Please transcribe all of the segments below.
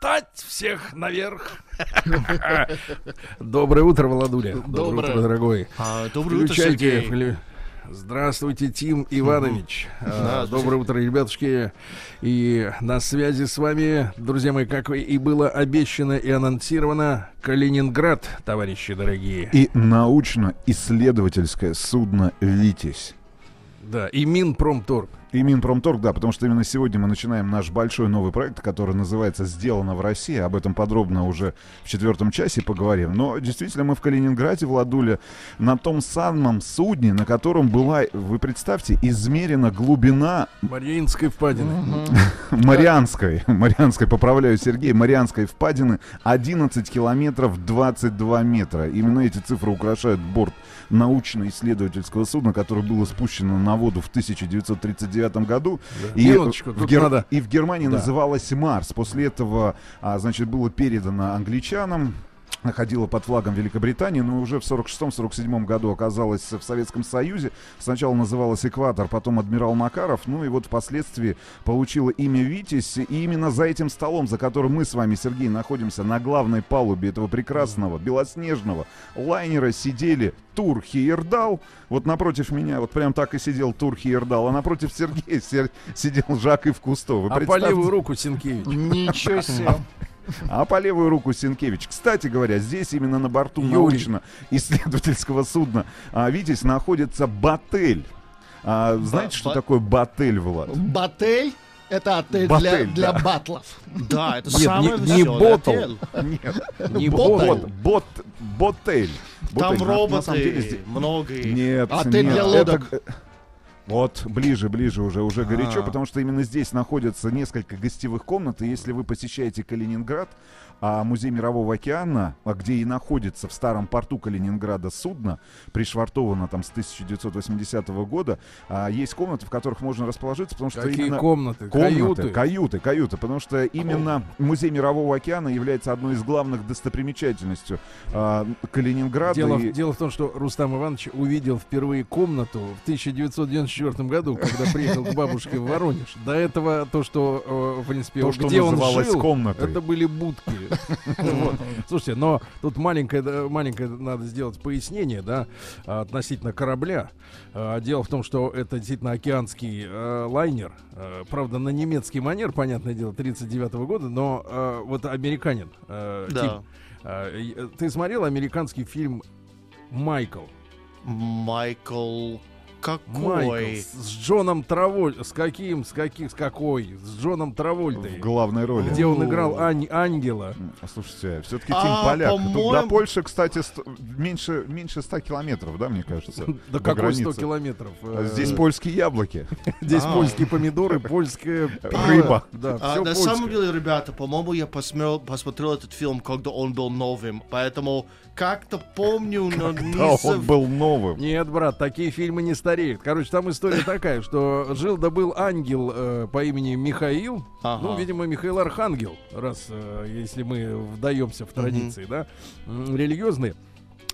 Свистать всех наверх. Доброе утро, Владуля. Доброе утро, дорогой. А, доброе утро. Сергей. Здравствуйте, Тим Иванович. А, Доброе утро, ребятушки. И на связи с вами, друзья мои, как и было обещано и анонсировано, Калининград, товарищи дорогие. И научно-исследовательское судно «Витязь». Да, и Минпромторг. И Минпромторг, да, потому что именно сегодня мы начинаем наш большой новый проект, который называется «Сделано в России». Об этом подробно уже в четвертом часе поговорим. Но действительно мы в Калининграде, Владуля, на том самом судне, на котором была, вы представьте, измерена глубина Мариинской впадины. Марианской, Марианской, поправляю, Сергей, Марианской впадины 11 километров 22 метра. Именно эти цифры украшают борт научно-исследовательского судна, которое было спущено на воду в 1939 году. И, Минуточку, в Гер- надо- и в Германии Да. называлось Марс. После этого, а, значит, было передано англичанам находила под флагом Великобритании, но уже в 46-47 году оказалась в Советском Союзе. Сначала называлась «Экватор», потом «Адмирал Макаров», ну и вот впоследствии получила имя «Витязь». И именно за этим столом, за которым мы с вами, Сергей, находимся на главной палубе этого прекрасного белоснежного лайнера, сидели Тур Хиердал. Вот напротив меня, вот прям так и сидел Тур Хиердал, а напротив Сергея сер- сидел Жак Ивкусто. Вы А по левую руку Синкевич. Ничего себе. А по левую руку Сенкевич. Кстати говоря, здесь именно на борту научно-исследовательского судна а, «Витязь» находится Батель. А, знаете, что ба- такое Батель, Влад? Батель это отель Ботель, для, для да. батлов. Да, это Нет, самый не- не ботл. Нет. Не Бот, бот. бот, Ботель. Там Ботель. На- на роботы самом деле здесь- много. Нет, Отель нет, для это- лодок. Вот, ближе, ближе уже, уже горячо, А. потому что именно здесь находятся несколько гостевых комнат, и если вы посещаете Калининград, а музей Мирового океана, а где и находится в старом порту Калининграда судно, пришвартовано там с 1980 года, а, есть комнаты, в которых можно расположиться, потому что Какие именно... комнаты? Комнаты, Каюты. каюты, каюты, потому что именно музей Мирового океана является одной из главных достопримечательностей а, Калининграда. Дело, и- в- дело в том, что Рустам Иванович увидел впервые комнату в 1994 году, когда приехал к бабушке в Воронеж. До этого то, что, э, в принципе, То, что где он жил, комнатой. это были будки. Слушайте, но тут маленькое, маленькое надо сделать пояснение, да, а, относительно корабля. А, Дело в том, что это действительно океанский э, лайнер. Э, Правда, на немецкий манер, понятное дело, 39 года, но э, вот американин. Да. Ты смотрел американский фильм? Майкл Майкл какой? с, с Джоном Траволь. С каким? С каких? С какой? С Джоном Травольтой. в главной роли. Где он играл ань- ангела. М, Слушайте, все-таки А, Тим Поляк. Тут по-моему- до Польши, кстати, ст- меньше, меньше 100 километров, да, мне кажется? Да до какой 100 границы. километров? А Э, Здесь польские яблоки. Здесь А. польские помидоры, польская. Рыба. А, на самом деле, ребята, по-моему, я посмотрел, этот фильм, когда он был новым, поэтому как-то помню, но не он был новым. Нет, брат, такие фильмы не стареют. Короче, там история такая, что жил да был ангел э, по имени Михаил. Ага. Ну, видимо, Михаил Архангел, раз э, если мы вдаемся в традиции, да, м, религиозные.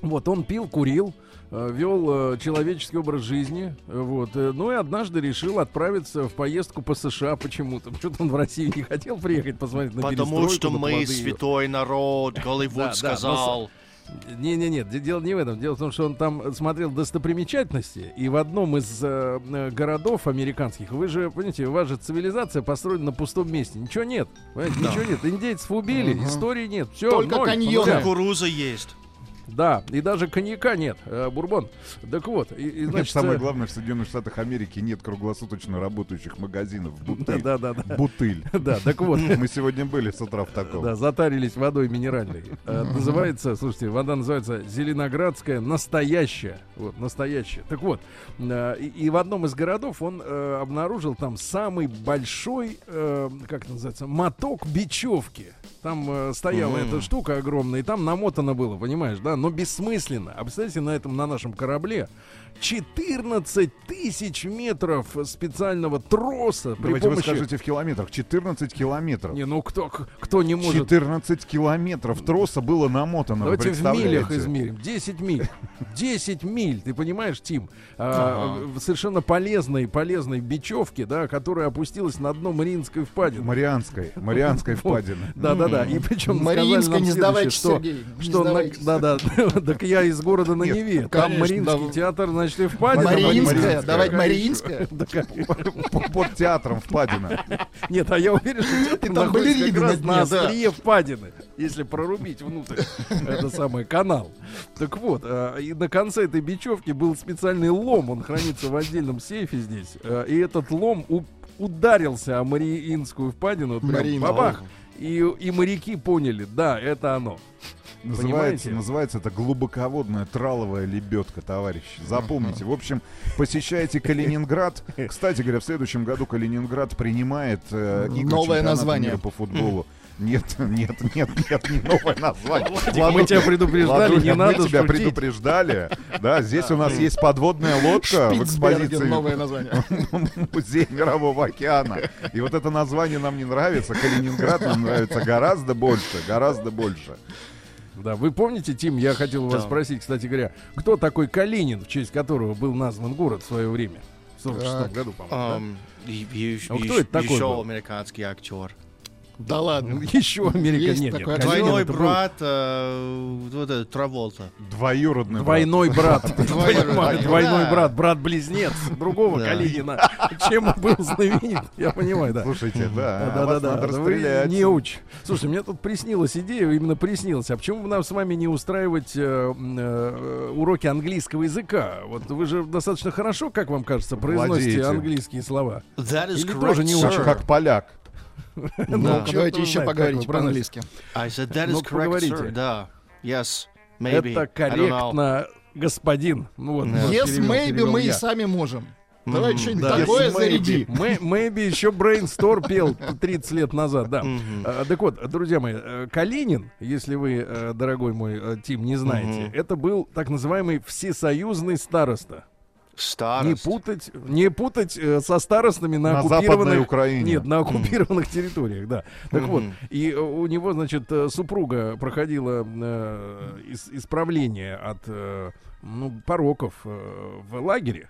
Вот, он пил, курил, э, вел э, человеческий образ жизни, э, вот, ну и однажды решил отправиться в поездку по США почему-то. Почему-то он в Россию не хотел приехать посмотреть на Потому что мы молодые- святой народ, Голливуд Да, да, сказал. Не-не-не, де- дело не в этом. Дело в том, что он там смотрел достопримечательности, и в одном из э, э, городов американских, вы же, понимаете, у вас же цивилизация построена на пустом месте. Ничего нет. Понимаете, Да. Ничего нет. Индейцев убили, истории нет. Все, Только ноль, нулям. Кукуруза есть. Да, и даже коньяка нет, э, бурбон. Так вот, и, и, Значит, самое э, главное, в Соединенных Штатах Америки нет круглосуточно работающих магазинов. Бутыль. Да, да, да. Бутыль. Да, так вот. Мы сегодня были с утра в таком. Да, затарились водой минеральной. Э, Называется, слушайте, вода называется Зеленоградская настоящая. Вот, настоящая. Так вот, и, в одном из городов он обнаружил там самый большой, как называется, моток бечевки. Там стояла эта штука огромная, и там намотано было, понимаешь, да? Но бессмысленно. А представляете, на этом, на нашем корабле 14 тысяч метров специального троса при Давайте вы помощи... скажите в километрах. 14 километров. Не, ну кто, кто не может 14 километров троса было намотано. вы Давайте в милях измерим. 10 миль. 10 миль, ты понимаешь, Тим? А, в совершенно полезной, полезной бечевке, да, которая опустилась на дно Мариинской впадины. Марианской. Марианской впадины. Да, да, да. И причем Мариинская, не сдавайтесь, что, Сергей, что на- сдавайтесь. да, да, так я из города на Неве. Там Мариинский театр, значит, и впадина. Мариинская, давай Мариинская. Под театром впадина. Нет, а я уверен, что театр там как раз на острие впадины, если прорубить внутрь это самый канал. Так вот, а, и на конце этой бечевки был специальный лом, он хранится в отдельном сейфе здесь, а, и этот лом ударился о Мариинскую впадину, прям бабах, и, и моряки поняли, да, это оно. Называется, Понимаете? называется это глубоководная траловая лебедка, товарищи. Запомните. В общем, посещайте Калининград. Кстати говоря, в следующем году Калининград принимает э, игры Новое название. мира по футболу. Нет, нет, нет, нет, не новое название. мы тебя предупреждали, Владуля, не надо Мы тебя шутить. предупреждали. Да, здесь у нас есть подводная лодка в экспозиции новое название. Музей Мирового океана. И вот это название нам не нравится. Калининград нам нравится гораздо больше, гораздо больше. Да, вы помните, Тим, я хотел вас Да. спросить, кстати говоря, кто такой Калинин, в честь которого был назван город в свое время? В 46 Так. году, по-моему, Ам, и- и- А кто это такой еще был? американский актер. Да ладно. Еще Америка Есть нет. такой нет, Двойной это был брат э, вот этот, Траволта. Двоюродный. Двойной брат. Двойной брат. Брат-близнец другого. Калинина. Чем он был знаменит, я понимаю, да. Слушайте, да, Да, а да, да, не уч. Слушай, мне тут приснилась идея, именно приснилась. А почему бы нам с вами не устраивать э, э, уроки английского языка? Вот вы же достаточно хорошо, как вам кажется, произносите английские слова. That is Или correct, тоже не как поляк. Ну, Ну, давайте еще поговорите по-английски. I said that is Ну, correct, поговорите. sir. Да. Yes. Maybe. Это корректно, господин. Ну, вот, Yes, перевел- maybe перевел мы я. и сами можем. Давай Мгм. что-нибудь Да. такое Yes, maybe. заряди. Мэ- Maybe еще Brainstorm пел 30 лет назад, да. Мгм. А, Так вот, друзья мои, э, Калинин, если вы, э, дорогой мой э, Тим, не знаете, Мгм. это был так называемый всесоюзный староста. Старост. Не путать, не путать э, со старостами на, На оккупированных... Западной Украине. Нет, на оккупированных территориях, да. Так Мгм. вот, и у него, значит, э, супруга проходила э, ис- исправление от э, ну, пороков э, в лагере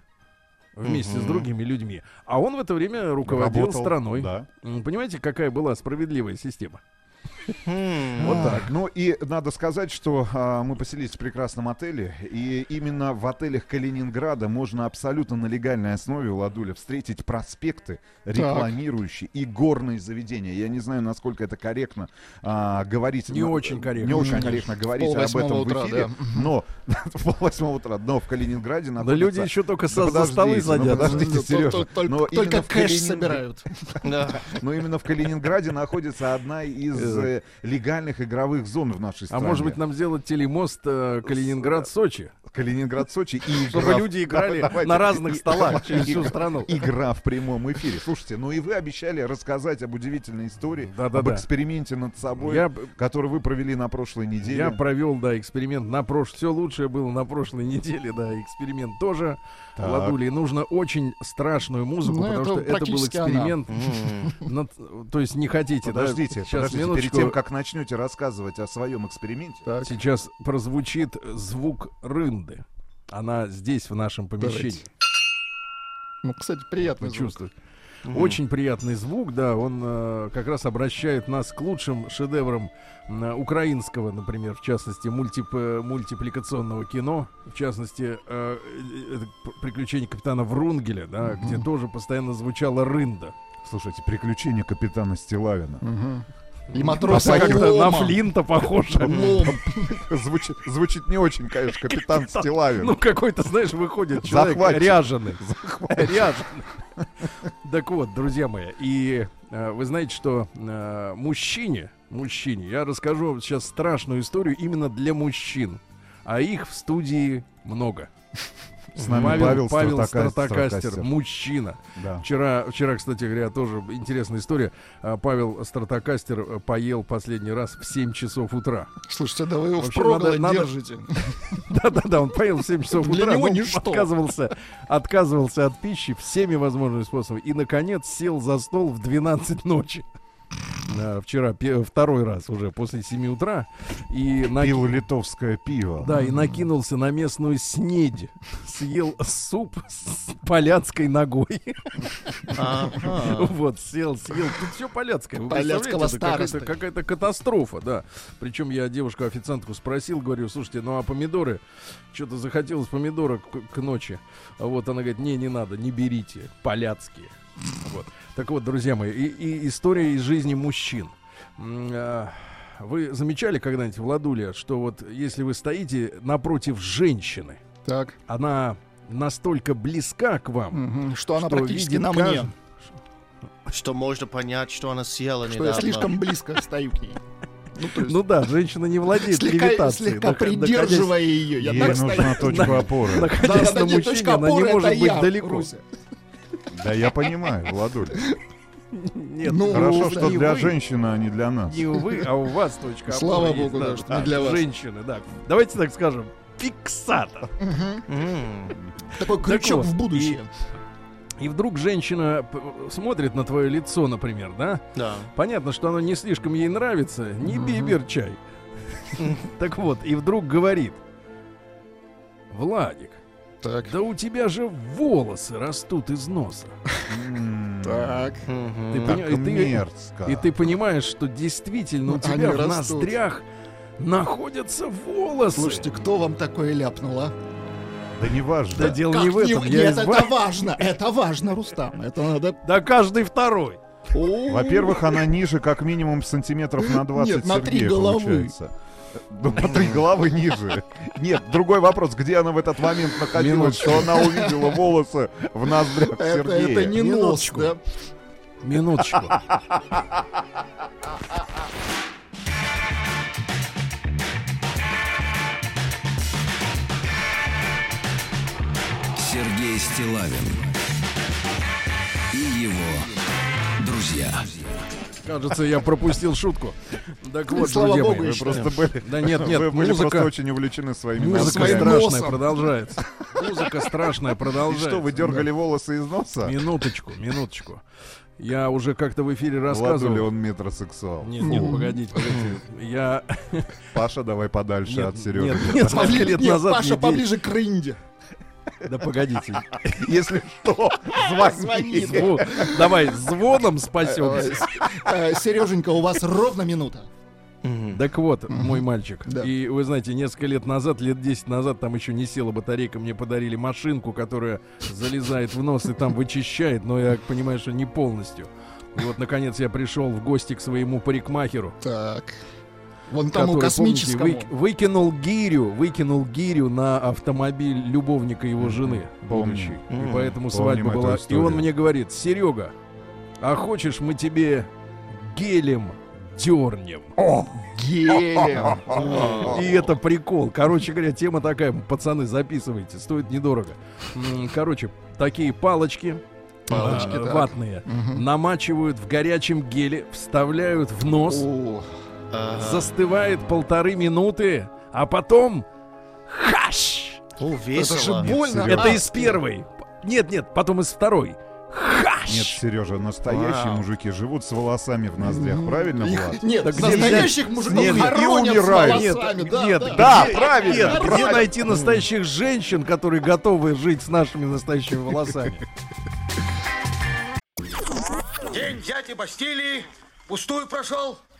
вместе с Мгм. другими людьми. А он в это время руководил Работал, страной. Да. Понимаете, какая была справедливая система? Хм. Вот так. Ну и надо сказать, что а, мы поселились в прекрасном отеле, и именно в отелях Калининграда можно абсолютно на легальной основе у Ладуля встретить проспекты, рекламирующие и горные заведения. Я не знаю, насколько это корректно а, говорить. Не но- очень корректно. Не очень корректно говорить об этом утра, в эфире. да. Но в полвосьмого утра, но в Калининграде Да находится... люди еще только со, Да за столы ну садятся. подождите, Тол- Сережа. тол- только- кэш собирают. Да. Но именно в Калининграде находится одна из э, легальных игровых зон в нашей А стране. может быть нам сделать телемост э, Калининград-Сочи? Калининград, Сочи и Чтобы игра люди играли Давайте. на разных столах через всю страну. Игра в прямом эфире. Слушайте, ну и вы обещали рассказать об удивительной истории, Да-да-да. об эксперименте над собой, Я, который вы провели на прошлой неделе. я провел, да, эксперимент на прошлой. Все лучшее было на прошлой неделе, да, эксперимент тоже. Так. Ладули, нужно очень страшную музыку, Ну, потому это что это был эксперимент. Над- то есть не хотите, Подождите, да? Сейчас, подождите, минуточку. Тем, как начнете рассказывать о своем эксперименте, Сейчас прозвучит звук рынды. Она здесь, в нашем помещении. Ну, кстати, приятно. Вы чувствуете? Очень приятный звук, да, он э, как раз обращает нас к лучшим шедеврам э, украинского, например, в частности, мультип, э, мультипликационного кино, в частности, э, э, «Приключения капитана Врунгеля», да, где тоже постоянно звучала рында. слушайте, приключения капитана Стилавина. И матрос Как-то на. Флинта похоже. Звучит, звучит не очень, конечно, капитан Стилавин. Ну, какой-то, знаешь, выходит человек Захватчик. ряженый. Ряженый. Так вот, друзья мои, и э, вы знаете, что э, мужчине, мужчине, я расскажу сейчас страшную историю именно для мужчин. А их в студии много. С нами Павел, Павел Стратокастер. Стратокастер, мужчина. Да. Вчера, вчера, кстати говоря, тоже интересная история. А, Павел Стратокастер э, поел последний раз в 7 часов утра. Слушайте, да вы его Вообще надо- надо- держите. Да-да-да, он поел в 7 часов Для утра, него но ничто. отказывался, отказывался от пищи всеми возможными способами. И, наконец, сел за стол в 12 ночи. Вчера второй раз уже после 7 утра. И, на- Пил литовское пиво. да, и накинулся на местную снедь. Съел суп с поляцкой ногой. Вот, сел, съел. Тут все поляцкое. Поляцкого это какая-то, катастрофа, да. Причем я девушку-официантку спросил, говорю, слушайте, ну а помидоры, что-то захотелось помидора к, к ночи. А вот она говорит, не, не надо, не берите, поляцкие. Вот. Так вот, друзья мои, и, и история из жизни мужчин. А, Вы замечали когда-нибудь, Владуля, что вот если вы стоите напротив женщины, Так. она настолько близка к вам, Мгм. Что она Что практически на каждый- мне. Что можно понять, что она съела Что недавно. я слишком близко стою к ней. Ну, есть, Ну да, женщина не владеет слегка, левитацией. слегка нах- находясь- придерживая ее. Я Ей так нужна стою. точка опоры. Находясь Да-да-да, на мужчине, она не может быть я, далеко. Руся. Да, я понимаю, Владуль. Нет, Ну, Хорошо, да, что для вы, женщины, а не для нас. Не вы, а у вас точка опоры Слава есть, богу, да, что не для вас. Женщины, да. Давайте так скажем, фиксатор. Такой крючок вот, в будущее. И вдруг женщина смотрит на твое лицо, например, да? Да. Понятно, что оно не слишком ей нравится. Не бибер чай. Так вот, и вдруг говорит. Владик, Так. да у тебя же волосы растут из носа. Так. Ты и ты- мерзко. И ты понимаешь, что действительно у Они тебя в растут. ноздрях находятся волосы. Слушайте, кто вам такое ляпнул, а? Да не важно. да дело Как не в этом. не- я Нет, избав- это важно. Это важно, Рустам. Это надо... Да каждый второй. Во-первых, она ниже как минимум сантиметров на 20 Нет, на три головы. получается. Ну, на три головы ниже. Нет, другой вопрос, где она в этот момент находилась, что она увидела волосы в ноздрях Это, Сергея. это не нос, Минуточку. да? Минуточку. Сергей Стилавин и его друзья. Кажется, я пропустил шутку. Так вот, Слава друзья богу, мои, вы Просто были, Да нет, нет, вы были просто музыка, очень увлечены своими музыка страшная носом. продолжается. Музыка страшная И продолжается. Что, вы дергали волосы из носа? Минуточку, минуточку. Я уже как-то в эфире Ладно ли рассказывал. он метросексуал? Нет, нет, погодите, погодите. Я... Паша, давай подальше Нет, от Сережи. нет, нет, несколько лет Нет, назад Паша, поближе к рынде. Да погодите. Если что, звони. Зво- Давай, звоном спасемся. Сереженька, у вас ровно минута. Так вот, мой мальчик. Да. И вы знаете, несколько лет назад, лет 10 назад, там еще не села батарейка, мне подарили машинку, которая залезает в нос и там вычищает, но я понимаю, что не полностью. И вот, наконец, я пришел в гости к своему парикмахеру, Так. Вон тому который, космическому. помните, вы- выкинул гирю, выкинул гирю на автомобиль любовника его жены, Помню. будущей. И поэтому Помним свадьба эту была. И он мне говорит, Серега, а хочешь мы тебе гелем дернем? Гелем. И это прикол. Короче говоря, тема такая, пацаны, записывайте, стоит недорого. Короче, такие палочки, Палочки, а, так. ватные, Мгм. намачивают в горячем геле, вставляют в нос, О. застывает полторы минуты, а потом хаш! О, Это же весело. больно. Серёга. Это из первой. Нет, нет, потом из второй. Хаш! Нет, Сережа, настоящие Вау. мужики живут с волосами в ноздрях, правильно, их- Влад? Нет, Так настоящих нельзя- мужиков нет, нет, и хоронят с умирают. волосами. Нет, да, нет, да. Да, где- правильно, Нет, где найти настоящих женщин, которые готовы жить с нашими настоящими волосами? День дяди Бастилии пустую прошел.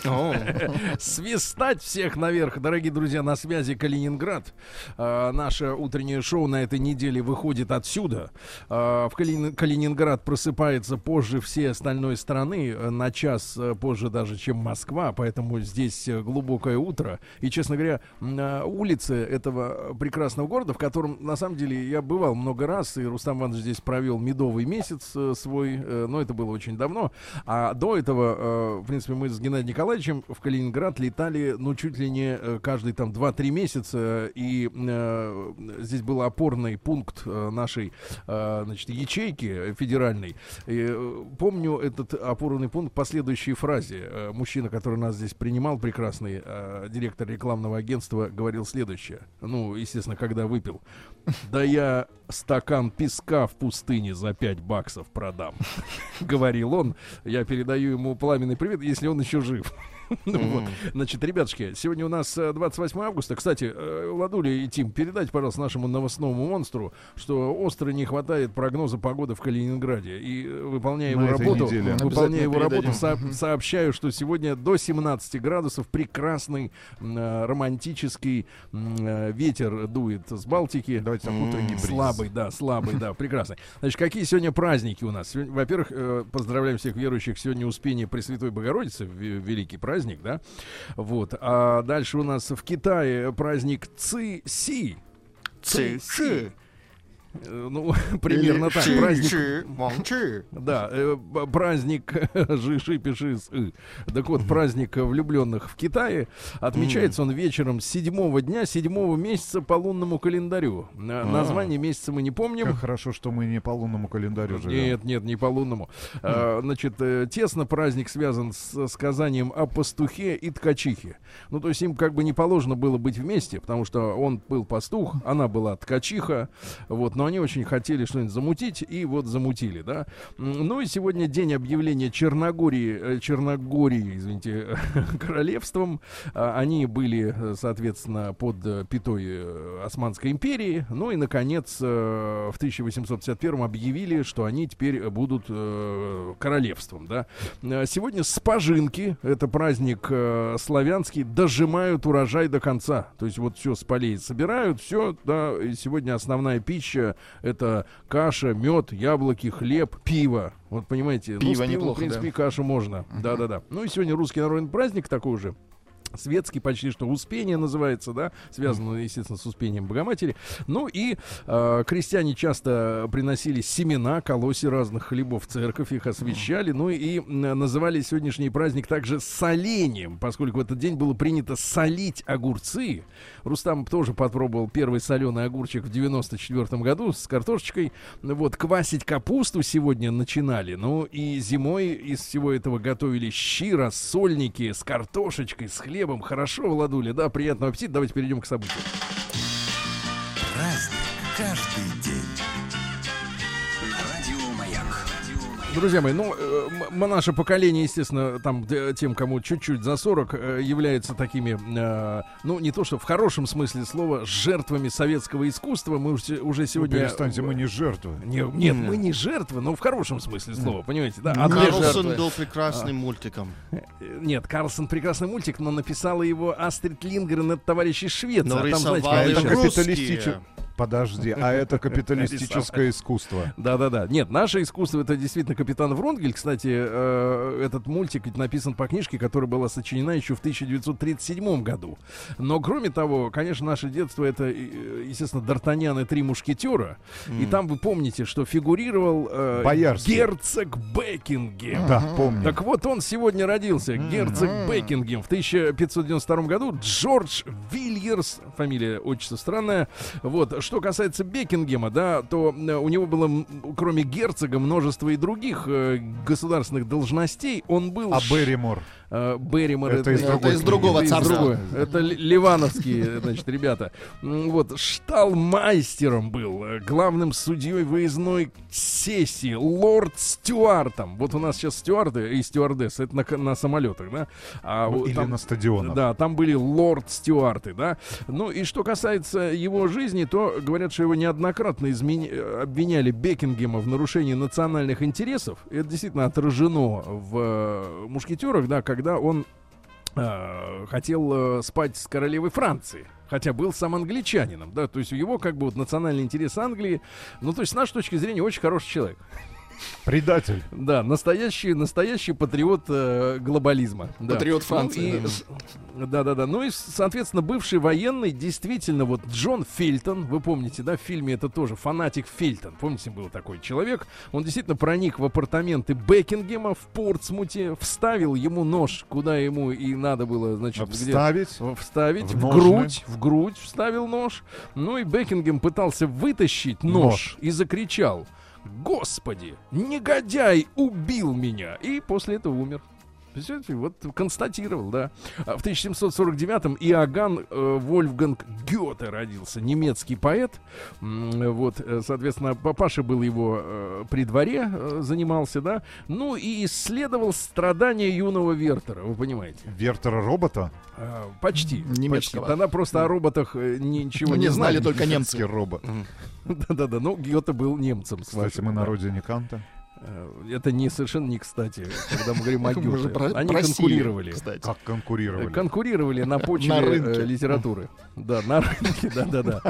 Свистать всех наверх, дорогие друзья, на связи Калининград. А, наше утреннее шоу на этой неделе выходит отсюда. А, в Калини- Калининград просыпается позже всей остальной страны, э, на час э, позже даже, чем Москва, поэтому здесь э, глубокое утро. И, честно говоря, а, улицы этого прекрасного города, в котором, на самом деле, я бывал много раз, и Рустам Иванович здесь провел медовый месяц свой, но это было очень давно. А до этого, в принципе, мы с Геннадием Николаевичем в Калининград летали, ну, чуть ли не э, каждый там 2-3 месяца, и э, здесь был опорный пункт э, нашей, э, значит, ячейки федеральной. И, э, помню этот опорный пункт по следующей фразе. Мужчина, который нас здесь принимал, прекрасный э, директор рекламного агентства, говорил следующее. Ну, естественно, когда выпил. Да я стакан песка в пустыне за 5 баксов продам. Говорил он. Я передаю ему пламенный привет, если он еще жив. Ну вот. Значит, ребятушки, сегодня у нас э, 28 августа. Кстати, э, Владуля и Тим, передайте, пожалуйста, нашему новостному монстру, что остро не хватает прогноза погоды в Калининграде. И э, выполняя На его этой работу, неделе. выполняя его работу, со- сообщаю, что сегодня до 17 градусов прекрасный э, романтический э, ветер дует с Балтики. Давайте так, утренний бриз. Слабый, да, слабый, да, прекрасный. Значит, какие сегодня праздники у нас? Во-первых, э, поздравляем всех верующих сегодня Успения Пресвятой Богородицы, ве- великий праздник, да? Вот. А дальше у нас в Китае праздник Ци-Си. Ци-Си. Э, Ну, примерно так. Праздник Чи, молчи. да, э, праздник Жиши пиши с «ы». Так вот, праздник влюбленных в Китае отмечается он вечером седьмого дня седьмого месяца по лунному календарю. На- Название месяца мы не помним. Как хорошо, что мы не по лунному календарю живем. Нет, нет, не по лунному. А, значит, э, тесно праздник связан с сказанием о пастухе и ткачихе. Ну, то есть им как бы не положено было быть вместе, потому что он был пастух, она была ткачиха, вот, но они очень хотели что-нибудь замутить, и вот замутили, да. Ну и сегодня день объявления Черногории, э, Черногории, извините, королевством. А, Они были, э, соответственно, под э, пятой Османской империи. Ну и, наконец, в 1851 объявили, что они теперь будут королевством, да. Э, Сегодня спажинки, это праздник славянский, дожимают урожай до конца. То есть вот все с полей собирают, все, да, и сегодня основная пища это каша, мед, яблоки, хлеб, пиво. Вот понимаете, ну, с Пиво пивом, неплохо, в принципе, да. кашу можно. Да-да-да. Ну и сегодня русский народный праздник такой же. Светский почти что Успение называется, да, связано, естественно, с Успением Богоматери. Ну и э, крестьяне часто приносили семена, колоси разных хлебов в церковь, их освещали. Ну и называли сегодняшний праздник также солением, поскольку в этот день было принято солить огурцы. Рустам тоже попробовал первый соленый огурчик в 94 году с картошечкой. Вот, квасить капусту сегодня начинали. Ну и зимой из всего этого готовили щи, рассольники с картошечкой, с хлебом. Хорошо, Владуля, да, приятного аппетита. Давайте перейдем к событиям. Праздник каждый Друзья мои, ну, э, наше поколение, естественно, там, тем, кому чуть-чуть за 40, э, является такими, э, ну, не то, что в хорошем смысле слова, жертвами советского искусства. Мы уже, уже Ну, сегодня... перестаньте, мы не жертвы. Не- нет, мы не жертвы, но в хорошем смысле слова, понимаете, да? А Не для жертвы. Карлсон был прекрасным мультиком. Э, Нет, Карлсон прекрасный мультик, но написала его Астрид Лингрен, это товарищ из Швеции. Но а там, знаете, рисовали Подожди, а это капиталистическое искусство. Да-да-да. Нет, наше искусство это действительно капитан Врунгель. Кстати, э, этот мультик ведь написан по книжке, которая была сочинена еще в 1937 году. Но кроме того, конечно, наше детство это, э, естественно, Д'Артаньян и три мушкетера. И там вы помните, что фигурировал э, Боярский. герцог Бекингем. Да, помню. Так вот, он сегодня родился, герцог Бекингем, в 1592 году. Джордж Вильерс, фамилия, отчество странная. Вот, что касается Бекингема, да, то э, у него было, кроме герцога, множество и других э, государственных должностей. Он был... А ш- Берримор? Э, Берримор. Это из Это другой из другого Это из царства. другой. Это ли- ливановские, значит, ребята. Вот, шталмайстером был, э, главным судьей выездной сессии, лорд Стюартом. Вот у нас сейчас стюарды и стюардессы, это на, на самолетах, да? А Ну, вот Или там- на стадионах. да, там были лорд Стюарты, да. Ну и что касается его жизни, то говорят, что его неоднократно э, обвиняли Бекингема в нарушении национальных интересов. Это действительно отражено в э, мушкетерах, да, когда он э, хотел э, спать с королевой Франции. Хотя был сам англичанином, да, то есть у его как бы вот национальный интерес Англии, ну то есть с нашей точки зрения очень хороший человек. Предатель. Да, настоящий, настоящий патриот э, глобализма. Да. Патриот Франции, Ну и, да. да, да. Ну и, соответственно, бывший военный, действительно, вот Джон Фельтон, вы помните, да, в фильме это тоже фанатик Фельтон. Помните, был такой человек. Он действительно проник в апартаменты Бекингема в Портсмуте, вставил ему нож, куда ему и надо было, значит, где- Вставить. вставить В в, ножны. грудь, в грудь вставил нож. Ну и Бекингем пытался вытащить нож, Нож. и закричал: Господи, негодяй убил меня! И после этого умер. Представляете, вот констатировал, да. А В 1749-м Иоганн э, Вольфганг Гёте родился, немецкий поэт. Вот, э, соответственно, папаша был его э, при дворе, э, занимался, да. Ну и исследовал страдания юного Вертера, вы понимаете. Вертера робота. А, Почти. Немецкого. почти. Тогда просто о роботах э, ничего Ну, не, не знали знали. только. Немецкий робот. Да-да-да. Ну, Гёте был немцем. Кстати, мы на родине Канта. Э, Это не совершенно не кстати, когда мы говорим о Гёте. про- Они просили, конкурировали. Кстати. Как конкурировали. Конкурировали на почве На э, рынке. литературы. Да, на рынке, да-да-да.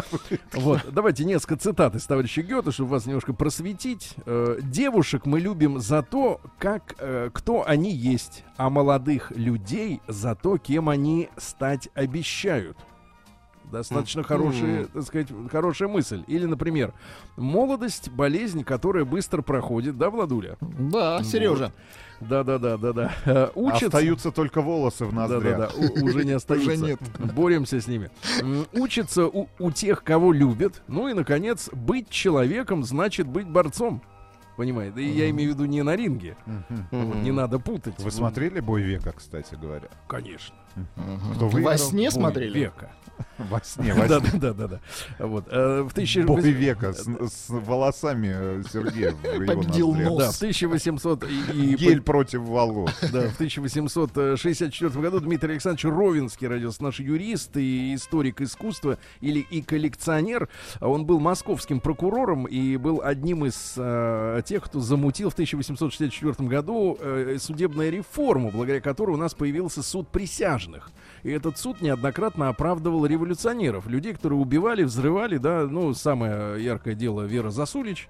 Вот, давайте несколько цитат из товарища Гёте, чтобы вас немножко просветить. Э, Девушек мы любим за то, как, э, кто они есть, а молодых людей за то, кем они стать обещают. Достаточно хорошая, так сказать, хорошая мысль. Или, например, молодость, болезнь, которая быстро проходит, да, Владуля? Да, Сережа. Да-да-да, да-да. Э, Учатся, Остаются только волосы в ноздрях. да-да-да, у- уже не остаются. Уже нет. Боремся с ними. Учатся у, у тех, кого любят. Ну и, наконец, быть человеком значит быть борцом. Понимаете? И я имею в виду не на ринге. Вот, не надо путать. Вы смотрели «Бой века», кстати говоря? Конечно. Кто Во выиграл? сне Бой смотрели? Века. Во сне, во Да, сне. да, да, да, да. Вот. э, В 1000 Бой века с, с волосами э, Сергея Победил нос. Да, в 1800 и, и Гель против волос. Да, в 1864 году Дмитрий Александрович Ровинский родился, наш юрист и историк искусства или и коллекционер. Он был московским прокурором и был одним из э, тех, кто замутил в 1864 году э, судебную реформу, благодаря которой у нас появился суд присяжных. И этот суд неоднократно оправдывал революционеров, людей, которые убивали, взрывали, да, ну, самое яркое дело Вера Засулич,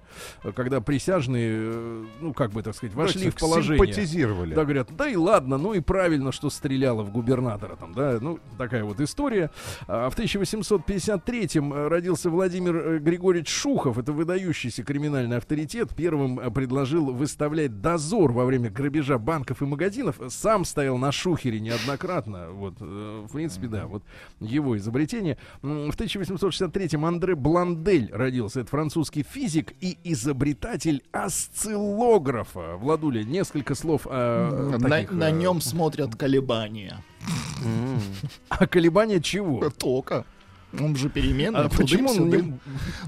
когда присяжные, э, ну, как бы, так сказать, вошли Так в положение. Симпатизировали. Да, говорят, да и ладно, ну и правильно, что стреляла в губернатора там, да, ну, такая вот история. А в 1853-м э, родился Владимир э, Григорьевич Шухов, это выдающийся криминальный авторитет, первым предложил выставлять дозор во время грабежа банков и магазинов, сам стоял на Шухере неоднократно, вот, в принципе, да, вот его изобретение. В 1863-м Андре Бландель родился, это французский физик и изобретатель осциллографа. Владуля, несколько слов о На, таких, на э, нем смотрят колебания. А колебания чего? Тока. Он же переменный. А почему он не...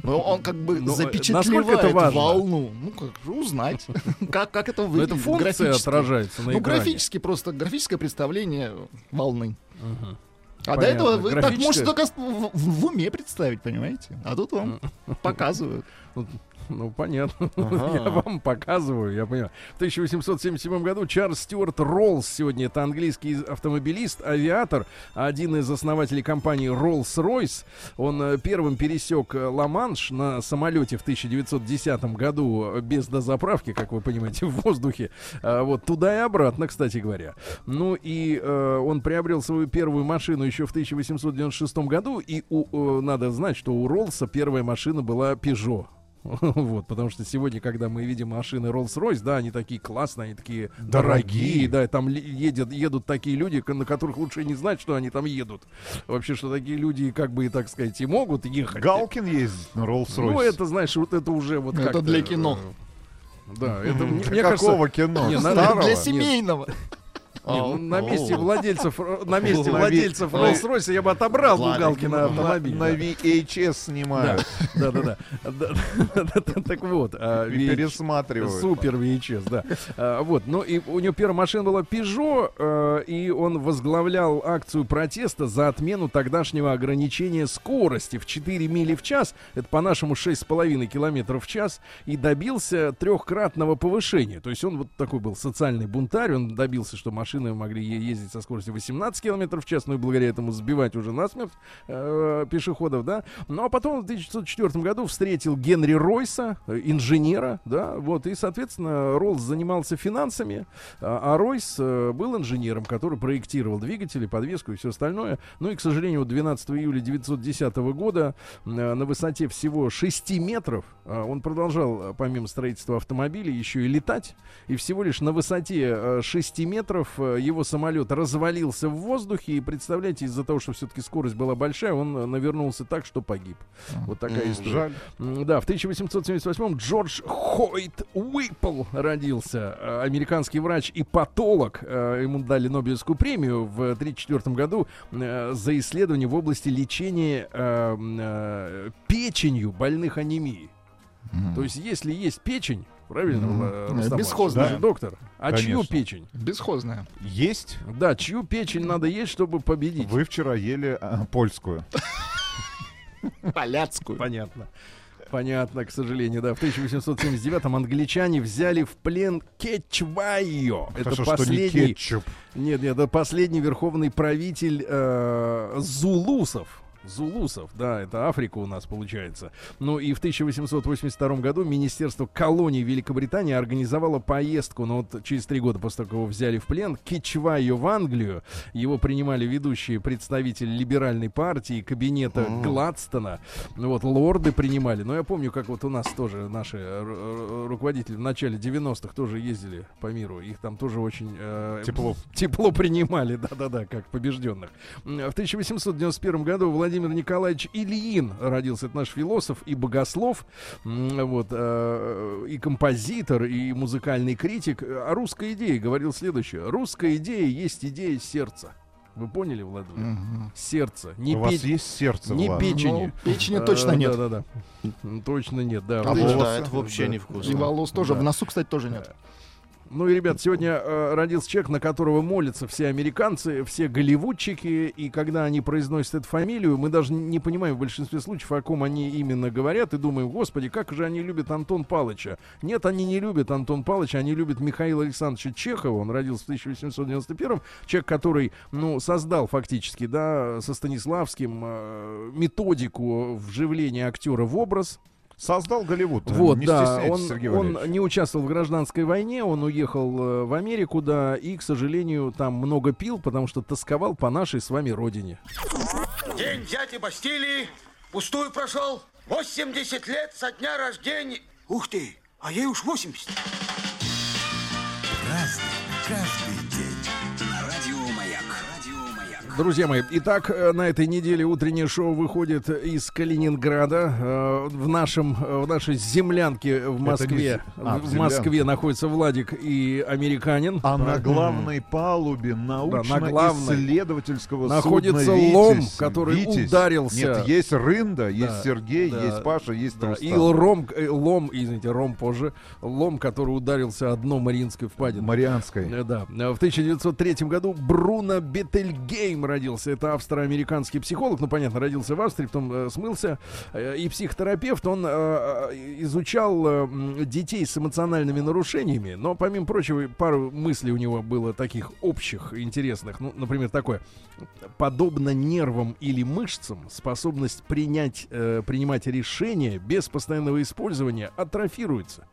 Ну, он как бы Ну, запечатлевает волну. Ну, как же узнать, как, как это Ну, выглядит это функция отражается на Ну, экране. графически просто, графическое представление волны. А до Понятно. этого вы так Графическое- можете только в, в- в уме представить, понимаете? А тут вам показывают. Ну, понятно. Я вам показываю, я понимаю. В 1877 году Чарльз Стюарт Роллс, сегодня это английский автомобилист, авиатор, один из основателей компании Rolls-Royce. Он э, первым пересек э, Ла-Манш на самолете в 1910 году э, без дозаправки, как вы понимаете, в воздухе. А, Вот туда и обратно, кстати говоря. Ну и э, он приобрел свою первую машину еще в 1896 году. И у, э, надо знать, что у Роллса первая машина была Peugeot. Вот, потому что сегодня, когда мы видим машины Rolls-Royce, да, они такие классные, они такие дорогие, Дорогие. да, там едет, едут такие люди, на которых лучше не знать, что они там едут. Вообще, что такие люди, как бы, так сказать, и могут ехать. Галкин ездит на Роллс-Ройсе. Ну, это, знаешь, вот это уже вот Это для кино. э, Да, это мне, мне Какого кажется, кино? Не, Старого? Для Нет. семейного. не, ну, на месте владельцев, э, на месте владельцев Rolls-Royce я бы отобрал Галкина на- автомобиль. На. VHS снимают Да, да, да. Так вот, а, пересматривают. Супер VHS, да. А, вот, ну и у него первая машина была Peugeot, э, и он возглавлял акцию протеста за отмену тогдашнего ограничения скорости в 4 мили в час, это по-нашему 6,5 километров в час, и добился трехкратного повышения. То есть он вот такой был социальный бунтарь, он добился, что машины машины могли ездить со скоростью 18 километров в час, ну и благодаря этому сбивать уже насмерть э, пешеходов, да. Ну а потом в 1904 году встретил Генри Ройса, э, инженера, да, вот, и, соответственно, Роллс занимался финансами, а, а Ройс э, был инженером, который проектировал двигатели, подвеску и все остальное. Ну и, к сожалению, вот 12 июля 1910 года э, на высоте всего 6 метров он продолжал, помимо строительства автомобилей, еще и летать. И всего лишь на высоте э, 6 метров его самолет развалился в воздухе. И представляете, из-за того, что все-таки скорость была большая, он э, навернулся так, что погиб. Вот такая история. Жаль. Да, в 1878-м Джордж Хойт Уиппл родился. Э, Американский врач и патолог. Э, Ему дали Нобелевскую премию в 1934 году э, за исследование в области лечения э, м, э, печенью больных анемией. То есть, если есть печень, правильно, Иванович? бесхозная. Же доктор. А чью Конечно. печень? Бесхозная. Есть? Да, чью печень надо есть, чтобы победить? Вы вчера ели а, польскую. Поляцкую. Понятно. Понятно, к сожалению, да. В 1879-м англичане взяли в плен Кетчвайо. Это Хорошо, что не последний... кетчуп. Нет, нет, это последний верховный правитель э, зулусов. Зулусов, да, это Африка у нас получается. Ну и в 1882 году Министерство колоний Великобритании организовало поездку, ну вот через три года после того, как его взяли в плен, Кичвайо в Англию. Его принимали ведущие представители либеральной партии, кабинета Гладстона. Ну вот, лорды принимали. Но я помню, как вот у нас тоже наши э, ру- руководители в начале 90-х тоже ездили по миру. Их там тоже очень... э, Тепло. тепло принимали, да-да-да, как побежденных. В 1891 году Владимир Николаевич Ильин родился. Это наш философ и богослов, вот, э, и композитор, и музыкальный критик. О русской идее говорил следующее. Русская идея есть идея сердца. Вы поняли, Владимир? Мгм. Сердце. Не, У вас пе- есть сердце, не Влад? печени. Ну, печени точно Э, нет. Да-да-да. М, Точно нет, да. А Вот Да, это вообще Да. невкусно. И волос тоже. Да. В носу, кстати, тоже нет. Ну и, ребят, сегодня э, родился человек, на которого молятся все американцы, все голливудчики, и когда они произносят эту фамилию, мы даже не понимаем в большинстве случаев, о ком они именно говорят, и думаем, господи, как же они любят Антон Палыча. Нет, они не любят Антон Палыча, они любят Михаила Александровича Чехова, он родился в 1891 человек, который, ну, создал фактически, да, со Станиславским э, методику вживления актера в образ, Создал Голливуд. вот, не да, он, Сергей он не участвовал в гражданской войне, он уехал э, в Америку, да, и, к сожалению, там много пил, потому что тосковал по нашей с вами родине. День взятия Бастилии пустую прошел. 80 лет со дня рождения. Ух ты, а ей уж 80. Разный, каждый Друзья мои, итак, э, на этой неделе утреннее шоу выходит из Калининграда. Э, В, нашем, э, в нашей землянке в не Москве, з- а, в в Москве находится Владик и американин. А на главной палубе научно-исследовательского Находится судна лом, «Витязь». который «Витязь». ударился. Нет, есть Рында, есть Да, Сергей, да, есть Паша, есть Да, Рустам. и лом, лом, извините, ром позже, лом, который ударился о дно Мариинской впадины. Марианской. Да. В 1903 году Бруно Бетельгейм родился. Это австро-американский психолог. Ну, понятно, родился в Австрии, потом э, смылся. Э, и психотерапевт. Он э, э, изучал э, детей с эмоциональными нарушениями. Но, помимо прочего, пару мыслей у него было таких общих, интересных. Ну, например, такое. Подобно нервам или мышцам, способность принять, э, принимать решения без постоянного использования атрофируется.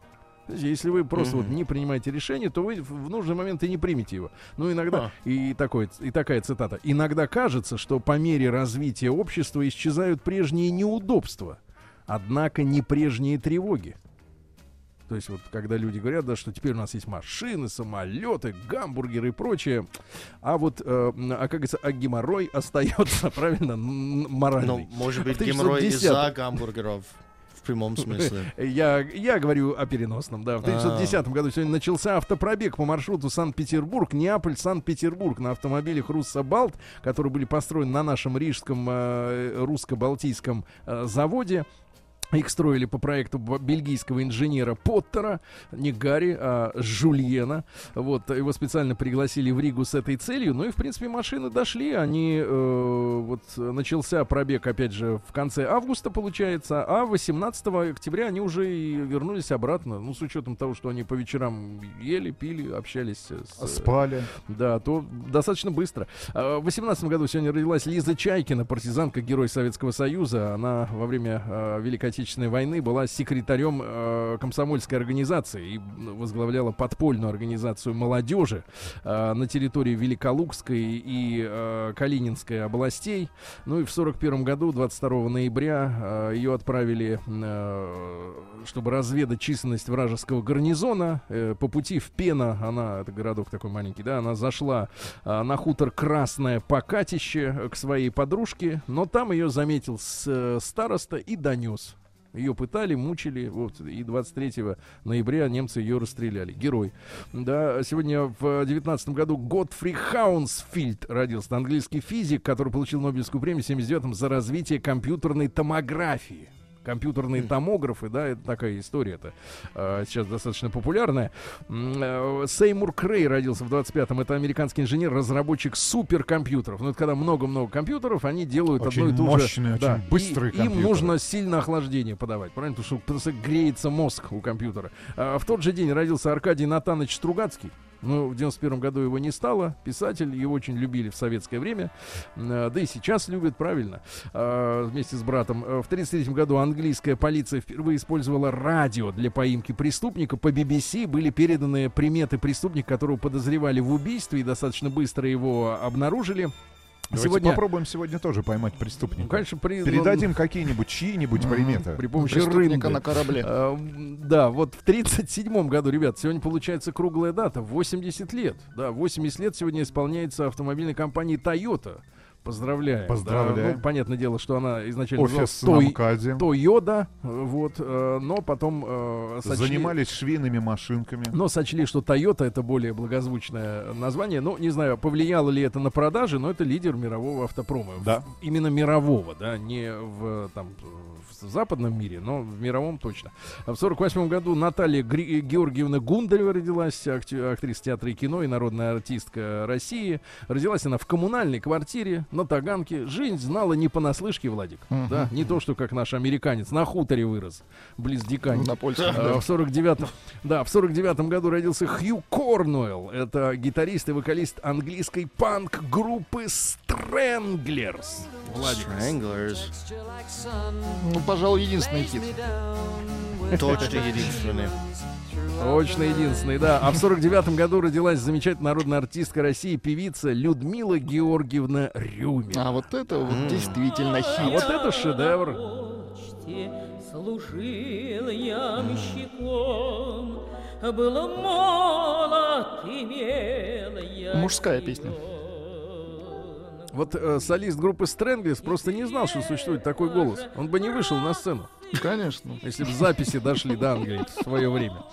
Если вы просто вот не принимаете решение, то вы в нужный момент и не примете его. Ну, иногда, и, такой, и такая цитата, иногда кажется, что по мере развития общества исчезают прежние неудобства, однако не прежние тревоги. То есть вот когда люди говорят, да, что теперь у нас есть машины, самолеты, гамбургеры и прочее, а вот, э, а как говорится, а геморрой остается, правильно, м, Ну, моральный. может быть, В геморрой 1910 из-за гамбургеров. Прямом смысле. Я, я говорю о переносном, да. В 1910 году сегодня начался автопробег по маршруту Санкт-Петербург, Неаполь, Санкт-Петербург на автомобилях Руссобалт, которые были построены на нашем рижском э, русско-балтийском э, заводе. Их строили по проекту бельгийского инженера Поттера, не Гарри, а Жульена. Вот, его специально пригласили в Ригу с этой целью. Ну и, в принципе, машины дошли. Они, э, вот, начался пробег, опять же, в конце августа, получается. А 18 октября они уже и вернулись обратно. Ну, с учетом того, что они по вечерам ели, пили, общались с... Спали. Да, то достаточно быстро. А, В 18 году сегодня родилась Лиза Чайкина, партизанка, герой Советского Союза. Она во время э, Великой Отечественной войны была секретарем э, комсомольской организации и возглавляла подпольную организацию молодежи э, на территории Великолукской и э, Калининской областей. Ну и в 41 году, 22 ноября, э, ее отправили, э, чтобы разведать численность вражеского гарнизона. Э, по пути в Пена, она, это городок такой маленький, да, она зашла а, на хутор Красное Покатище э, к своей подружке, но там ее заметил с, э, староста и донес. Ее пытали, мучили, вот, и 23 ноября немцы ее расстреляли. Герой. Да, сегодня в 19 году Готфри Хаунсфильд родился, английский физик, который получил Нобелевскую премию в 79 за развитие компьютерной томографии. Компьютерные томографы, да, это такая история это сейчас достаточно популярная. Э, Сеймур Крей родился в 25-м. Это американский инженер, разработчик суперкомпьютеров. Ну, это когда много-много компьютеров, они делают Очень одно и то мощные, же. очень Да, быстрые и- Им компьютеры. нужно сильно охлаждение подавать, правильно? Потому что просто греется мозг у компьютера. А в тот же день родился Аркадий Натанович Стругацкий. Ну, в 91 году его не стало. Писатель, его очень любили в советское время. Э, Да и сейчас любят, правильно. А, Вместе с братом. Э, В 33 году английская полиция впервые использовала радио для поимки преступника. По BBC были переданы приметы преступника, которого подозревали в убийстве, и достаточно быстро его обнаружили. Давайте Сегодня, попробуем сегодня тоже поймать преступника. ну, конечно, при, Передадим какие-нибудь чьи-нибудь приметы. при помощи рынды. на корабле. А, Да, вот в 37 году, ребят, сегодня получается круглая дата, 80 лет. Да, 80 лет сегодня исполняется автомобильной компанией Toyota. Поздравляем. Поздравляем. Да, ну, понятное дело, что она изначально Офис на МКАДе. Тойода, вот, э, но потом э, сочли- Занимались швейными машинками. но сочли, что Toyota это более благозвучное название. Ну, не знаю, повлияло ли это на продажи, но это лидер мирового автопрома. Да. Именно мирового, да, не в, там, в западном мире, но в мировом точно. В 48 году Наталья Гри- Георгиевна Гундарева родилась, акти- актриса театра и кино и народная артистка России. Родилась она в коммунальной квартире на Таганке. Жизнь знала не понаслышке, Владик. Да, не то, что как наш американец на хуторе вырос, близ Дикани. На польском. А, В 49-м, да, в 49-м году родился Хью Корнуэлл. Это гитарист и вокалист английской панк-группы Stranglers. Владик. Stranglers. Ну, пожалуй, единственный хит. Точно единственный. Точно единственный, да. А в 49-м году родилась замечательная народная артистка России, певица Людмила Георгиевна Рюмин. А вот это вот действительно А хит. вот это шедевр. служил ямщиком, был молод, имел я Мужская песня. Вот э, солист группы Stranglers просто не знал, что существует такой голос. Он бы не вышел на сцену. Конечно. если бы записи дошли до Англии в свое время.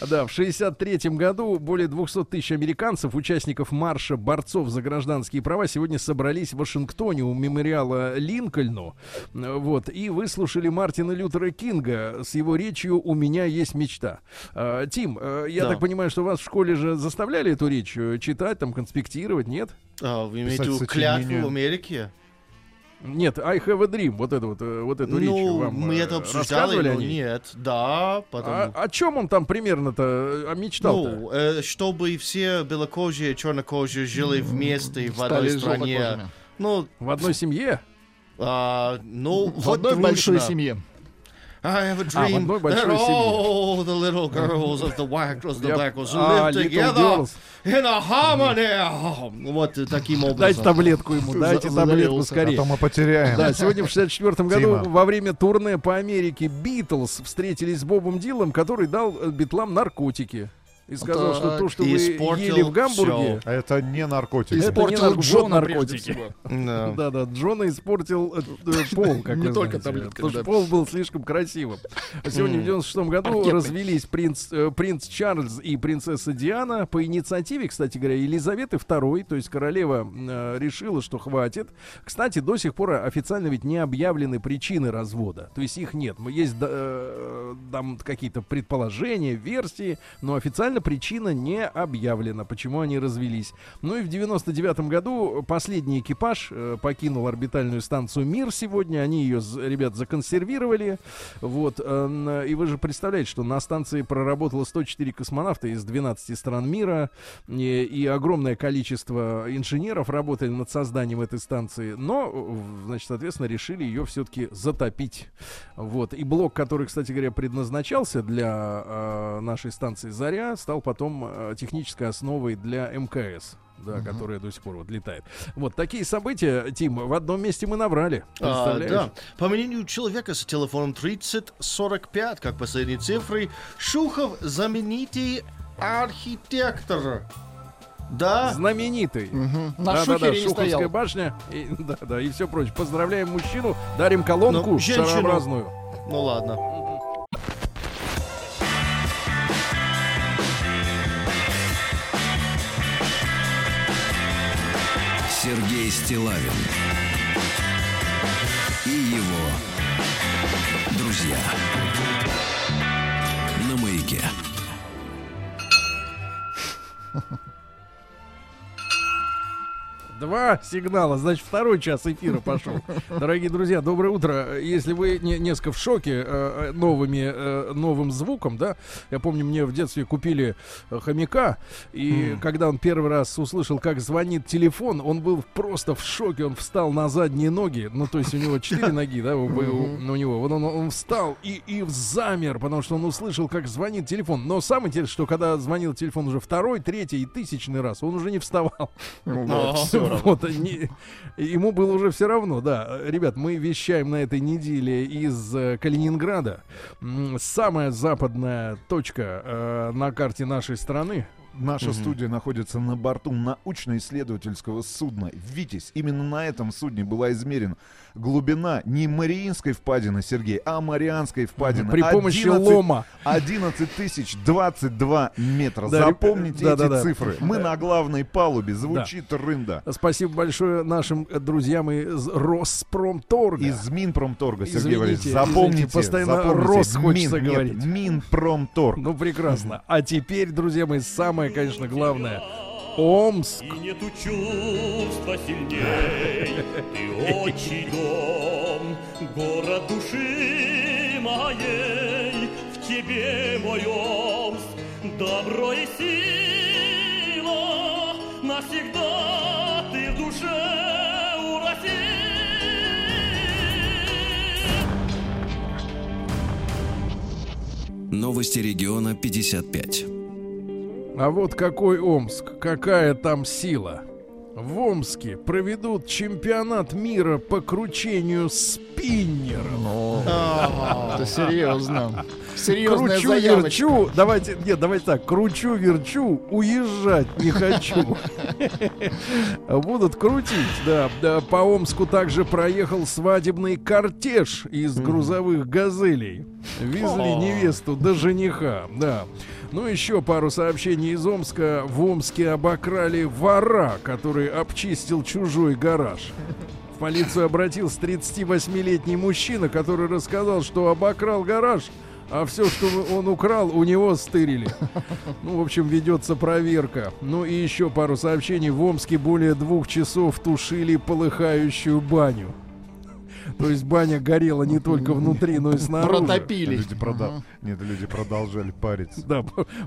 Да, в 63 году более 200 тысяч американцев, участников марша борцов за гражданские права, сегодня собрались в Вашингтоне у мемориала Линкольну. Вот, и выслушали Мартина Лютера Кинга с его речью «У меня есть мечта». А, Тим, э, я Да. так понимаю, что вас в школе же заставляли эту речь э, читать, там, конспектировать, нет? А, вы имеете в Писать виду клятву сочинение. Нет, I have a dream, вот эту вот, э, вот эту речь Ну, вам мы э, это обсуждали, рассказывали но о ней? нет. Да, потому... А, о чем он там примерно-то э, мечтал-то? Ну, э, чтобы все белокожие чернокожие жили вместе в одной стране. Ну, В одной семье? а, ну, В вот одной большой дружно. семье. I have a А, dream одной that all the little girls of the white girls, the Я- black girls А, live together Girls. in a harmony. Вот таким образом. Дайте таблетку ему, дайте таблетку загорелся. А скорее. то мы потеряем. Да, сегодня в 64 году Тима. во время турне по Америке Битлз встретились с Бобом Дилом, который дал э, Битлам наркотики. И сказал, что Так. то, что И вы ели в Гамбурге, А Это не наркотик. Это не Испортил Джона вот прежде наркотики. всего. Да. Да, да, Джона испортил э, э, пол, как Не только знаете, таблетками, потому что пол был слишком красивым. Сегодня в 96 году развелись принц, э, принц Чарльз и принцесса Диана по инициативе, кстати говоря, Елизаветы II, то есть королева решила, что хватит. Кстати, до сих пор официально ведь не объявлены причины развода, то есть их нет. Есть там какие-то предположения, версии, но официально причина не объявлена, почему они развелись. Ну и в 99 году последний экипаж э, покинул орбитальную станцию Мир сегодня. Они ее, ребят, законсервировали. Вот. э, И вы же представляете, что на станции проработало 104 космонавта из 12 стран мира. И, и огромное количество инженеров работали над созданием этой станции. Но, значит, соответственно, решили ее все-таки затопить. Вот. И блок, который, кстати говоря, предназначался для э, нашей станции «Заря», стал потом э, технической основой для МКС. Да, которая до сих пор вот летает. Вот такие события, Тим, в одном месте мы набрали. А, да. По мнению человека с телефоном 3045, как последние цифры, Шухов знаменитый архитектор. Да? Знаменитый. Мгм. На Да, да, да, Шуховская стоял. башня. И, да, да, и все прочее. Поздравляем мужчину, дарим колонку Ну, женщину. шарообразную. Ну ладно. Стилавин и его друзья на маяке. Два сигнала, значит, второй час эфира пошел. Дорогие друзья, доброе утро. Если вы не, несколько в шоке э, э, новыми, э, новым звуком, да, я помню, мне в детстве купили э, хомяка, и когда он первый раз услышал, как звонит телефон, он был просто в шоке, он встал на задние ноги, ну, то есть у него четыре ноги, да, у, у- у него, вот он, он встал и, и замер, потому что он услышал, как звонит телефон. Но самое интересное, что когда звонил телефон уже второй, третий и тысячный раз, он уже не вставал. Ага. Вот, не- ему было уже все равно, да. Ребят, мы вещаем на этой неделе из э, Калининграда. Самая западная точка э, на карте нашей страны. Наша студия находится на борту научно-исследовательского судна «Витязь». Именно на этом судне была измерена глубина не Мариинской впадины, Сергей, а Марианской впадины. При помощи 11 лома. 11 тысяч 22 метра. Да, Запомните да, эти да, цифры. Мы на главной палубе. Звучит рында. Спасибо большое нашим э, друзьям из Роспромторга. Из Минпромторга, Сергей Извините, Валерьевич. извините, Запомните. постоянно запомните. Рос хочется Мин, нет, говорить. Минпромторг. Ну, прекрасно. А теперь, друзья мои, самое, конечно, главное. Омск. И нету чувства сильней Ты отчий дом, город души моей В тебе мой Омск, добро и сила Навсегда ты в душе у России Новости региона 55. А вот какой Омск, какая там сила. В Омске проведут чемпионат мира по кручению спиннеров. Ну, это серьезно. Серьезная Кручу, заявочка. верчу, давайте, нет, давайте так, кручу, верчу, уезжать не хочу. Будут крутить, да. Да, По Омску также проехал свадебный кортеж из грузовых газелей. Везли невесту до жениха, да. Ну, еще пару сообщений из Омска. В Омске обокрали вора, который обчистил чужой гараж. В полицию обратился 38-летний мужчина, который рассказал, что обокрал гараж, а все, что он украл, у него стырили. Ну, в общем, ведется проверка. Ну и еще пару сообщений. В Омске более двух часов тушили полыхающую баню. То есть баня горела не только внутри, но и снаружи. Протопили. Люди прода- Нет, люди продолжали париться. Да,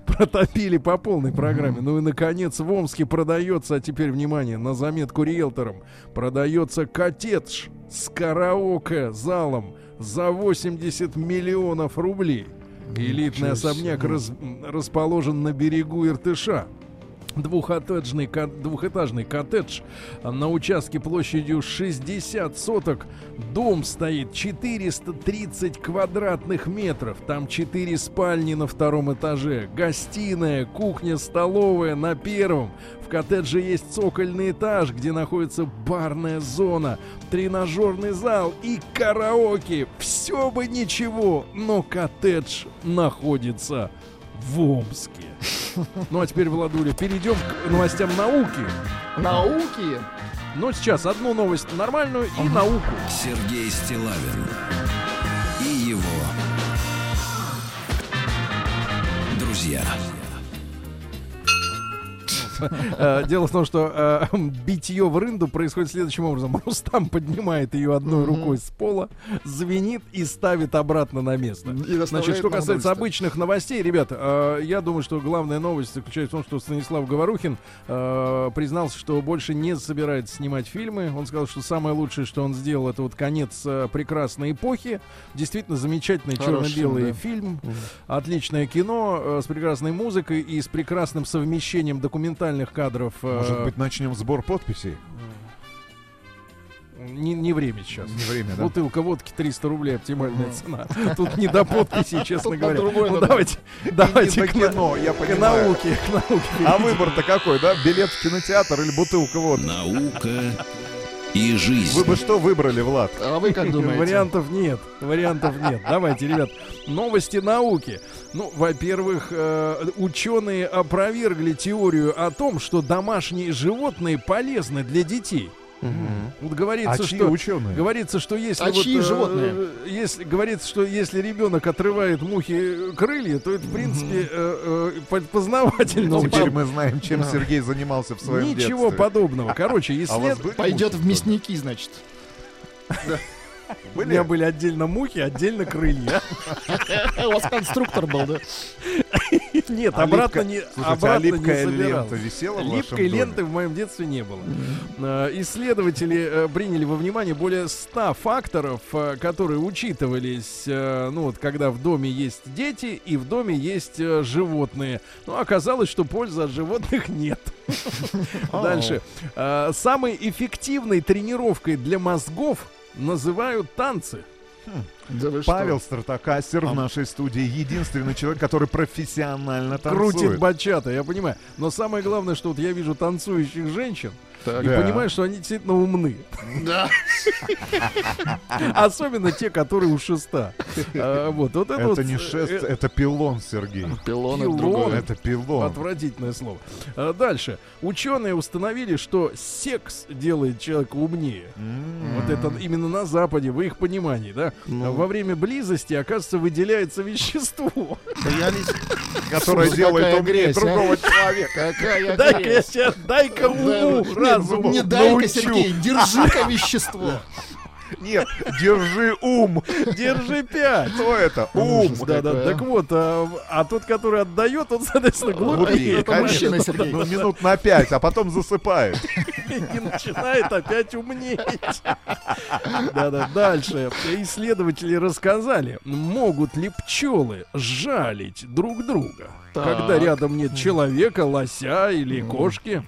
протопили по полной программе. Ну и, наконец, в Омске продается, а теперь, внимание, на заметку риэлторам, продается коттедж с караоке-залом за 80 миллионов рублей. Элитный себе. особняк раз- расположен на берегу Иртыша. Двухэтажный, двухэтажный коттедж на участке площадью 60 соток. Дом стоит 430 квадратных метров. Там 4 спальни на втором этаже. Гостиная, кухня, столовая на первом. В коттедже есть цокольный этаж, где находится барная зона, тренажерный зал и караоке. Все бы ничего, но коттедж находится в Омске. Ну а теперь, Владуля, перейдем к новостям науки. Науки. Но сейчас одну новость нормальную и науку. Сергей Стилавин и его друзья. Э, Дело в том, что э, битье в рынду происходит следующим образом. Рустам поднимает ее одной рукой с пола, звенит и ставит обратно на место. Значит, что касается обычных новостей, ребят, э, я думаю, что главная новость заключается в том, что Станислав Говорухин признался, что больше не собирается снимать фильмы. Он сказал, что самое лучшее, что он сделал, это вот конец прекрасной эпохи. Действительно замечательный черно-белый фильм, да. фильм, отличное кино с прекрасной музыкой и с прекрасным совмещением документальных кадров. э, Может быть, начнем сбор подписей? не, не время сейчас. Не время, да? Бутылка водки 300 рублей оптимальная цена. Тут не до подписи, честно говоря. Ну надо. давайте, давайте к, кино, я к понимаю. науке, к науке. А выбор-то какой, да? Билет в кинотеатр или бутылка водки? Наука и жизнь. Вы бы что выбрали, Влад? А вы как думаете? Вариантов нет, вариантов нет. Давайте, ребят, новости науки. Ну, во-первых, э, ученые опровергли теорию о том, что домашние животные полезны для детей. Вот говорится, А чьи что ученые? Говорится, что если А вот, чьи э, животные? если говорится, что если ребенок отрывает мухи крылья, то это в принципе э, э, по- познавательно. Теперь мы знаем, чем Сергей занимался в своем Ничего детстве. подобного. Короче, А исслед... были Пойдет мухи в мясники, значит. У меня были отдельно мухи, отдельно крылья. У вас конструктор был, да? Нет, А обратно липка- не Слушайте, а обратно не липкая собирал. лента висела в Липкой ленты в моем детстве не было. Э, Исследователи э, приняли во внимание более 100 факторов, э, которые учитывались, ну вот, когда в доме есть дети и в доме есть животные. Но оказалось, что пользы от животных нет. Дальше. Самой эффективной тренировкой для мозгов называют танцы. Да вы что? Павел Стартакастер в нашей студии единственный человек, который профессионально танцует. Крутит бачата, я понимаю. Но самое главное, что вот я вижу танцующих женщин Так. и Да. понимаю, что они действительно умны. Да. Особенно те, которые у шеста. А, Вот, вот это, Это вот, не э, шест, э, это пилон, Сергей. Пилон это Пилон. другое. Это пилон. Отвратительное слово. А, Дальше. Ученые установили, что секс делает человека умнее. М. Вот это именно на Западе, в их понимании, да? Во время близости, оказывается, выделяется вещество. Которое делает умнее а? другого человека. Какая Дай-ка уму, разуму Не дай-ка. Сергей, держи-ка вещество. Нет, держи ум. Держи пять. Кто это? Ум. Да, да, так вот, а, а тот, который отдает, он, соответственно, глупее. Это мужчина, Сергей. Ну, минут на пять, а потом засыпает. и начинает опять умнеть. Да-да, дальше. Исследователи рассказали, могут ли пчелы жалить друг друга, Так. когда рядом нет человека, лося или кошки.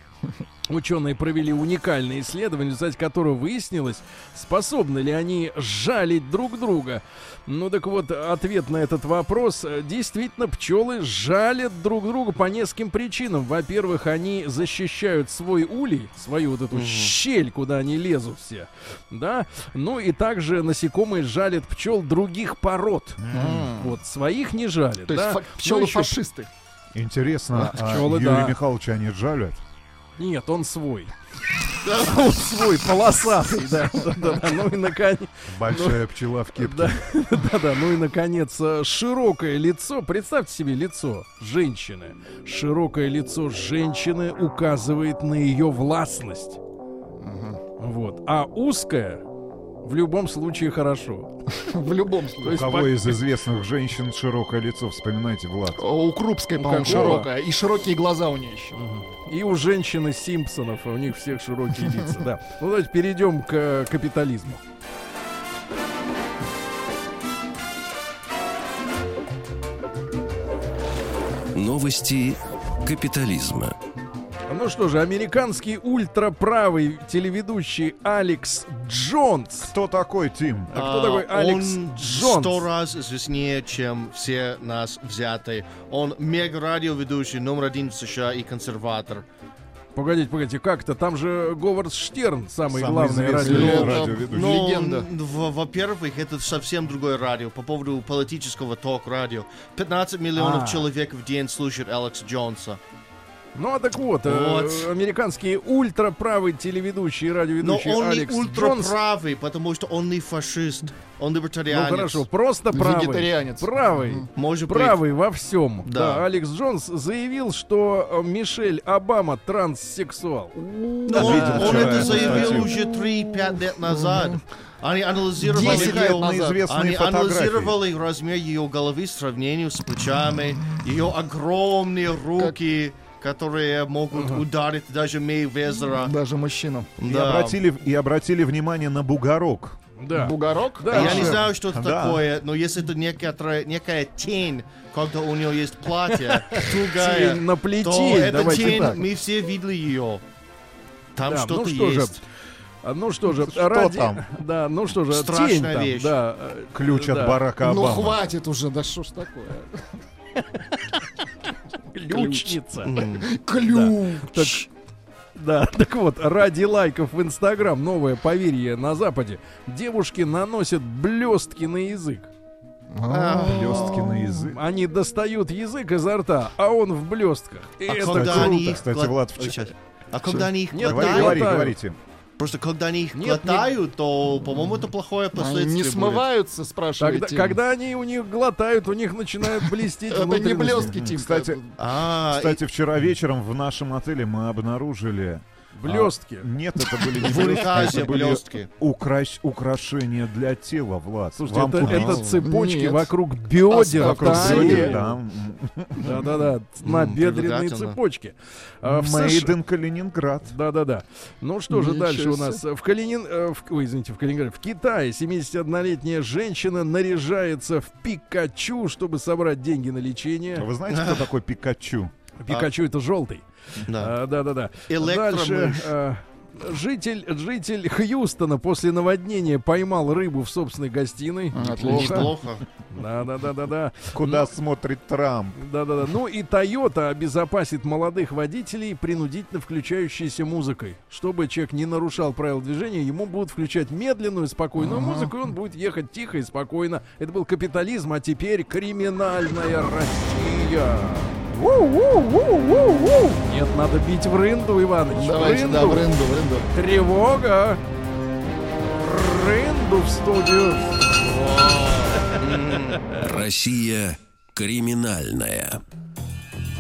Ученые провели уникальное исследование, в результате которого выяснилось, способны ли они жалить друг друга. Ну так вот, ответ на этот вопрос. Действительно, пчелы жалят друг друга по нескольким причинам. Во-первых, они защищают свой улей, свою вот эту щель, куда они лезут все. Да? Ну и также насекомые жалят пчел других пород. Вот, своих не жалят. То есть да? фа- Ну, пчелы еще фашисты. Интересно, а Пчелы, Юрия да. Михайловича они жалят? Нет, он свой. Он свой, полосатый, да. Да-да-да. Ну и наконец. Большая пчела в кепке. Да, да-да. Ну и наконец, э, широкое лицо. Представьте себе лицо женщины. Широкое лицо женщины указывает на ее властность. Вот. А узкое в любом случае хорошо. В любом случае. У кого из известных женщин широкое лицо? Вспоминайте, Влад. У Крупской, по-моему, широкая. И широкие глаза у нее еще. И у женщины Симпсонов, у них всех широкие лица, да. Ну давайте перейдем к э, капитализму. Новости капитализма. Ну что же, американский ультраправый телеведущий Алекс Джонс. Кто такой, Тим? А кто такой Алекс он Джонс? сто раз известнее, чем все нас взятые. Он мега-радиоведущий, номер один в США и консерватор. Погодите, погодите, как-то? Там же Говард Штерн, самый, Самый главный радио. радиоведущий. Ну, Легенда. во-первых, это совсем другое радио по поводу политического ток-радио. 15 миллионов А. человек в день слушают Алекса Джонса. Ну а так вот, э, Вот. американский ультраправый телеведущий и Но радиоведущий он Алекс не Джонс. ультраправый, потому что он не фашист, он Ну либертарианец. хорошо, просто правый. Вегетарианец. Правый. Может быть. Правый во всем. Да. Да. Алекс Джонс заявил, что э, Мишель Обама транссексуал. Но он, Видел он это заявил уже 3-5 лет назад. Они анализировали, 10 лет назад. известные они фотографии. анализировали размер ее головы в сравнении с плечами, ее огромные руки, которые могут ударить даже Мейвезера. Даже мужчину. И, Да. обратили, и обратили внимание на бугорок. Да. Бугорок? Да. Я не знаю, что это Да. такое, но если это некоторая, некая тень, когда у нее есть платье, тугая, Тень на то плетень, эта давайте тень, так. мы все видели ее. Там Да, что-то ну что же, есть. А, Ну что же, Что ради... там? Да, ну что же, Страшная тень там, вещь. да. Ключ да, от Барака Ну Обамы. хватит уже, да что ж такое? Ключница. Ключ. Да, так вот, ради лайков в Инстаграм новое поверье на Западе. Девушки наносят блестки на язык. Блестки на язык. Они достают язык изо рта, а он в блестках. И А это когда круто. они их Кстати, Влад, в. А когда они их Нет, Говори, говори, говорите. Просто когда они их Нет, глотают, то, по-моему, это плохое Они последствие не будет. смываются, спрашиваете? Когда, когда они у них глотают, у них начинают блестеть Это не блестки, Тим. Кстати, А, Кстати, вчера вечером в нашем отеле мы обнаружили... Блестки. а, нет, это были не блестки, это были украшения для тела, Влад. Слушайте, Вам это, купить? это цепочки Нет. вокруг бедер, Вокруг. Бедер, да. Да-да-да, на бедренные цепочки. А, Made in Калининград. Да-да-да. Ну что же дальше у нас? В Калинин... э, Ой, извините, в Калининграде. В Китае 71-летняя женщина наряжается в Пикачу, чтобы собрать деньги на лечение. Вы знаете, кто такой Пикачу? Пикачу это желтый. Да. А, Да-да-да. Электромышь. Дальше. э, Житель, житель Хьюстона после наводнения поймал рыбу в собственной гостиной. Отлично. Неплохо. Да-да-да-да-да. Куда смотрит Трамп? Да-да-да. Ну и Toyota обезопасит молодых водителей принудительно включающейся музыкой. Чтобы человек не нарушал правила движения, ему будут включать медленную, спокойную музыку, и он будет ехать тихо и спокойно. Это был капитализм, а теперь криминальная Россия. Нет, надо бить в рынду, Иваныч. Давайте, в да, рынду. в рынду, в рынду. Тревога. Рынду в студию. Россия криминальная.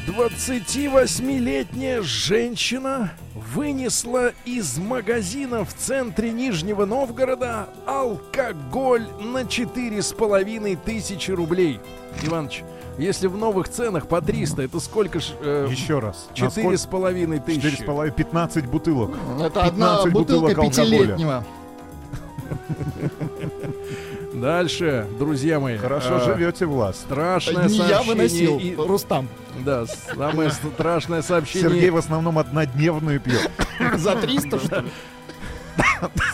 28-летняя женщина вынесла из магазина в центре Нижнего Новгорода алкоголь на 4,5 тысячи рублей. Иваныч, если в новых ценах по 300, это сколько ж... э, Еще раз. Четыре с половиной Четыре тысячи. с половиной, 15 бутылок. Это одна 15 бутылка пятилетнего. Дальше, друзья мои. Хорошо э, живете, Влад. Страшное Не я сообщение выносил, и- Рустам. Да, самое страшное сообщение. Сергей в основном однодневную пьет. За 300, что ли?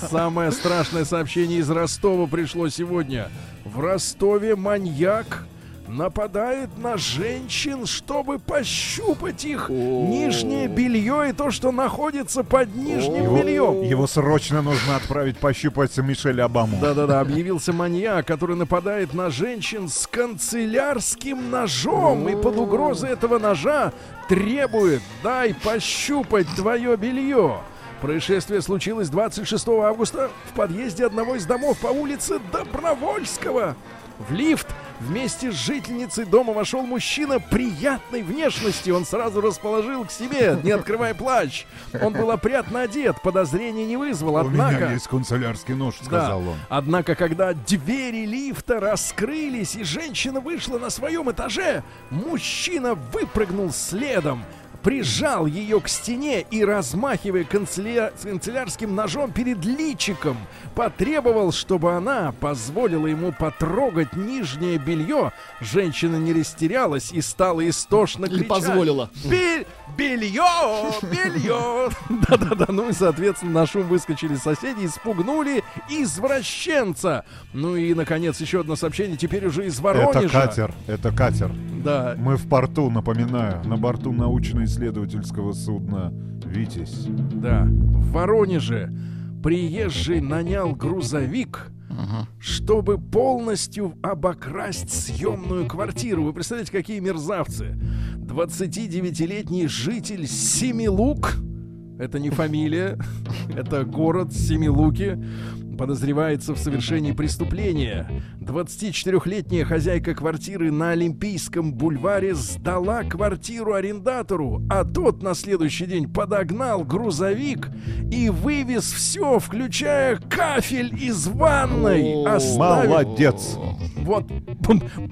Самое страшное сообщение из Ростова пришло сегодня. В Ростове маньяк нападает на женщин, чтобы пощупать их нижнее белье и то, что находится под нижним бельем. его срочно нужно отправить пощупать Мишель Обаму. Да-да-да, объявился маньяк, который нападает на женщин с канцелярским ножом и под угрозой этого ножа требует «дай пощупать твое белье». Происшествие случилось 26 августа в подъезде одного из домов по улице Добровольского. В лифт вместе с жительницей дома вошел мужчина приятной внешности. Он сразу расположил к себе, не открывая плащ. Он был опрятно одет, подозрений не вызвал, У однако... меня есть канцелярский нож, сказал Да. он. Однако, когда двери лифта раскрылись и женщина вышла на своем этаже, мужчина выпрыгнул следом, прижал ее к стене и, размахивая канцеля- канцелярским ножом перед личиком, потребовал, чтобы она позволила ему потрогать нижнее белье. Женщина не растерялась и стала истошно И кричать. позволила. «Бе- Белье! Белье! Да-да-да, ну и, соответственно, на шум выскочили соседи, испугнули извращенца. Ну и, наконец, еще одно сообщение, теперь уже из Воронежа. Это катер, это катер. Да, Мы в порту, напоминаю, на борту научно-исследовательского судна «Витязь». да. В Воронеже приезжий нанял грузовик, чтобы полностью обокрасть съемную квартиру. Вы представляете, какие мерзавцы? 29-летний житель Семилук, это не фамилия, это город Семилуки, подозревается в совершении преступления. 24-летняя хозяйка квартиры на Олимпийском бульваре сдала квартиру арендатору, а тот на следующий день подогнал грузовик и вывез все, включая кафель из ванной. Оставил- Молодец. Вот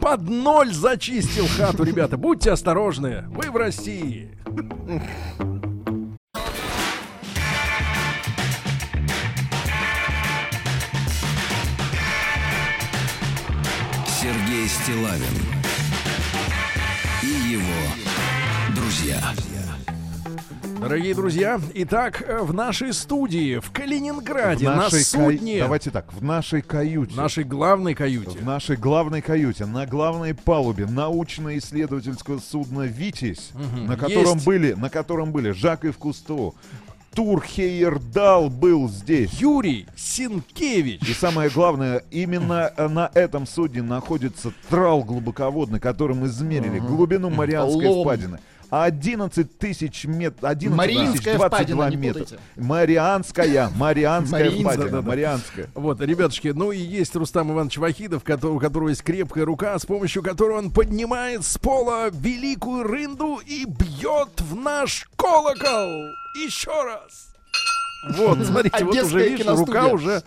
под ноль зачистил хату, ребята. Будьте осторожны. Вы в России. Стилавин и его друзья. Дорогие друзья, итак, э, в нашей студии в Калининграде на кай- судне, Давайте так, в нашей каюте. в нашей главной каюте. В нашей главной каюте, на главной палубе научно-исследовательского судна «Витязь», на котором Есть. были, на котором были Жак Кусто, Тур Хейердал был здесь. Юрий Синкевич. И самое главное, именно на этом судне находится трал глубоководный, которым измерили глубину Марианской впадины. 11 тысяч метров, 11 Мариинская тысяч 22 впадина, не метра. путайте. Марианская, Марианская впадина. Марианская. Вот, ребятушки, ну и есть Рустам Иванович Вахидов, у которого есть крепкая рука, с помощью которой он поднимает с пола великую рынду и бьет в наш колокол. Еще раз. Вот, смотрите, вот уже, видишь, рука уже...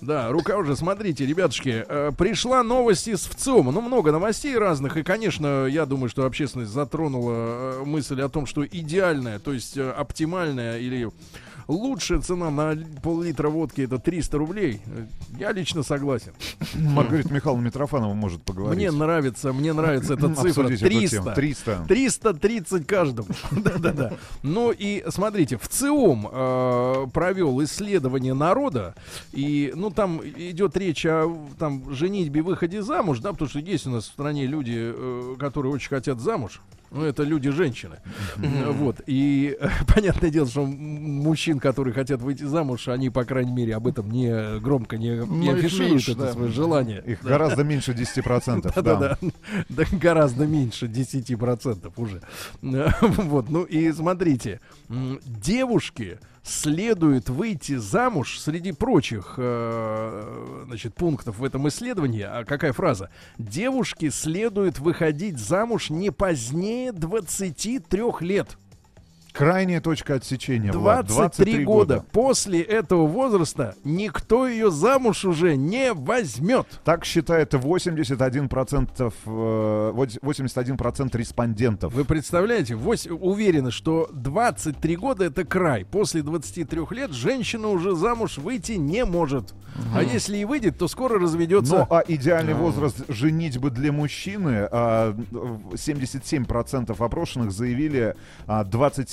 Да, рука уже, смотрите, ребятушки, э, пришла новость из ВЦИОМа, ну, много новостей разных, и, конечно, я думаю, что общественность затронула э, мысль о том, что идеальная, то есть э, оптимальная или лучшая цена на пол-литра водки это 300 рублей. Я лично согласен. Маргарита Михайловна Митрофанова может поговорить. Мне нравится, мне нравится эта цифра. Обсудить эту 300. тему. 300. 330 каждому. Да-да-да. Ну и смотрите, в ЦИОМ э, провел исследование народа, и ну там идет речь о там женитьбе, выходе замуж, да, потому что есть у нас в стране люди, э, которые очень хотят замуж. Ну, это люди-женщины. Вот. И э, понятное дело, что мужчин, которые хотят выйти замуж, они, по крайней мере, об этом не громко не, не Ну, афишируют меньше, это да. свое желание. Их гораздо меньше 10%. да. Да-да-да. Да, гораздо меньше 10% уже. Вот, ну и смотрите. м, Девушке следует выйти замуж среди прочих э, значит, пунктов в этом исследовании. А какая фраза? Девушке следует выходить замуж не позднее 23 лет. Крайняя точка отсечения. Влад, 23 года. После этого возраста никто ее замуж уже не возьмет. Так считает 81%, э, 81% респондентов. Вы представляете, вось- уверены, что 23 года это край. После 23 лет женщина уже замуж выйти не может. А если и выйдет, то скоро разведется. Ну, а идеальный возраст женитьбы для мужчины, а, 77% опрошенных заявили а,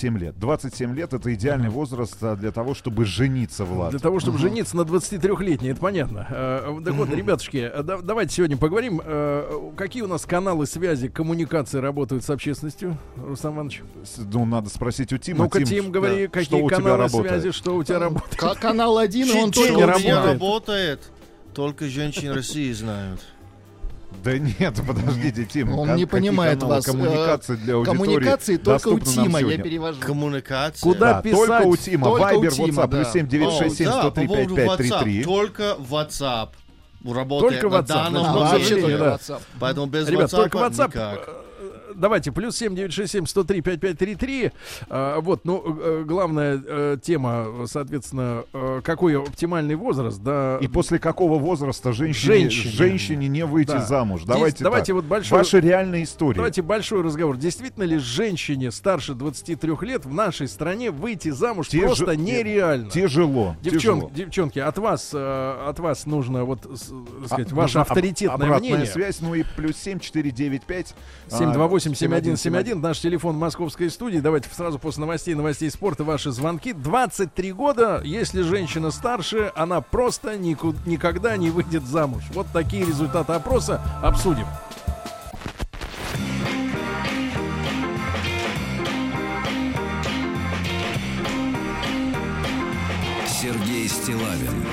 27 лет. 27 лет это идеальный возраст а, для того, чтобы жениться, Влад. Для того, чтобы жениться на 23-летней, это понятно. Э, Так вот, ребятушки, да- давайте сегодня поговорим, э, какие у нас каналы связи, коммуникации работают с общественностью, Рустам Иванович? Ну, надо спросить у Тима. Ну-ка, Тим, говори, да, какие что у тебя каналы работает? связи, что у тебя работает? К- канал один, и он только не работает. Только женщины России знают. Да нет, подождите, Тим. Он не понимает вас. Коммуникации для аудитории Коммуникации только у Тима, я перевожу. Коммуникация. Куда Да, писать? только у Тима. Вайбер, WhatsApp, плюс 7 967 О, да, 103 по поводу 5533. WhatsApp. Только WhatsApp работает Только на WhatsApp, данном да. А, Ну, вообще только. WhatsApp. Поэтому без Ребят, WhatsApp только WhatsApp. никак. Э, Давайте, плюс 7967 103 5533. А, вот, ну, э, главная э, тема, соответственно, э, какой оптимальный возраст, да. И после какого возраста женщине, Женщине. женщине не выйти Да. замуж? Здесь Давайте, давайте так. вот большой- Ваши реальные истории. Давайте большой разговор. Действительно ли женщине старше 23 лет в нашей стране выйти замуж Те просто же- нереально? Тяжело. Девчон, тяжело. девчонки, от вас, э, от вас нужно вот, так сказать, А, ваше об- авторитетное обратная мнение. связь, ну и плюс 7 495 а, 87171, наш телефон московской студии. Давайте сразу после новостей, новостей спорта ваши звонки. 23 года, если женщина старше, она просто нику- никогда не выйдет замуж. Вот такие результаты опроса обсудим. Сергей Стилавин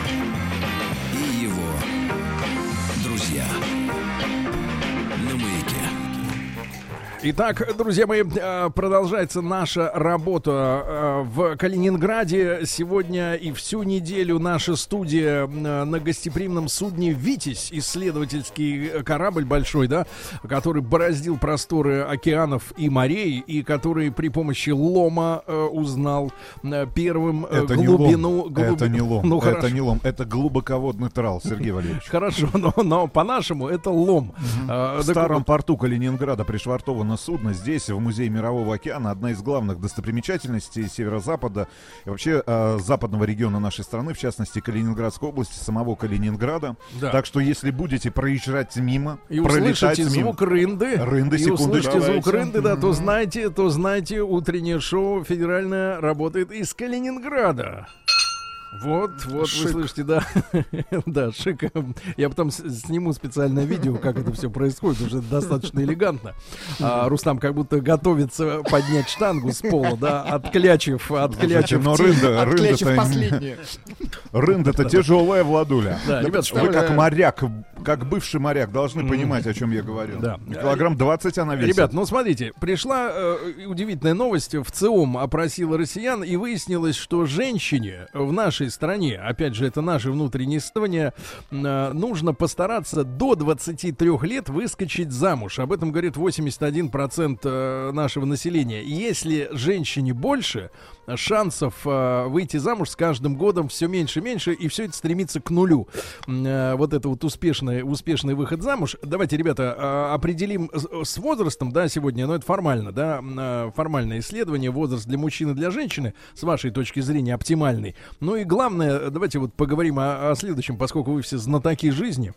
Итак, друзья мои, э, продолжается наша работа э, в Калининграде. Сегодня и всю неделю наша студия э, на гостеприимном судне «Витязь», исследовательский корабль большой, да, который бороздил просторы океанов и морей, и который при помощи лома узнал первым Это не глубину... лом. глубину- Это не лом. Ну, это хорошо. не лом. Это глубоководный трал, Сергей Валерьевич. Хорошо, но, но по-нашему это лом. В старом порту Калининграда пришвартовано судно. Здесь, в Музее Мирового океана, одна из главных достопримечательностей северо-запада и вообще э, западного региона нашей страны, в частности, Калининградской области, самого Калининграда. Да. Так что, если будете проезжать мимо, и пролетать услышите мимо... звук рынды, Рынды, и услышите звук Давайте. рынды, да, то знаете, то знаете, утреннее шоу федеральное работает из Калининграда. Вот, вот, вы слышите, да, да, шик. Я потом сниму специальное видео, как это все происходит, уже достаточно элегантно. А, Рустам как будто готовится поднять штангу с пола, да, отклячив, отклячив. Но рында, Отклячив рында-то, последнее. рында-то тяжелая, Владуля. Да, ребят, Вы как моряк, как бывший моряк, должны понимать, о чем я говорю. Да. Килограмм 20 она весит. Ребят, ну смотрите, пришла э, удивительная новость. В ЦИОМ опросила россиян, и выяснилось, что женщине в нашей стране, опять же, это наши внутренние исследования, э, нужно постараться до 23 лет выскочить замуж. Об этом говорит 81% э, нашего населения. Если женщине больше, шансов э, выйти замуж с каждым годом все меньше и меньше, и все это стремится к нулю. Э, вот это вот успешный, успешный выход замуж. Давайте, ребята, э, определим с, возрастом, да, сегодня, но это формально, да, э, формальное исследование, возраст для мужчины для женщины, с вашей точки зрения, оптимальный. Ну и главное, давайте вот поговорим о, о следующем, поскольку вы все знатоки жизни.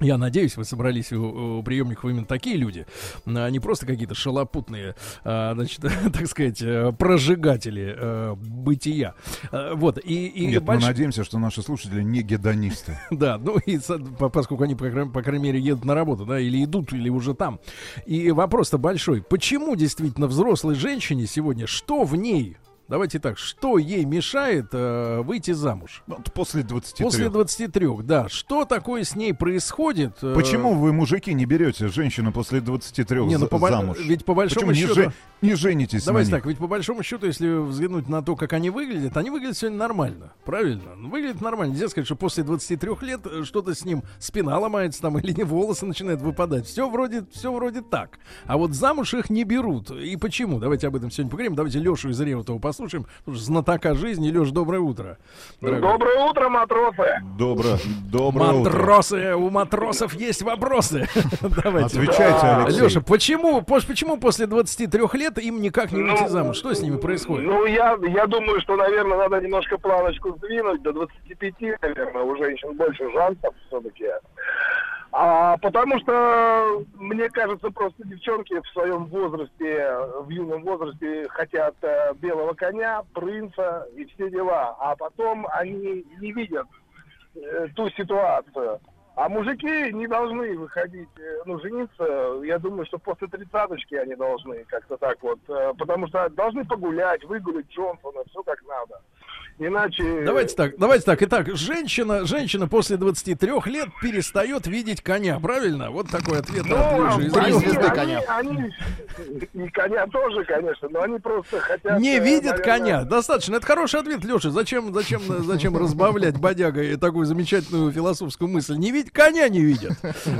Я надеюсь, вы собрались у, у приемников именно такие люди, а не просто какие-то шалопутные, а, значит, так сказать, э, прожигатели э, бытия. А, Вот, и, и Нет, больш- мы надеемся, что наши слушатели не гедонисты. да, ну и поскольку они, по крайней мере, едут на работу, да, или идут, или уже там. И вопрос-то большой. Почему действительно взрослой женщине сегодня, что в ней, давайте так, что ей мешает э, выйти замуж? Вот после 23. После 23, да. Что такое с ней происходит? э, Почему вы, мужики, не берете женщину после 23 Не, ну, по замуж? ведь по большому Почему не, счету- же- не женитесь Давайте так, ведь по большому счету, если взглянуть на то, как они выглядят, они выглядят сегодня нормально, правильно? Ну, Выглядят нормально. Нельзя сказать, что после 23 лет э, что-то с ним спина ломается там или не волосы начинают выпадать. Все вроде, все вроде так. А вот замуж их не берут. И почему? Давайте об этом сегодня поговорим. Давайте Лешу из Реутова послушаем. Что знатока жизни. Леш, доброе утро. дорогой. Доброе утро, матросы! Добро, доброе утро. Матросы, у матросов есть вопросы. Давайте. Отвечайте, Алексей. Леша, почему, почему после 23 лет им никак не выйти Ну, замуж? Что с ними происходит? Ну, я, я думаю, что, наверное, надо немножко планочку сдвинуть до 25, наверное, у женщин больше шансов все-таки. А, потому что, мне кажется, просто девчонки в своем возрасте, в юном возрасте хотят э, белого коня, принца и все дела. А потом они не видят э, ту ситуацию. А мужики не должны выходить, э, ну, жениться, я думаю, что после тридцаточки они должны как-то так вот, потому что должны погулять, выгулять Джонсона, все как надо. Иначе... Давайте так, давайте так. Итак, женщина, женщина после 23 лет перестает видеть коня, правильно? Вот такой ответ Ну, от Лёши из они, звезды они- коня. они- и коня тоже, конечно, но они просто хотят... Не э, видит наверное, коня. Достаточно. Это хороший ответ, Леша. Зачем, зачем, зачем разбавлять бодягой такую замечательную философскую мысль? Не видит, коня не видят.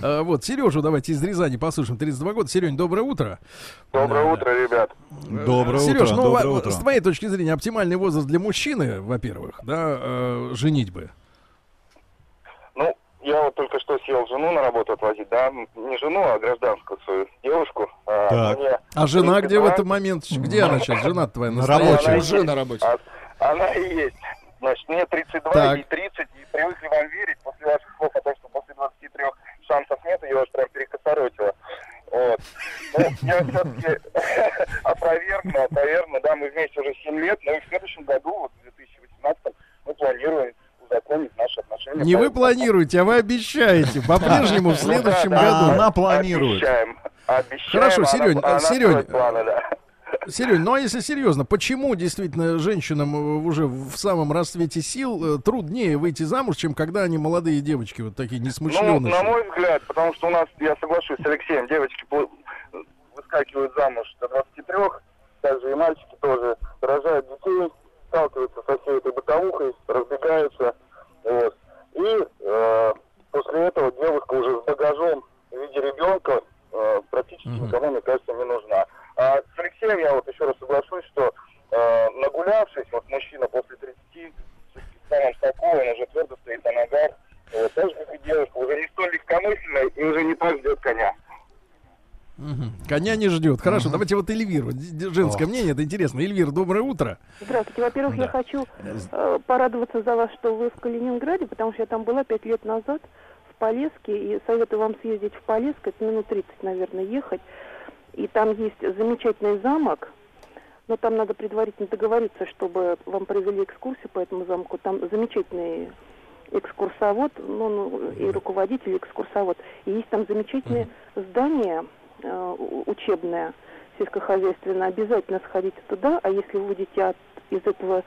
А, Вот, Сережу давайте из Рязани послушаем. 32 года. Серень, доброе утро. Доброе Да, утро, ребят. Доброе Сереж, утро, ну, доброе во- утро. с твоей точки зрения, оптимальный возраст для мужчины, во-первых, да, э, женитьбы? Ну, я вот только что съел жену на работу отвозить, да, не жену, а гражданскую свою девушку. А, так. А, мне... а жена где она... в этот момент? Где она сейчас? Жена твоя на рабочей. Уже на работе. А, она и есть. Значит, мне 32 так. и 30, и привыкли вам верить после ваших слов о том, что после 23 шансов нет, ее уже прям перекосоротило. Вот. Ну, я все-таки опровергну, опровергну, да, мы вместе уже 7 лет, но и в следующем году, вот сейчас Не вы планируете, а вы обещаете. По-прежнему в следующем году. Она планирует. Обещаем. Обещаем. Хорошо, Серёнь, Серёнь, да. Серёнь, ну а если серьезно, почему действительно женщинам э, уже в самом расцвете сил э, труднее выйти замуж, чем когда они молодые девочки, вот такие Ну, несмышленые? на мой взгляд, потому что у нас, я соглашусь с Алексеем, девочки выскакивают замуж до 23, также и мальчики тоже рожают детей, сталкиваются со всей этой бытовухой, разбегаются. Вот. И э, после этого девушка уже с багажом в виде ребенка э, практически никому, мне кажется, не нужна. А с Алексеем я вот еще раз соглашусь, что э, нагулявшись, вот мужчина после 30, в самом соку, он уже твердо стоит на ногах, э, так же, как и девушка, уже не столь легкомысленная и уже не так ждет коня. Мгм. Коня не ждет. Хорошо, давайте вот Эльвиру. Женское мнение, это интересно. Эльвир, доброе утро. Здравствуйте. Во-первых, я хочу э, порадоваться за вас, что вы в Калининграде, потому что я там была пять лет назад в Полеске, и советую вам съездить в Полеск, это минут 30, наверное, ехать. И там есть замечательный замок, но там надо предварительно договориться, чтобы вам провели экскурсию по этому замку. Там замечательный экскурсовод, ну, ну, и руководитель, экскурсовод. И есть там замечательное здание э, у- учебное, сельскохозяйственное. Обязательно сходите туда, а если вы будете от, из этого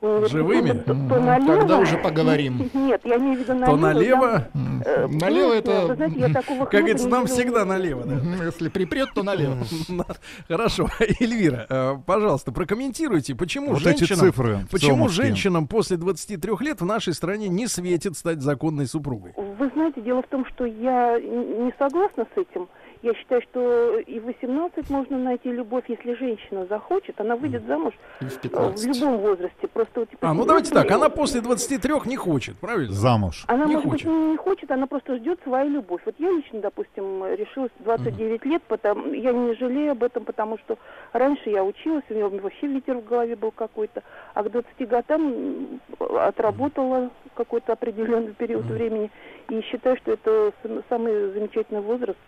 Живыми? то, то налево... Тогда уже поговорим. Нет, я имею в виду налево. То налево, там, э, Налево это- знаете, я такого как говорится, не нам всегда налево. да. Если припрет, то налево. Хорошо, Эльвира, э, пожалуйста, прокомментируйте, почему Вот эти женщинам, цифры почему женщинам после 23 лет в нашей стране не светит стать законной супругой? Вы знаете, дело в том, что я не согласна с этим. Я считаю, что и в 18 можно найти любовь, если женщина захочет, она выйдет замуж И в э, в 15. любом возрасте. Просто вот, типа, А, ну давайте так, она после 23 не хочет, правильно? Замуж. Она, не может хочет. быть, не, не хочет, она просто ждет свою любовь. Вот я лично, допустим, решилась в 29 лет, потому, я не жалею об этом, потому что раньше я училась, у меня вообще ветер в голове был какой-то, а к 20 годам м, отработала какой-то определенный период времени, и считаю, что это сам- самый замечательный возраст.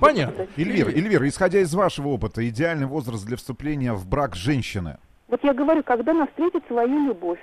Понятно. Эльвир, Эльвир, исходя из вашего опыта, идеальный возраст для вступления в брак женщины? Вот я говорю, когда она встретит свою любовь.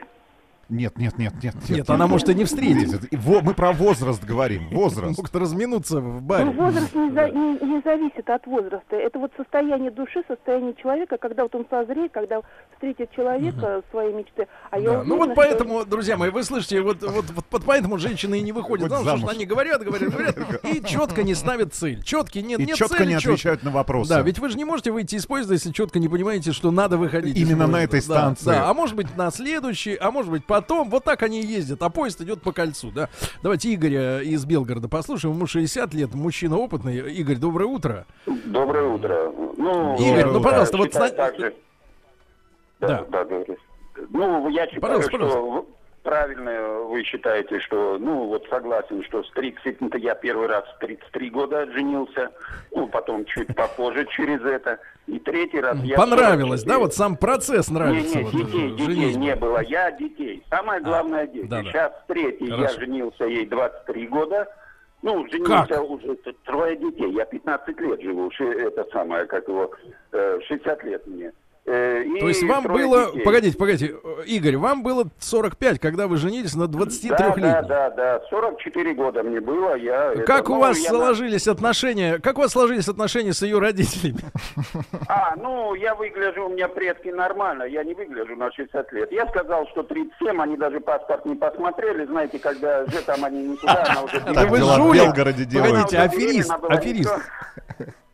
Нет, нет, нет, нет. Нет, она может и не встретить. Нет, это- во- Мы про возраст говорим. Возраст. Могут разминуться в Ну, баре. возраст не, за- не- не зависит от возраста. Это вот состояние души, состояние человека, когда вот он созреет, когда встретит человека своей мечты. А я Да, Ну уверена, вот что- поэтому, друзья мои, вы слышите, вот, вот, вот, вот поэтому женщины и не выходят Выходят замуж, потому что они говорят, говорят, говорят, и четко не ставят цель. Четкий нет, И нет четко цели, не отвечают на вопросы. Да, ведь вы же не можете выйти из поезда, если четко не понимаете, что надо выходить. Именно на этой Да, станции. Да, а может быть на следующей, а может быть потом. Вот так они ездят, а поезд идет по кольцу, да. Давайте Игоря из Белгорода послушаем. Ему 60 лет, мужчина опытный. Игорь, доброе утро. Доброе утро. Ну, Игорь, ну, пожалуйста, вот. Да. Да, да, говори. Ну, я считаю, Пожалуйста, что пожалуйста. Правильно вы считаете, что, ну, вот согласен, что с 30, ну, я первый раз в 33 года женился, ну, потом чуть попозже через это, и третий раз я... Понравилось, 44. да? Вот сам процесс Не, нравится. не, вот, детей, э, детей женитьбы. не было, я детей. Самое главное дети. да, да. Сейчас третий, Хорошо. я женился, ей 23 года. Ну, женился Как? уже трое детей. Я 15 лет живу, это самое, как его, э, 60 лет мне. Э, и То есть вам было, детей. погодите, погодите, Игорь, вам было 45, когда вы женились на 23 Да, да, летней да, да, 44 года мне было, я... это, Как у ну, вас я на- сложились отношения? Как у вас сложились отношения с ее родителями? А, ну, я выгляжу, у меня предки нормально, я не выгляжу на 60 лет. Я сказал, что 37, они даже паспорт не посмотрели, знаете, когда же там они никуда, она уже... Да вы жулик. Погодите, аферист, аферист.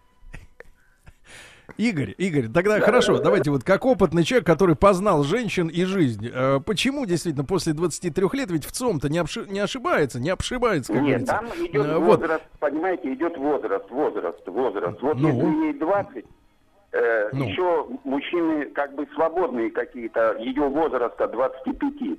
Игорь, Игорь, тогда хорошо, давайте вот как опытный человек, который познал женщин и жизнь, э, почему действительно после 23 лет, ведь в ЦОМ-то не, обши- не ошибается, не обшибается, как Нет, говорится. там идет Э, вот. возраст, понимаете, идет возраст, возраст, возраст. Вот Ну? если ей 20, э, Ну? еще мужчины как бы свободные какие-то, ее возраста 25. Ей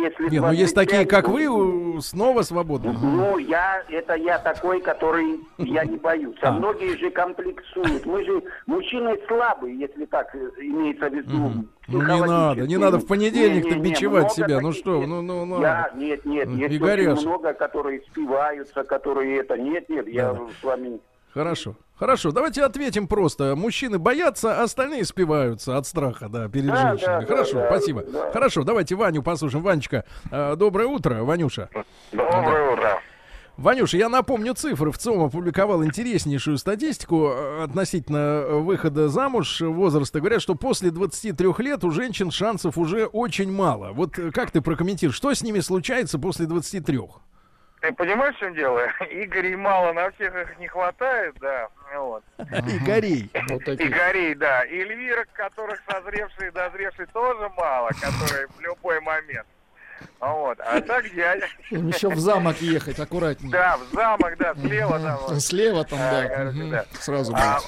если Не, ну есть 25, такие, как вы, снова свободны. Ну, я, это я такой, который, я не боюсь. А многие же комплексуют. Мы же, мужчины слабые, если так э, имеется в виду. Ну, не надо, не надо в понедельник-то Не-не-не, бичевать много себя. Ну что, есть. ну, ну, ну. Я, нет, нет, Ну, есть очень много, которые спиваются, которые это, нет, нет, я Да-да. с вами... Хорошо. Хорошо, давайте ответим просто. Мужчины боятся, а остальные спиваются от страха, да, перед Да, женщинами. да, Хорошо, да, да, спасибо. да. Хорошо, давайте Ваню послушаем. Ванечка, э, доброе утро, Ванюша. Доброе утро. Ванюша, я напомню цифры. В ЦИОМ опубликовал интереснейшую статистику э, относительно э, выхода замуж возраста. Говорят, что после 23 лет у женщин шансов уже очень мало. Вот как ты прокомментируешь, что с ними случается после 23? Ты понимаешь, в чем дело? Игорей мало, на всех их не хватает, да. Вот. Игорей. Игорей, да. И Эльвира, которых созревшие и дозревшие тоже мало, которые в любой момент. Вот. А так дядя. Им еще в замок ехать, аккуратнее. Да, в замок, да, слева там. вот. Слева там, да. короче, Мгм. да. Сразу А.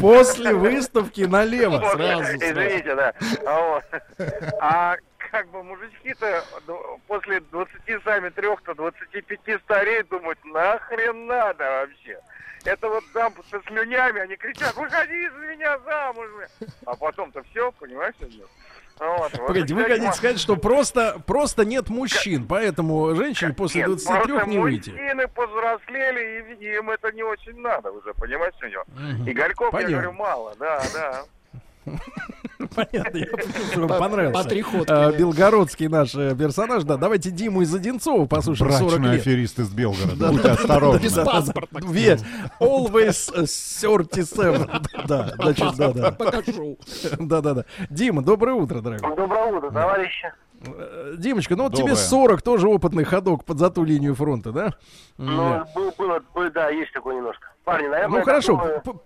После выставки налево. Сразу. Извините, да. А, вот. А как бы мужички-то после 20 сами трех-то 25 стареют, думают, нахрен надо вообще. Это вот там со слюнями, они кричат, выходи за меня замуж. бля». А потом-то все, понимаешь? нет? Вот, вот. Погодите, вы хотите сказать, что просто, просто нет мужчин, поэтому женщине после Нет, 23 просто не выйти. мужчины повзрослели, и им это не очень надо уже, понимаешь, у него? Мгм. Игорьков, Понятно. я говорю, мало, да, да. Понятно, я понравился. по три ходки, А. Белгородский наш э, персонаж. Да, давайте Диму из Одинцова послушаем 40 Брачный аферист из Белгорода. Да, Будь да, осторожны. Без паспорта. Ве- Always э, 37. Да, значит, да, да. Покажу. Да, да, да. Дима, доброе утро, дорогой. Доброе утро, товарищи. Э, Димочка, ну вот Доброе. тебе 40, тоже опытный ходок под за ту линию фронта, да? Ну, Да. был- было, было- да, есть такое немножко. Парни, наверное, Ну хорошо, думаю-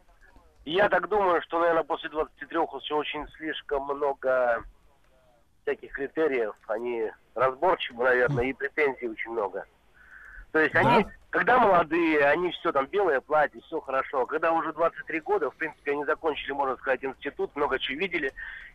Я так думаю, что, наверное, после 23 очень, очень слишком много всяких критериев. Они разборчивы, наверное, и претензий очень много. То есть они, когда молодые, они все там белое платье, все хорошо. Когда уже 23 года, в принципе, они закончили, можно сказать, институт, много чего видели,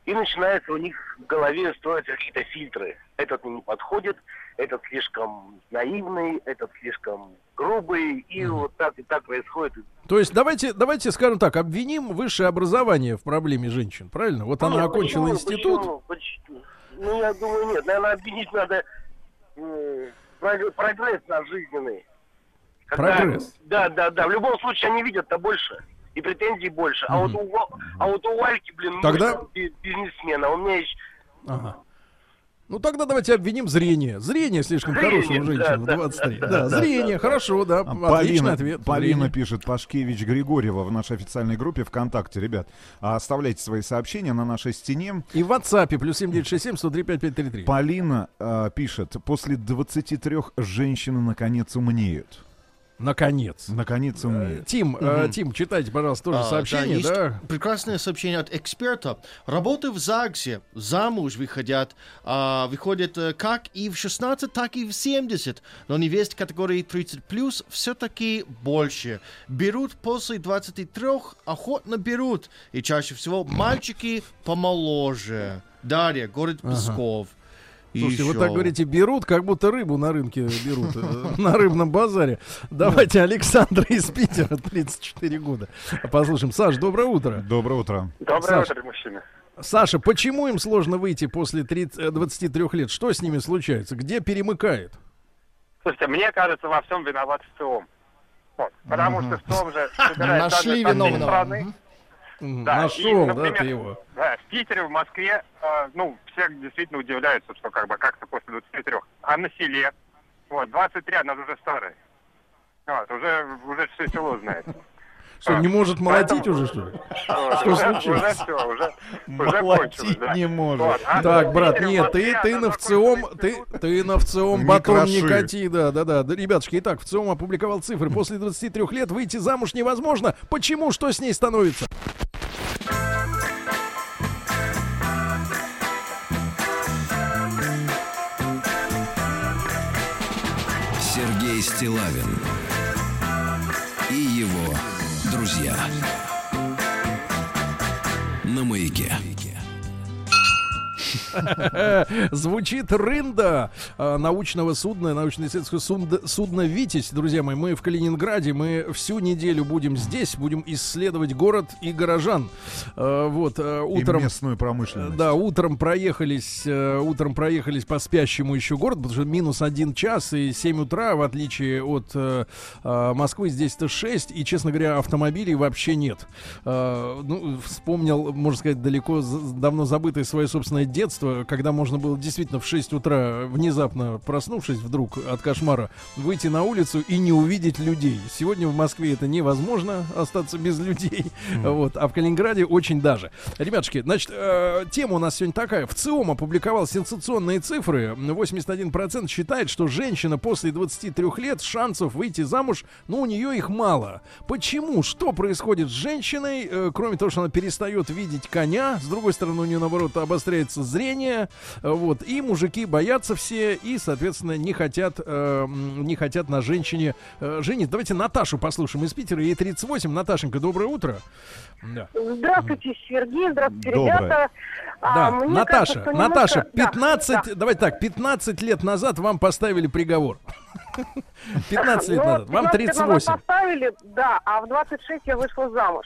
и начинается у них в голове строятся какие-то фильтры. Этот мне не подходит, этот слишком наивный, этот слишком грубый, и вот так и так происходит. То есть давайте, давайте скажем так, обвиним высшее образование в проблеме женщин, правильно? Вот она Нет, окончила почему, институт. почему, почему? Ну, я думаю, нет. Наверное, обвинить надо прог- прогресс наш жизненный. Прогресс. Да, да, да. В любом случае они видят-то больше. И претензий больше. А, вот у, а вот у Вальки, блин, Тогда- би- бизнесмена. У меня есть... Ага. Ну тогда давайте обвиним зрение. Зрение слишком Зрение, хорошее у женщин да, в да, 23. да, Да, да, зрение, да, хорошо, да. А Отличный Полина, ответ. Полина Зрение. пишет Пашкевич Григорьева в нашей официальной группе ВКонтакте. Ребят, а, оставляйте свои сообщения на нашей стене. И в WhatsApp плюс 7967 103 5533. Полина а, пишет, после 23 женщины наконец умнеют. Наконец. Наконец умнеют. Тим, э, Тим, читайте, пожалуйста, тоже А, да, сообщение, есть да? прекрасное сообщение от эксперта. Работы в ЗАГСе замуж выходят, а, выходят э, как и в 16, так и в 70. Но невест категории 30 плюс все-таки больше. Берут после 23, охотно берут. И чаще всего мальчики помоложе. Дарья, город Псков. И Слушайте, вы ещё- так говорите, берут, как будто рыбу на рынке берут, э, на рыбном базаре. Давайте Александра из Питера, 34 года. Послушаем. Саш, доброе утро. Доброе утро. Доброе утро, мужчины. Саша, почему им сложно выйти после 30, э, 23 лет? Что с ними случается? Где перемыкает? Слушайте, мне кажется, во всем виноват ВЦИОМ. Вот, потому что ВЦИОМ же собирает Нашли виновного. страны. Да, Нашел, и, да, например, ты его? Да, в Питере, в Москве, э, ну, все действительно удивляются, что как бы как-то после 23. А на селе, вот, 23, она уже старая. Вот, уже, уже все село знает. Что, не может молотить Поэтому- уже, что ли? Что уже, случилось? Уже все, уже, уже Молотить да. не может. Вот, а Так, брат, нет, ты, ты на ВЦИОМ, ты, ты на ВЦИОМ батон не кати, да, да, да. Да, Ребятушки, итак, ВЦИОМ опубликовал цифры. После 23 лет выйти замуж невозможно. Почему? Что с ней становится? Сергей Стилавин друзья. Звучит рында э, научного судна, научно-исследовательского судна, судна «Витязь». Друзья мои, мы в Калининграде, мы всю неделю будем здесь, будем исследовать город и горожан. Э, Вот, э, утром... И местную промышленность. Да, утром проехались, э, утром проехались по спящему еще городу, потому что минус один час и 7 утра, в отличие от э, Москвы, здесь-то 6, и, честно говоря, автомобилей вообще нет. Ну, вспомнил, можно сказать, далеко, давно забытое свое собственное детство, когда можно было действительно в 6 утра, внезапно проснувшись вдруг от кошмара, выйти на улицу и не увидеть людей. Сегодня в Москве это невозможно, остаться без людей, вот, а в Калининграде очень даже. Ребятушки, значит, э, тема у нас сегодня такая. В ЦИОМ опубликовал сенсационные цифры. 81% считает, что женщина после 23 лет шансов выйти замуж, ну, у нее их мало. Почему? Что происходит с женщиной? Э, кроме того, что она перестает видеть коня, с другой стороны, у нее, наоборот, обостряется зрение, э, вот, и мужики боятся все, и, соответственно, не хотят, э, не хотят на женщине э, жениться. Давайте Наташу послушаем из Питера, ей 38. Наташенька, доброе утро. Да. Здравствуйте, Сергей, здравствуйте, Доброе. ребята. А, Да, мне Наташа, кажется, немножко- Наташа, Да, 15, да. давайте так, 15 лет назад вам поставили приговор. 15 лет Ну, назад, вам 15 лет назад 38. поставили, да, а в 26 я вышла замуж.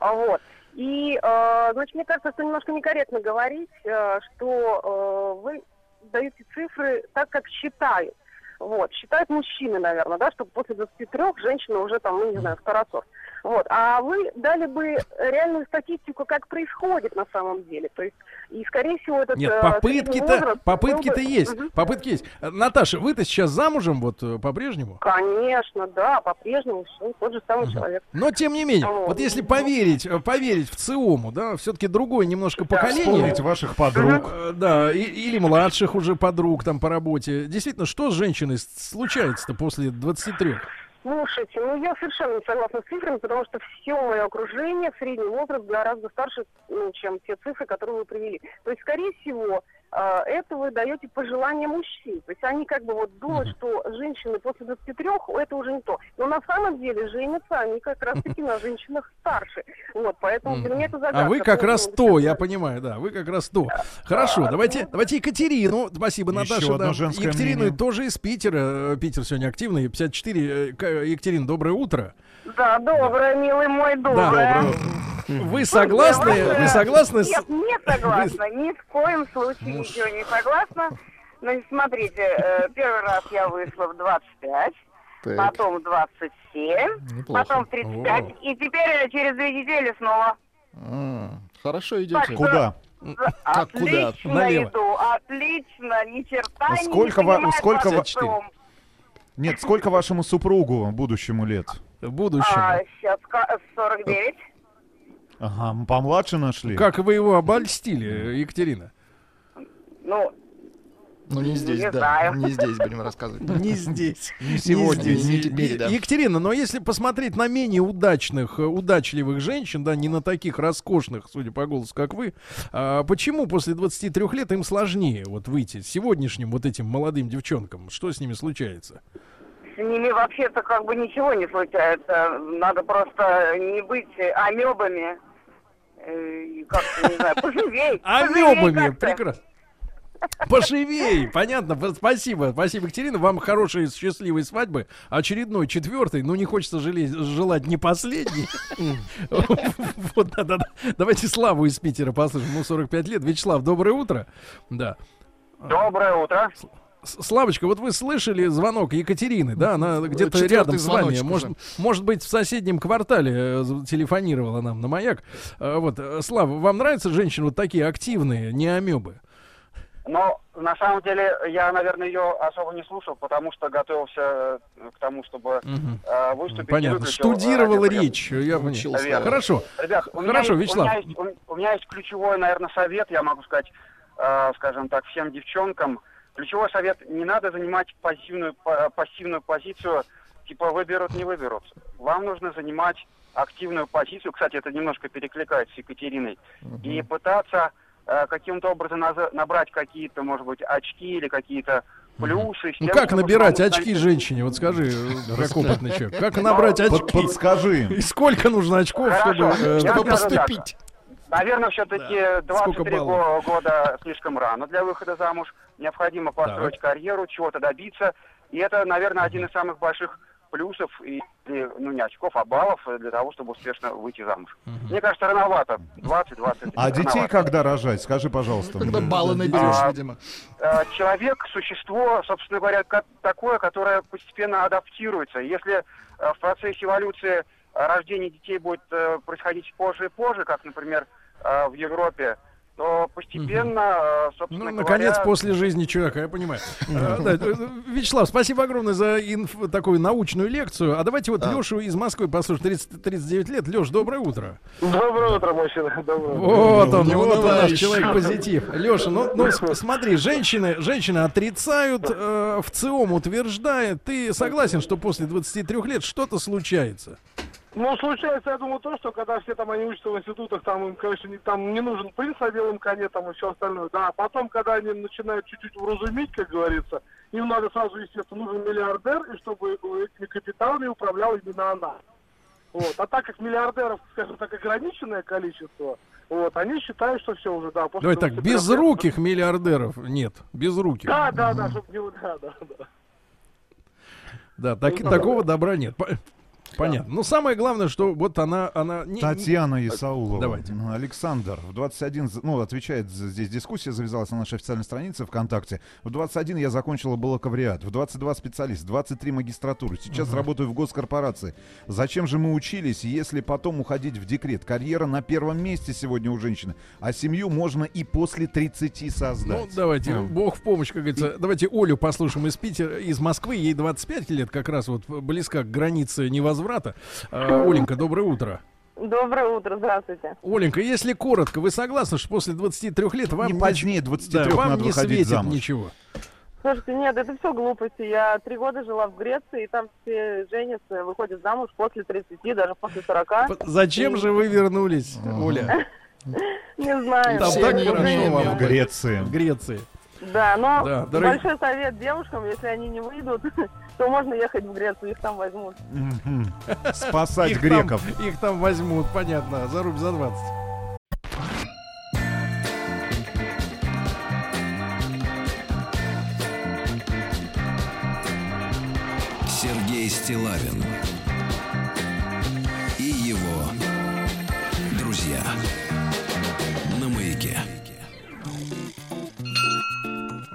А, Вот. И, э, значит, мне кажется, что немножко некорректно говорить, э, что э, вы даете цифры так, как считают. Вот, считают мужчины, наверное, да, что после 23 женщина уже там, ну, не знаю, второсорт. Вот, а вы дали бы реальную статистику, как происходит на самом деле. То есть, и, скорее всего, этот Нет, э, попытки-то, попытки-то бы- есть, Мгм. попытки есть. Наташа, вы-то сейчас замужем вот э, по-прежнему? Конечно, да, по-прежнему тот же самый человек. Но тем не менее, Вот. вот если поверить, э, поверить в ЦИОМу, да, все-таки другое немножко поколение. Вспомните ваших подруг. Э, Да, и- или младших уже подруг там по работе. Действительно, что с женщиной случается-то после 23? Слушайте, ну я совершенно не согласна с цифрами, потому что все мое окружение, средний возраст гораздо старше, ну, чем те цифры, которые вы привели. То есть, скорее всего, это вы даете пожелания мужчин. То есть они как бы вот думают, что женщины после 23 это уже не то. Но на самом деле женятся они как раз-таки на женщинах старше. Вот, поэтому для меня это загадка. А вы как раз то, я понимаю, да, вы как раз то. Хорошо, давайте, давайте Екатерину. Спасибо, Еще Наташа. да. Екатерину тоже из Питера. Э, Питер сегодня активный, 54. Э, Екатерина, доброе утро. Да, доброе, милый мой, доброе. Вы согласны? Вы согласны с... Нет, не согласна. Ни в коем случае ничего не согласна. Ну, смотрите, э, первый раз я вышла в 25, Так. потом в 27, Неплохо. потом в 35, и теперь э, через две недели снова. А, Хорошо Так идете. что- Куда? Как куда? Отлично Налево. иду, отлично, ни черта А не сколько ва- понимает сколько ЦИОМ. Нет, сколько вашему супругу будущему лет? В будущем. А, сейчас ка- 49. Ага, помладше нашли. Как вы его обольстили, Екатерина? Ну, Ну не здесь, Не да. знаю. Не здесь будем рассказывать. Не здесь. Не сегодня, не теперь, да. Екатерина, но если посмотреть на менее удачных, э, удачливых женщин, да, не на таких роскошных, судя по голосу, как вы, а почему после 23 лет им сложнее вот выйти сегодняшним вот этим молодым девчонкам? Что с ними случается? С ними вообще-то как бы ничего не случается. Надо просто не быть амебами. Э, и Как-то, не знаю, поживей. Амебами, прекрасно. Поживей, понятно, спасибо, спасибо, Екатерина, вам хорошей счастливой свадьбы, очередной, четвертый, ну не хочется жалеть, желать не последний. Вот, да-да-да. Давайте Славу из Питера послушаем, ему 45 лет. Вячеслав, доброе утро. Да. Доброе утро. Славочка, вот вы слышали звонок Екатерины, да? Она где-то рядом с вами. Может, может быть, в соседнем квартале э, телефонировала нам на маяк. Э, Вот, э, Слава, вам нравятся женщины вот такие активные, не амебы? Но на самом деле я, наверное, ее особо не слушал, потому что готовился к тому, чтобы э, выступить. Понятно. Штудировал речь. Я. Учился, да. Хорошо. Ребят, у меня Хорошо, есть- Вячеслав. У меня, есть, у- у меня есть ключевой, наверное, совет, я могу сказать, э, скажем так, всем девчонкам. Ключевой совет, не надо занимать пассивную, па- пассивную позицию, типа выберут, не выберут. Вам нужно занимать активную позицию, кстати, это немножко перекликается с Екатериной, и пытаться э, каким-то образом набрать какие-то, может быть, очки или какие-то плюсы. Ну тем, как чтобы набирать самому очки женщине? Вот скажи, э, как опытный человек. Как набрать Под- очки? подскажи. И сколько нужно очков, Хорошо, чтобы... э, чтобы так. поступить. Наверное, все-таки Сколько 23 баллов? го- года слишком рано для выхода замуж. Необходимо построить карьеру, чего-то добиться. И это, наверное, один из самых больших плюсов, и, ну не очков, а баллов для того, чтобы успешно выйти замуж. Мне кажется, рановато. 20-20. А детей когда рожать? Скажи, пожалуйста. Когда баллы наберешь, А, видимо. Э, человек существо, собственно говоря, такое, которое постепенно адаптируется. Если э, в процессе эволюции рождение детей будет э, происходить позже и позже, как, например, э, в Европе, то постепенно, э, собственно Ну, говоря... наконец, после жизни человека, я понимаю. Э, э, Вячеслав, спасибо огромное за такую научную лекцию. А давайте вот Лешу из Москвы послушаем. 30 39 лет. Леш, доброе утро. Доброе утро, мужчина. Доброе утро. Вот он, Ну, вот он наш человек позитив. Леша, ну, ну смотри, женщины, женщины отрицают, в ЦИОМ утверждает. Ты согласен, что после 23 лет что-то случается? Ну, случается, я думаю, то, что когда все там они учатся в институтах, там им, конечно, не, там не нужен принц на белом коне, там и все остальное. Да, а потом, когда они начинают чуть-чуть вразумить, как говорится, им надо сразу, естественно, нужен миллиардер, и чтобы этими капиталами управляла именно она. Вот. А так как миллиардеров, скажем так, ограниченное количество, вот, они считают, что все уже, да. после Давай так, 23 без лет- руких миллиардеров нет, без руких. Да, да, да, чтобы не... Да, да, да. Да, так- Ну, такого добра нет. По- Понятно. Ну, самое главное, что вот она... она не- Татьяна Исаулова. Давайте. Ну, Александр в 21, з- ну, отвечает, здесь дискуссия завязалась на нашей официальной странице ВКонтакте. В 21 я закончила бакалавриат, в 22 специалист, в 23 магистратуру. Сейчас Мгм. работаю в госкорпорации. Зачем же мы учились, если потом уходить в декрет? Карьера на первом месте сегодня у женщины, а семью можно и после 30 Ну, создать. давайте, бог в помощь, как говорится. Давайте Олю послушаем из Питера, из Москвы. Ей 25 лет, как раз вот близка к границе невозврата. А, Оленька, доброе утро. Доброе утро, здравствуйте. Оленька, если коротко, вы согласны, что после 23 лет вам Не позднее 23 да, вам надо не светит замуж. ничего? Слушайте, нет, это все глупости. Я три года жила в Греции, и там все женятся, выходят замуж после 30, даже после 40. Зачем И- же вы вернулись, Оля? Не знаю. Там так хорошо вам В Греции. В Греции. Да, но Да, дорогие- большой совет девушкам, если они не выйдут, то можно ехать в Грецию, их там возьмут. Спасать Их там- греков. Их там возьмут, понятно, за рубль за 20. Сергей Стилавин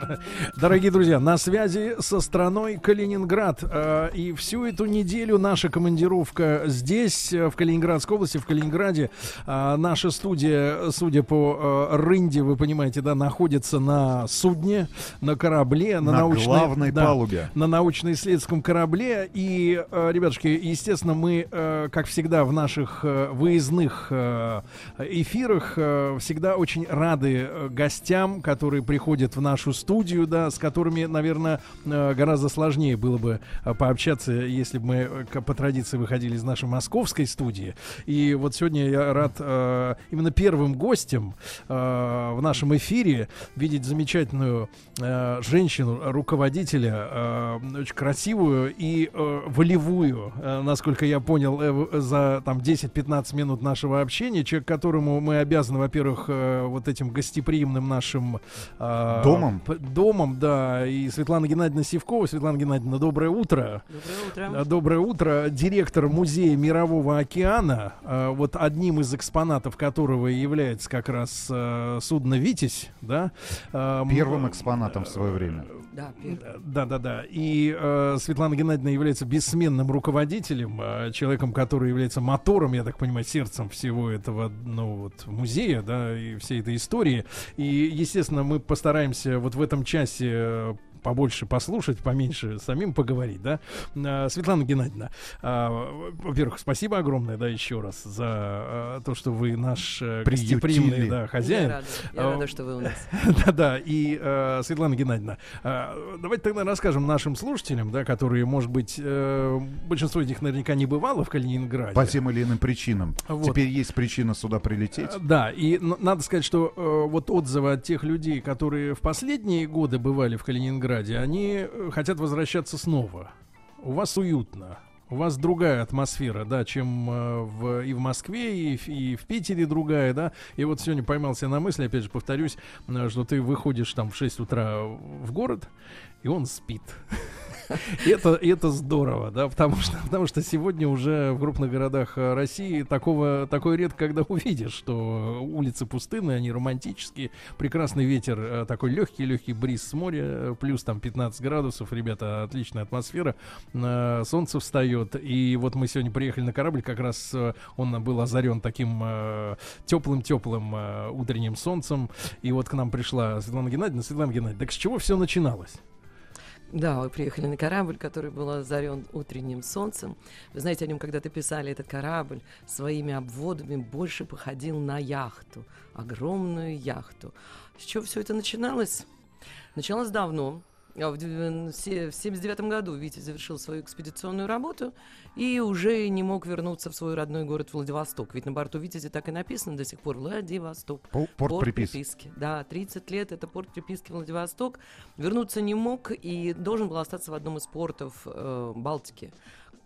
Дорогие друзья, на связи со страной Калининград. Э, И всю эту неделю наша командировка здесь, э, в Калининградской области, в Калининграде. А Наша студия, судя по э, рынде, вы понимаете, да, находится на судне, на корабле, на, На научной главной да, палубе. на научно-исследовательском корабле. И, э, ребятушки, естественно, мы, э, как всегда, в наших э, выездных э, эфирах э, всегда очень рады э, гостям, которые приходят в нашу студию, да, с которыми, наверное, э, гораздо сложнее было бы э, пообщаться, если бы мы э, по традиции выходили из нашей московской студии. И вот сегодня я рад э, именно первым гостем э, в нашем эфире видеть замечательную э, женщину, руководителя, э, очень красивую и э, волевую, э, насколько я понял, э, за там 10-15 минут нашего общения, человек, которому мы обязаны, во-первых, э, вот этим гостеприимным нашим э, Домом? Домом, да, и Светлана Геннадьевна Сивкова. Светлана Геннадьевна, доброе утро. Доброе утро. Э, Доброе утро. Директор Музея Мирового океана, э, вот одним из экспонатов которого является как раз э, судно «Витязь», да? Первым экспонатом в свое время. Да, да, да, да. И э, Светлана Геннадьевна является бессменным руководителем, э, человеком, который является мотором, я так понимаю, сердцем всего этого, ну вот музея, да, и всей этой истории. И, естественно, мы постараемся вот в этом часе э, побольше послушать, поменьше самим поговорить, да. А, Светлана Геннадьевна, а, во-первых, спасибо огромное, да, еще раз за а, то, что вы наш э, Приютили. гостеприимный да, хозяин. Я рада, я А, рада, что вы у нас. Да-да, и Светлана Геннадьевна, давайте тогда расскажем нашим слушателям, да, которые, может быть, э, большинство из них наверняка не бывало в Калининграде. По тем или иным причинам. Вот. Теперь есть причина сюда прилететь. Да, и надо сказать, что э, вот отзывы от тех людей, которые в последние годы бывали в Калининграде, они э, хотят возвращаться снова. У вас уютно. У вас другая атмосфера, да, чем э, в, и в Москве, и, в- и в Питере другая, да. И вот сегодня поймался на мысли, опять же, повторюсь, э, что ты выходишь там в 6 утра в город, и он спит. Это, это здорово, да, потому что, потому что сегодня уже в крупных городах э, России такого, такое редко когда увидишь, что улицы пустынные, они романтические, прекрасный ветер, э, такой легкий, легкий бриз с моря, э, плюс там 15 градусов, ребята, отличная атмосфера, солнце встает, и вот мы сегодня приехали на корабль, как раз он был озарен таким теплым-теплым утренним солнцем, и вот к нам пришла Светлана Геннадьевна, Светлана Геннадьевна, так с чего все начиналось? Да, вы приехали на корабль, который был озарен утренним солнцем. Вы знаете, о нем когда-то писали, этот корабль своими обводами больше походил на яхту, огромную яхту. С чего все это начиналось? Началось давно. А В дев- се- в 79 году Витя завершил свою экспедиционную работу и уже не мог вернуться в свой родной город Владивосток. Ведь на борту Витязи так и написано до сих пор Владивосток. Пол- порт приписки. Да, 30 лет это порт приписки Владивосток. Вернуться не мог и должен был остаться в одном из портов э, Балтики.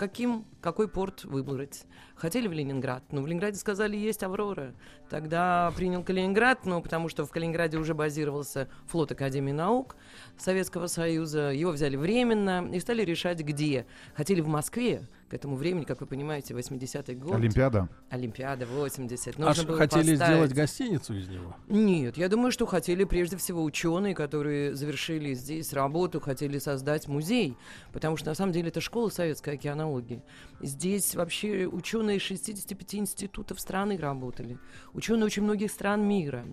Каким, какой порт выбрать? Хотели в Ленинград, но в Ленинграде сказали, есть Аврора. Тогда принял Калининград, ну, потому что в Калининграде уже базировался флот Академии наук Советского Союза. Его взяли временно и стали решать, где. Хотели в Москве, к этому времени, как вы понимаете, 80-й год. Олимпиада. Олимпиада, 80. Аж Нужно было хотели поставить- сделать гостиницу из него? нет, я думаю, что хотели прежде всего ученые, которые завершили здесь работу, хотели создать музей, потому что на самом деле это школа советской океанологии. Здесь вообще ученые 65 институтов страны работали, ученые очень многих стран мира.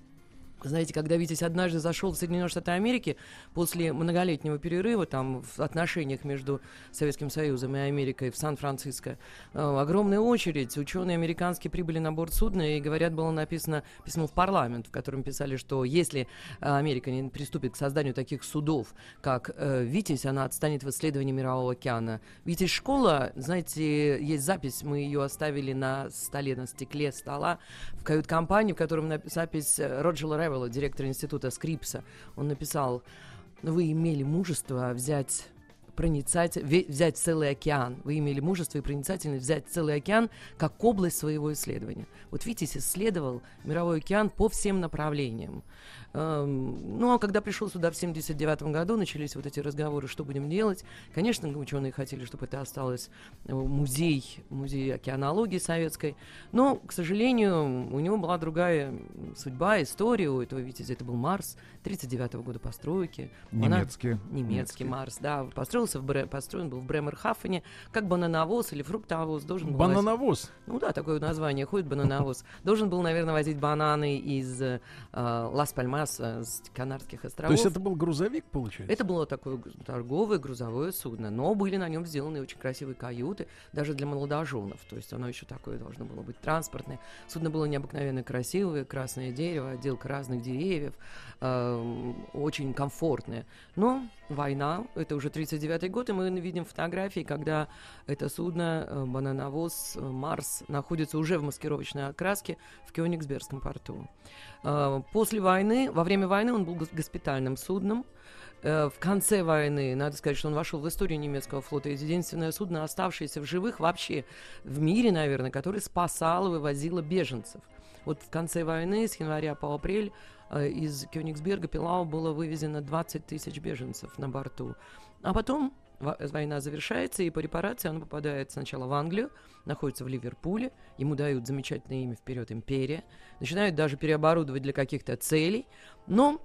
Знаете, когда Витязь однажды зашел в Соединенные Штаты Америки после многолетнего перерыва там в отношениях между Советским Союзом и Америкой в Сан-Франциско, э, огромная очередь, ученые американские прибыли на борт судна и, говорят, было написано письмо в парламент, в котором писали, что если э, Америка не приступит к созданию таких судов, как э, «Витязь», она отстанет в исследовании Мирового океана. «Витязь» школа, знаете, есть запись, мы ее оставили на столе, на стекле стола в кают-компании, в котором запись э, Роджера Ревелла, директора института Скрипса. Он написал, вы имели мужество взять проницать, ве- взять целый океан. Вы имели мужество и проницательность взять целый океан как область своего исследования. Вот Витязь исследовал мировой океан по всем направлениям. Эм, Ну, а когда пришел сюда в 79 году, начались вот эти разговоры, что будем делать. Конечно, ученые хотели, чтобы это осталось э, музей, музей океанологии советской. Но, к сожалению, у него была другая судьба, история у этого Витязя. Это был Марс 39 года постройки. Она- Немецкий. Немецкий Немецкий. Марс, да. Построился в Бре- построен был в Бремерхафене, как банановоз или фруктовоз. Должен был Банановоз? ну да, такое название, ходит банановоз. Должен был, наверное, возить бананы из э, Лас-Пальмаса, с Канарских островов. То есть это был грузовик, получается? Это было такое торговое грузовое судно, но были на нем сделаны очень красивые каюты, даже для молодоженов. То есть оно еще такое должно было быть транспортное. Судно было необыкновенно красивое, красное дерево, отделка разных деревьев, эм, очень комфортное. Но война, это уже 39 год, и мы видим фотографии, когда это судно, э, банановоз э, Марс, находится уже в маскировочной окраске в Кёнигсбергском порту. Э, После войны, во время войны он был гос- госпитальным судном. Э, В конце войны, надо сказать, что он вошел в историю немецкого флота. Это единственное судно, оставшееся в живых вообще в мире, наверное, которое спасало, вывозило беженцев. Вот в конце войны, с января по апрель, э, из Кёнигсберга Пилау было вывезено 20 тысяч беженцев на борту. А потом во- война завершается, и по репарации он попадает сначала в Англию, находится в Ливерпуле, ему дают замечательное имя вперед «Империя», начинают даже переоборудовать для каких-то целей, но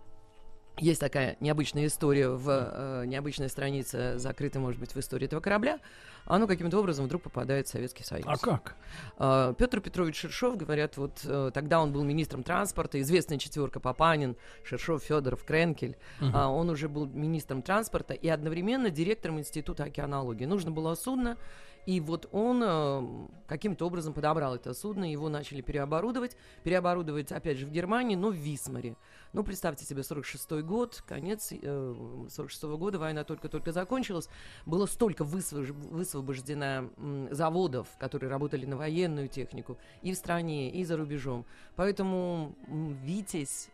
есть такая необычная история в э, необычная страница, закрытая, может быть, в истории этого корабля. Оно каким-то образом вдруг попадает в Советский Союз. А как? Э, Петр Петрович Шершов, говорят, вот э, тогда он был министром транспорта, известная четверка Папанин, Шершов, Федоров, Кренкель. Мгм. А, он уже был министром транспорта и одновременно директором Института океанологии. Нужно было судно, и вот он э, каким-то образом подобрал это судно, его начали переоборудовать. Переоборудовать, опять же, в Германии, но в Висмаре. Ну, представьте себе, 46 год, конец э, 46 года, война только-только закончилась. Было столько высвож- высвобождено заводов, которые работали на военную технику и в стране, и за рубежом. Поэтому «Витязь»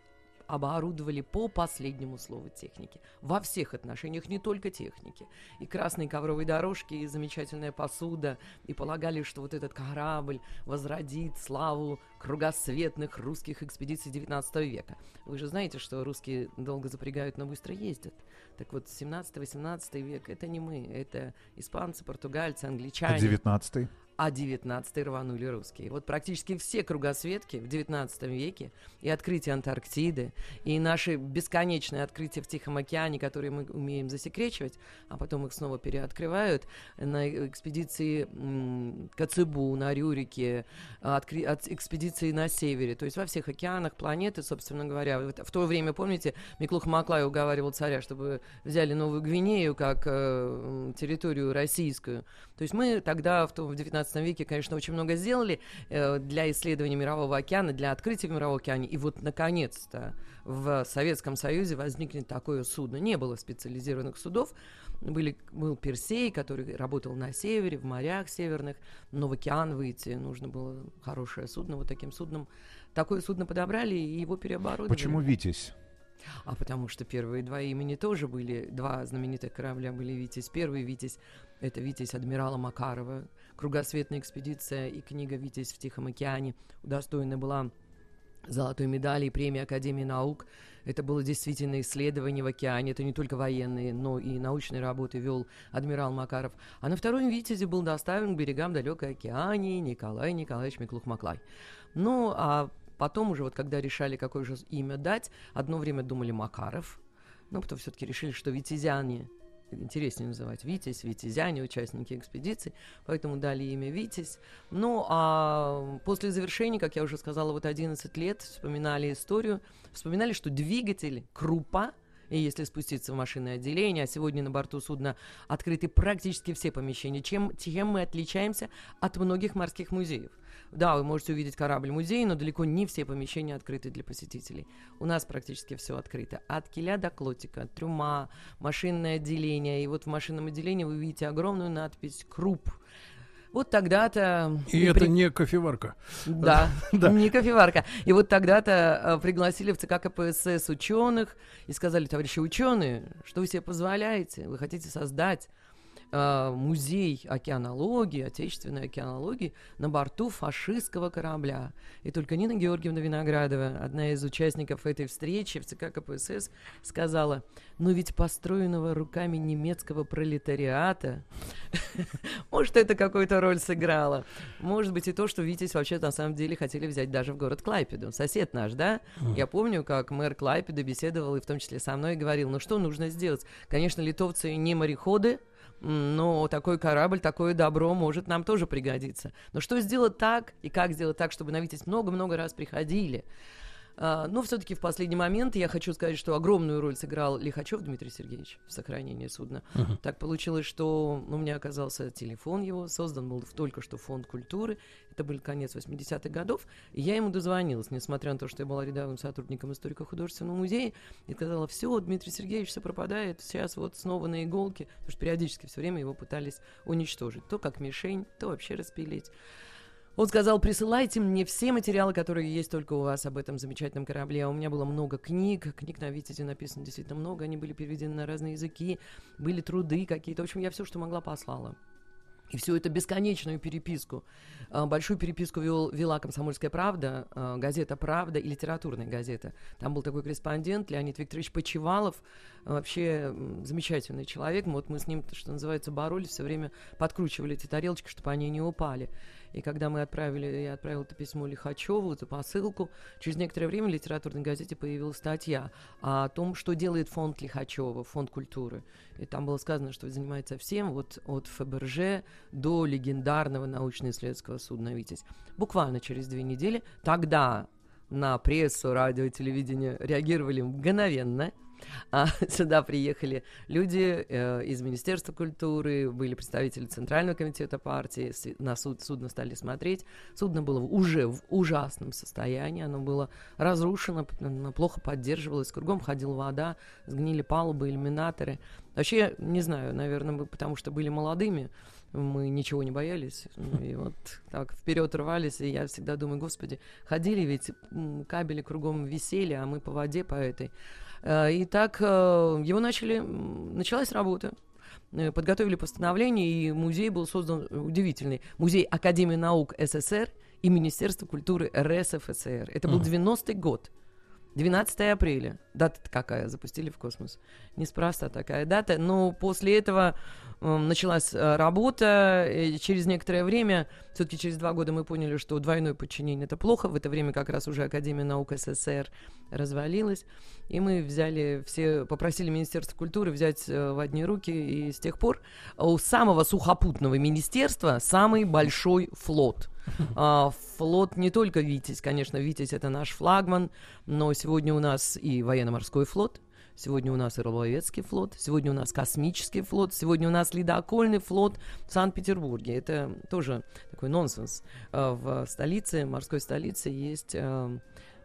оборудовали по последнему слову техники. Во всех отношениях, не только техники. И красные ковровые дорожки, и замечательная посуда, и полагали, что вот этот корабль возродит славу кругосветных русских экспедиций 19 века. Вы же знаете, что русские долго запрягают, но быстро ездят. Так вот, 17-18 век это не мы, это испанцы, португальцы, англичане. А 19 а 19 рванули русские. Вот практически все кругосветки в 19 веке, и открытие Антарктиды, и наши бесконечные открытия в Тихом океане, которые мы умеем засекречивать, а потом их снова переоткрывают, на экспедиции Коцебу, на Рюрике, откры- от экспедиции на севере, то есть во всех океанах планеты, собственно говоря. В то время, помните, Миклух Маклай уговаривал царя, чтобы взяли Новую Гвинею как э, территорию российскую. То есть мы тогда, в, том, в 19 веке, конечно, очень много сделали э, для исследования Мирового океана, для открытия Мирового океане. И вот, наконец-то, в Советском Союзе возникнет такое судно. Не было специализированных судов. Были, был Персей, который работал на севере, в морях северных. Но в океан выйти нужно было хорошее судно. Вот таким судном такое судно подобрали и его переоборудовали. Почему Витязь? А потому что первые два имени тоже были, два знаменитых корабля были «Витязь». Первый «Витязь» — это «Витязь» адмирала Макарова, кругосветная экспедиция и книга «Витязь в Тихом океане» удостоена была золотой медали и премии Академии наук. Это было действительно исследование в океане. Это не только военные, но и научные работы вел адмирал Макаров. А на втором «Витязе» был доставлен к берегам далекой океании Николай Николаевич Миклух-Маклай. Ну, а потом уже, вот когда решали, какое же имя дать, одно время думали Макаров, но потом все-таки решили, что витязяне интереснее называть Витязь, Витязяне, участники экспедиции, поэтому дали имя Витязь. Ну, а после завершения, как я уже сказала, вот 11 лет вспоминали историю, вспоминали, что двигатель, крупа, и если спуститься в машинное отделение, а сегодня на борту судна открыты практически все помещения, чем, чем мы отличаемся от многих морских музеев. Да, вы можете увидеть корабль-музей, но далеко не все помещения открыты для посетителей. У нас практически все открыто. От киля до клотика, трюма, машинное отделение. И вот в машинном отделении вы видите огромную надпись «Круп». Вот тогда-то... И это не кофеварка. Да, не кофеварка. И вот тогда-то э, пригласили в ЦК КПСС ученых и сказали, товарищи ученые, что вы себе позволяете? Вы хотите создать э, музей океанологии, отечественной океанологии на борту фашистского корабля. И только Нина Георгиевна Виноградова, одна из участников этой встречи в ЦК КПСС, сказала, но ведь построенного руками немецкого пролетариата, может, это какую-то роль сыграло. Может быть, и то, что Витязь вообще на самом деле хотели взять даже в город Клайпеду. Сосед наш, да? Я помню, как мэр Клайпеда беседовал, и в том числе со мной, и говорил, ну что нужно сделать? Конечно, литовцы не мореходы, но такой корабль, такое добро может нам тоже пригодиться. Но что сделать так и как сделать так, чтобы на Витязь много-много раз приходили? А, но все-таки в последний момент я хочу сказать, что огромную роль сыграл Лихачев Дмитрий Сергеевич в сохранении судна. Мгм. Так получилось, что у меня оказался телефон его, создан был только что фонд культуры. Это был конец 80-х годов. И я ему дозвонилась, несмотря на то, что я была рядовым сотрудником историко-художественного музея, и сказала, все, Дмитрий Сергеевич все пропадает, сейчас вот снова на иголке, потому что периодически все время его пытались уничтожить. То как мишень, то вообще распилить. Он сказал, присылайте мне все материалы, которые есть только у вас об этом замечательном корабле. У меня было много книг, книг на Витязе написано действительно много, они были переведены на разные языки, были труды какие-то. В общем, я все, что могла, послала. И всю эту бесконечную переписку, а, большую переписку вел, вела «Комсомольская правда», а, газета «Правда» и литературная газета. Там был такой корреспондент Леонид Викторович Почевалов, а, вообще замечательный человек. Вот мы с ним, что называется, боролись, все время подкручивали эти тарелочки, чтобы они не упали. И когда мы отправили, я отправила это письмо Лихачеву, эту посылку, через некоторое время в литературной газете появилась статья о том, что делает фонд Лихачева, фонд культуры. И там было сказано, что занимается всем, вот от ФБРЖ до легендарного научно-исследовательского судна «Витязь». Буквально через две недели тогда на прессу, радио телевидение реагировали мгновенно – А сюда приехали люди э, из Министерства культуры, были представители Центрального комитета партии, на суд, судно стали смотреть. Судно было уже в ужасном состоянии, оно было разрушено, плохо поддерживалось, кругом ходила вода, сгнили палубы, иллюминаторы. Вообще, не знаю, наверное, мы потому что были молодыми, мы ничего не боялись. Ну, И вот так вперед рвались, и я всегда думаю, господи, ходили ведь кабели кругом висели, а мы по воде по этой. Э, И так э, его начали, началась работа. Э, Подготовили постановление, и музей был создан удивительный. Музей Академии наук СССР и Министерства культуры РСФСР. Это был Мгм. 90-й год. 12 апреля. Дата какая? Запустили в космос. Неспроста такая дата. Но после этого м, началась э, работа. И через некоторое время, все-таки через два года мы поняли, что двойное подчинение это плохо. В это время как раз уже Академия наук СССР развалилась. И мы взяли все, попросили Министерство культуры взять э, в одни руки. И с тех пор у самого сухопутного министерства самый большой флот. А, флот не только Витязь, конечно, Витязь это наш флагман, но сегодня у нас и военно-морской флот, сегодня у нас и рыболовецкий флот, сегодня у нас космический флот, сегодня у нас ледокольный флот в Санкт-Петербурге. Это тоже такой нонсенс. А, В столице, морской столице есть...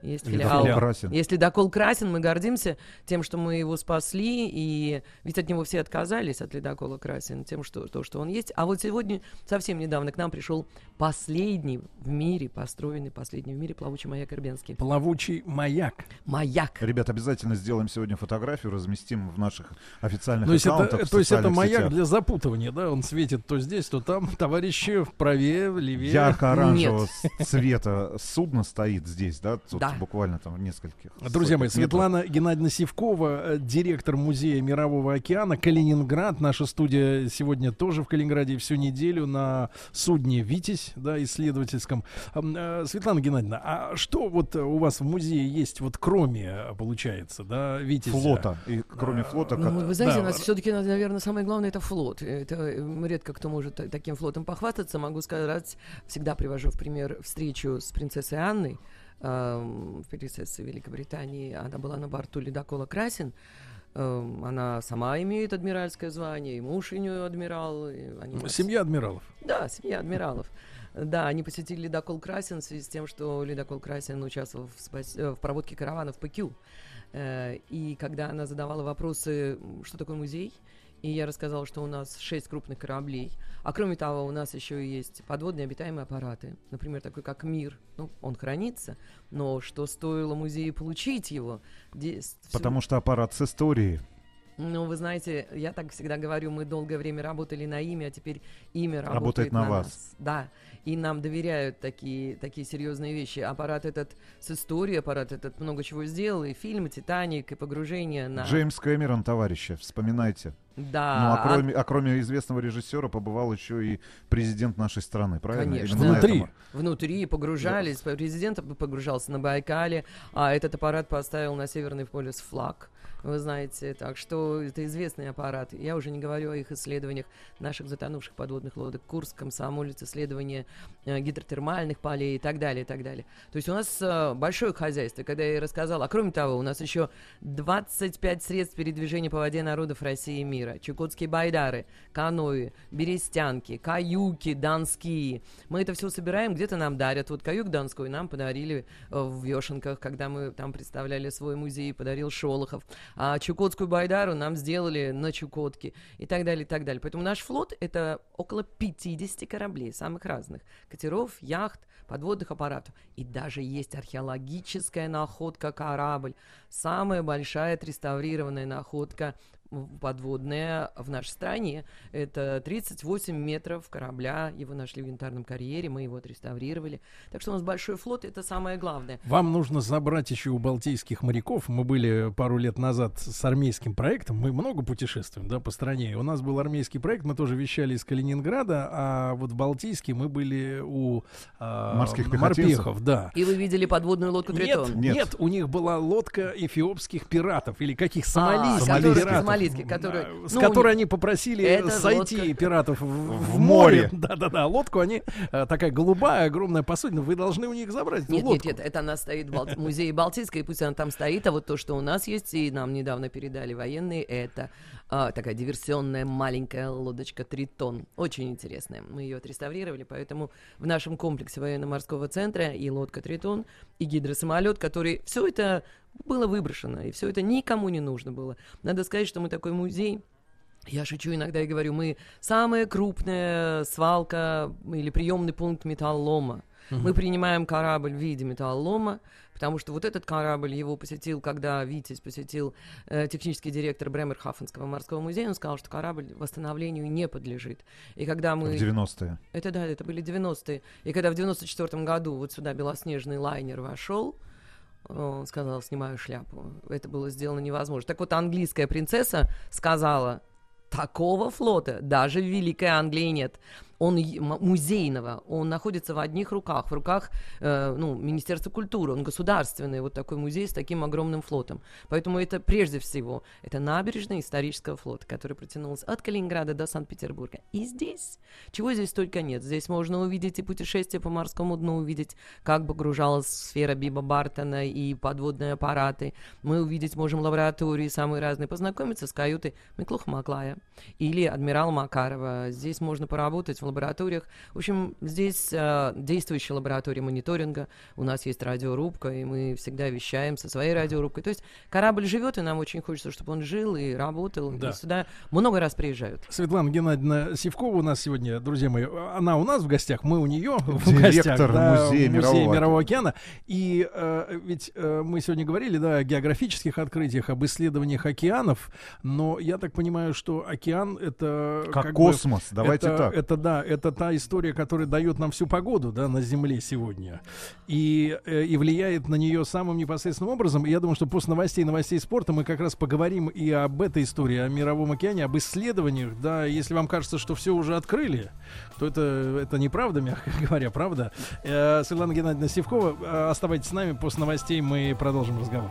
есть Ледокол филиал. «Красин». Есть ледокол Красин, мы гордимся тем, что мы его спасли, и ведь от него все отказались, от ледокола Красин, тем, что, то, что он есть. А вот сегодня, совсем недавно, к нам пришел последний в мире, построенный последний в мире плавучий маяк Ирбенский. Плавучий маяк. Маяк. Ребят, обязательно сделаем сегодня фотографию, разместим в наших официальных то есть аккаунтах. это, в то есть это маяк сетях. для запутывания, да? Он светит то здесь, то там. Товарищи вправе, левее. Ярко-оранжевого цвета судно стоит здесь, да? Тут Да. Буквально там нескольких. Друзья мои, метров. Светлана Геннадьевна Сивкова, э, директор музея Мирового океана, Калининград. Наша студия сегодня тоже в Калининграде всю неделю на судне «Витязь», да, исследовательском. Э, Светлана Геннадьевна, а что вот э, у вас в музее есть, вот кроме, получается, да, «Витязя»? Флота. И кроме флота, как... Ну, вы знаете, Да, у нас все-таки, наверное, самое главное это флот. Это редко кто может та- таким флотом похвастаться. Могу сказать, всегда привожу в пример встречу с принцессой Анной, эм, принцессой Великобритании. Она была на борту ледокола Красин. Эм, Она сама имеет адмиральское звание, и муж у нее адмирал. они нас- Семья адмиралов. Да, семья адмиралов. Да, они посетили ледокол Красин в связи с тем, что ледокол Красин участвовал в, спас- э, в проводке каравана в ПК. Э, И когда она задавала вопросы, что такое музей, и я рассказала, что у нас шесть крупных кораблей. А кроме того, у нас еще есть подводные обитаемые аппараты. Например, такой как «Мир». Ну, он хранится, но что стоило музею получить его? Потому что аппарат с историей. ну, вы знаете, я так всегда говорю, мы долгое время работали на имя, а теперь имя работает, Работает на вас. нас. Да, и нам доверяют такие, такие серьезные вещи. Аппарат этот с историей, аппарат этот много чего сделал, и фильмы «Титаник», и погружение на... Джеймс Кэмерон, товарищи, вспоминайте. Да. Ну, а а- кроме, а кроме известного режиссера побывал еще и президент нашей страны, правильно? Конечно. Именно Внутри. этом- Внутри погружались, президент погружался на Байкале, а этот аппарат поставил на Северный полюс флаг. Вы знаете, так что это известный аппарат. Я уже не говорю о их исследованиях наших затонувших подводных лодок, Курск, Комсомолец, исследования э, гидротермальных полей и так далее, и так далее. То есть у нас э, большое хозяйство, когда я ей рассказала. А кроме того, у нас еще 25 средств передвижения по воде народов России и мира. Чукотские байдары, каноэ, берестянки, каюки, донские. Мы это все собираем, где-то нам дарят. Вот каюк донской нам подарили э, в Вешенках, когда мы там представляли свой музей, подарил Шолохов. А Чукотскую байдару нам сделали на Чукотке и так далее, и так далее. Поэтому наш флот — это около 50 кораблей, самых разных. Катеров, яхт, подводных аппаратов. И даже есть археологическая находка корабль. Самая большая отреставрированная находка подводная в нашей стране. Это 38 метров корабля. Его нашли в янтарном карьере, мы его отреставрировали. Так что у нас большой флот, это самое главное. Вам нужно забрать еще у балтийских моряков. Мы были пару лет назад с армейским проектом. Мы много путешествуем, да, по стране. У нас был армейский проект. Мы тоже вещали из Калининграда, а вот в Балтийске мы были у а, Морских морпехов, да. И вы видели подводную лодку Нет, Тритон? нет, у них была лодка эфиопских пиратов или каких А, сомалийских которые- пиратов. По-английски, который... С ну, которой они попросили это сойти лодка. пиратов в, В море. Да-да-да, лодку они, э, такая голубая, огромная посудина, вы должны у них забрать Нет, нет, лодку. нет, это она стоит в Бал- в музее Балтийской, и пусть она там стоит, а вот то, что у нас есть, и нам недавно передали военные, это а, такая диверсионная маленькая лодочка Тритон. Очень интересная. Мы ее отреставрировали, поэтому в нашем комплексе военно-морского центра и лодка Тритон, и гидросамолет, который все это было выброшено, и все это никому не нужно было. Надо сказать, что мы такой музей, я шучу иногда и говорю, мы самая крупная свалка или приемный пункт металлолома. Мы принимаем корабль в виде металлолома, потому что вот этот корабль его посетил, когда Витязь посетил э, технический директор Бремерхафенского морского музея, он сказал, что корабль восстановлению не подлежит. И когда мы... В 90-е. Это да, это были 90-е. И когда в 94-м году вот сюда белоснежный лайнер вошел, он сказал, снимаю шляпу. Это было сделано невозможно. Так вот, английская принцесса сказала, такого флота даже в Великой Англии нет. Он музейного, он находится в одних руках, в руках э, ну, Министерства культуры, он государственный, вот такой музей с таким огромным флотом. Поэтому это прежде всего, это набережная исторического флота, который протянулся от Калининграда до Санкт-Петербурга. И здесь, чего здесь только нет, здесь можно увидеть и путешествие по морскому дну, увидеть, как погружалась сфера Биба Бартона и подводные аппараты. Мы увидеть можем лаборатории самые разные, познакомиться с каютой Миклуха Маклая или адмирала Макарова. Здесь можно поработать лабораториях. В общем, здесь э, действующая лаборатория мониторинга. У нас есть радиорубка, и мы всегда вещаем со своей радиорубкой. То есть корабль живет, и нам очень хочется, чтобы он жил и работал. Да. И сюда много раз приезжают. Светлана Геннадьевна Сивкова у нас сегодня, друзья мои, она у нас в гостях, мы у нее в Директор гостях. да, Музея Мирового Мирового океана. И э, ведь э, мы сегодня говорили, да, о географических открытиях, об исследованиях океанов, но я так понимаю, что океан это... Как бы, космос, давайте это, так. Это, да, это та история, которая дает нам всю погоду, да, на Земле сегодня. И, э, и влияет на нее самым непосредственным образом. И я думаю, что после новостей, новостей спорта мы как раз поговорим и об этой истории, о Мировом океане, об исследованиях, да, если вам кажется, что все уже открыли, то это, это неправда, мягко говоря, правда. Э, Светлана Геннадьевна Севкова, э, оставайтесь с нами, после новостей мы продолжим разговор.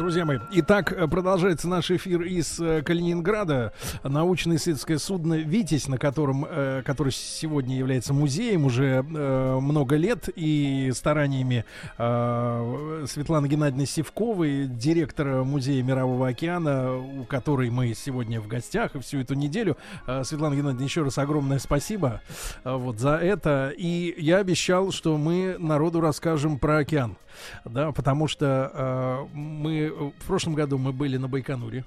Друзья мои, итак, э, продолжается наш эфир из э, Калининграда. Научно-исследовательское судно «Витязь», на котором, э, который сегодня является музеем уже э, много лет, и стараниями э, Светланы Геннадьевны Севковой, директора Музея Мирового океана, у которой мы сегодня в гостях и всю эту неделю. Э, Светлана Геннадьевна, еще раз огромное спасибо э, вот за это. И я обещал, что мы народу расскажем про океан. Да, потому что э, мы в прошлом году мы были на Байконуре.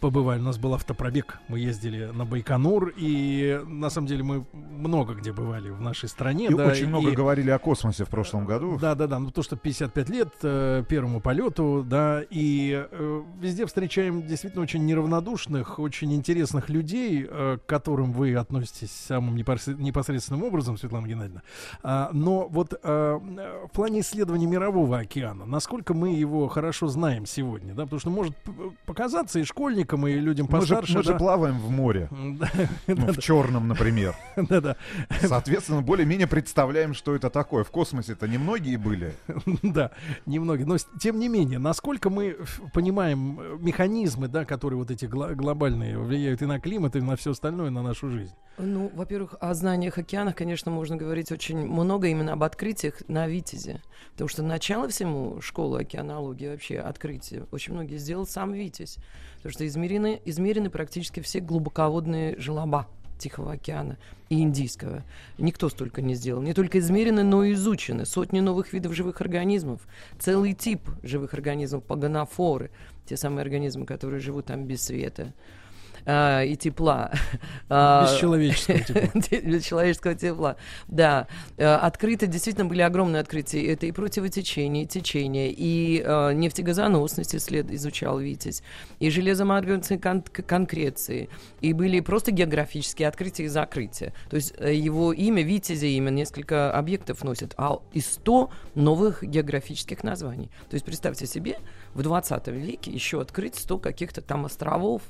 Побывали, у нас был автопробег, мы ездили на Байконур, и на самом деле мы много где бывали в нашей стране. И да, очень много и- говорили о космосе в прошлом году. да, да, да. Ну то, что 55 лет э, первому полету, да, и э, везде встречаем действительно очень неравнодушных, очень интересных людей, э, к которым вы относитесь самым непос- непосредственным образом, Светлана Геннадьевна. А, но вот э, в плане исследования мирового океана, насколько мы его хорошо знаем сегодня, да, потому что может показаться и школьникам, и людям Мы же, постарше. мы же да. плаваем в море. Ну, в черном, например. Да-да. Соответственно, более-менее представляем, что это такое. В космосе-то немногие были. Да, немного. Но тем не менее, насколько мы понимаем э, механизмы, да, которые вот эти глобальные влияют и на климат, и на все остальное, на нашу жизнь. Ну, во-первых, о знаниях океанах, конечно, можно говорить очень много именно об открытиях на Витязе. Потому что начало всему школы океанологии, вообще открытие, очень многие сделал сам Витязь. Потому что измерены, измерены практически все глубоководные желоба Тихого океана и Индийского. Никто столько не сделал. Не только измерены, но и изучены. Сотни новых видов живых организмов. Целый тип живых организмов, паганофоры. Те самые организмы, которые живут там без света. А, и тепла. А, Бесчеловеческого тепла. Бесчеловеческого тепла, да. Э, Открыты, действительно, были огромные открытия. Это и противотечение, и течение, и э, нефтегазоносность исслед... изучал Витязь, и железомагнитные кон- конкреции, и были просто географические открытия и закрытия. То есть э, его имя, Витязя имя, несколько объектов носит, а и 100 новых географических названий. То есть представьте себе, в 20 веке еще открыть 100 каких-то там островов,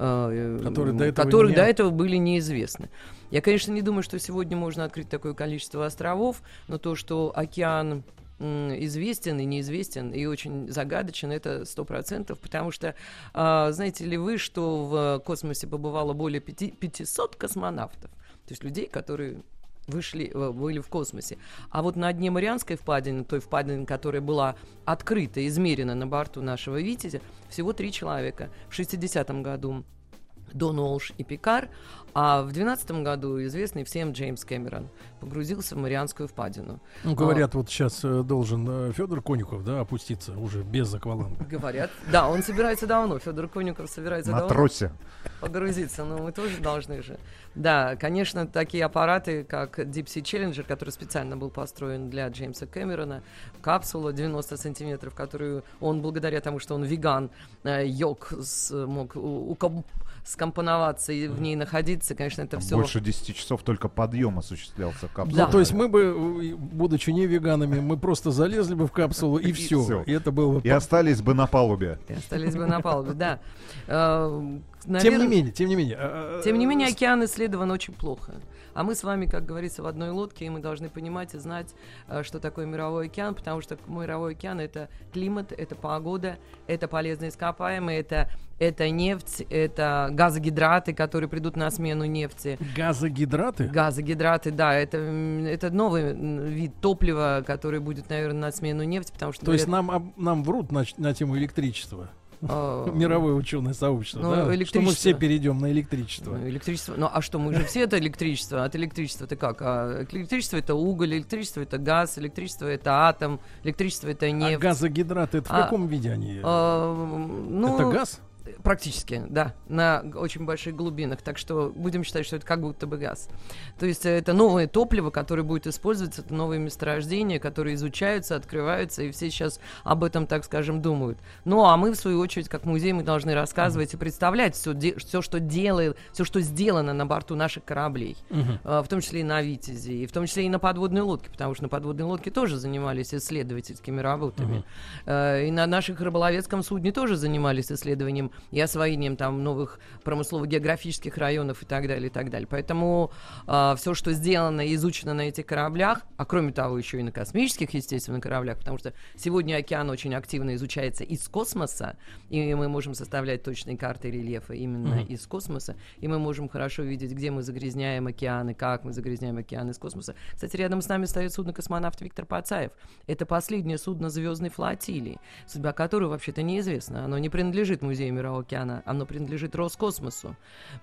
э, Которые до этого которых не- до этого были неизвестны. Я, конечно, не думаю, что сегодня можно открыть такое количество островов, но то, что океан известен и неизвестен, и очень загадочен, это сто процентов, потому что, а, знаете ли вы, что в космосе побывало более пяти- 500 космонавтов, то есть людей, которые вышли, э, были в космосе. А вот на дне Марианской впадины, той впадины, которая была открыта, измерена на борту нашего «Витязя», всего три человека. В 60-м году Дон Олш и Пикар, а в 12 году известный всем Джеймс Кэмерон погрузился в Марианскую впадину. Ну, говорят, вот сейчас э, должен Федор Конюхов, да, опуститься уже без акваланга. А, Говорят. Да, он собирается давно. Федор Конюков собирается На давно. тросе. Погрузиться, но мы тоже должны же. Да, конечно, такие аппараты, как Deep Sea Challenger, который специально был построен для Джеймса Кэмерона, капсула 90 сантиметров, которую он, благодаря тому, что он веган, э, йог смог у- уком- скомпоноваться и в ней находиться, конечно, это все... Больше 10 часов только подъем осуществлялся в капсуле. Ну, то есть мы бы, э, будучи не веганами, мы просто залезли бы в капсулу и все. всё. И это было бы... И остались бы на палубе. И остались бы на палубе, да. Э, Тем не менее, тем не менее. э, Тем не менее, океан исследован очень плохо. А мы с вами, как говорится, в одной лодке, и мы должны понимать и знать, э, что такое мировой океан, потому что мировой океан — это климат, это погода, это полезные ископаемые, это, это нефть, это газогидраты, которые придут на смену нефти. Газогидраты? Газогидраты, да, это, это новый вид топлива, который будет, наверное, на смену нефти, потому что... То есть говорят, нам, об- нам врут на, на тему электричества. А, Мировое ученое сообщество, ну, да? Что мы все перейдем на электричество. Ну, электричество. Ну, а что, мы же все это электричество. От электричества это как? А, электричество это уголь, электричество это газ, электричество это атом, электричество это А нефть. газогидраты, это в А, каком виде они? А, ну, это газ? Практически, да, на очень больших глубинах. Так что будем считать, что это как будто бы газ. То есть э, это новое топливо, которое будет использоваться, это новые месторождения, которые изучаются, открываются, и все сейчас об этом, так скажем, думают. Ну, а мы, в свою очередь, как музей, мы должны рассказывать и представлять все, все что делает, все, что сделано на борту наших кораблей, э, в том числе и на Витязе, и в том числе и на подводной лодке, потому что на подводной лодке тоже занимались исследовательскими работами. Э, И на наших рыболовецком судне тоже занимались исследованием и освоением там новых промыслово-географических районов и так далее, и так далее. Поэтому все, что сделано и изучено на этих кораблях, а кроме того еще и на космических, естественно, кораблях, потому что сегодня океан очень активно изучается из космоса, и мы можем составлять точные карты рельефа именно Мгм. из космоса, и мы можем хорошо видеть, где мы загрязняем океаны, как мы загрязняем океаны из космоса. Кстати, рядом с нами стоит судно космонавт Виктор Пацаев. Это последнее судно звездной флотилии, судьба которого вообще-то неизвестна. Оно не принадлежит Музею Мирового океана, оно принадлежит Роскосмосу.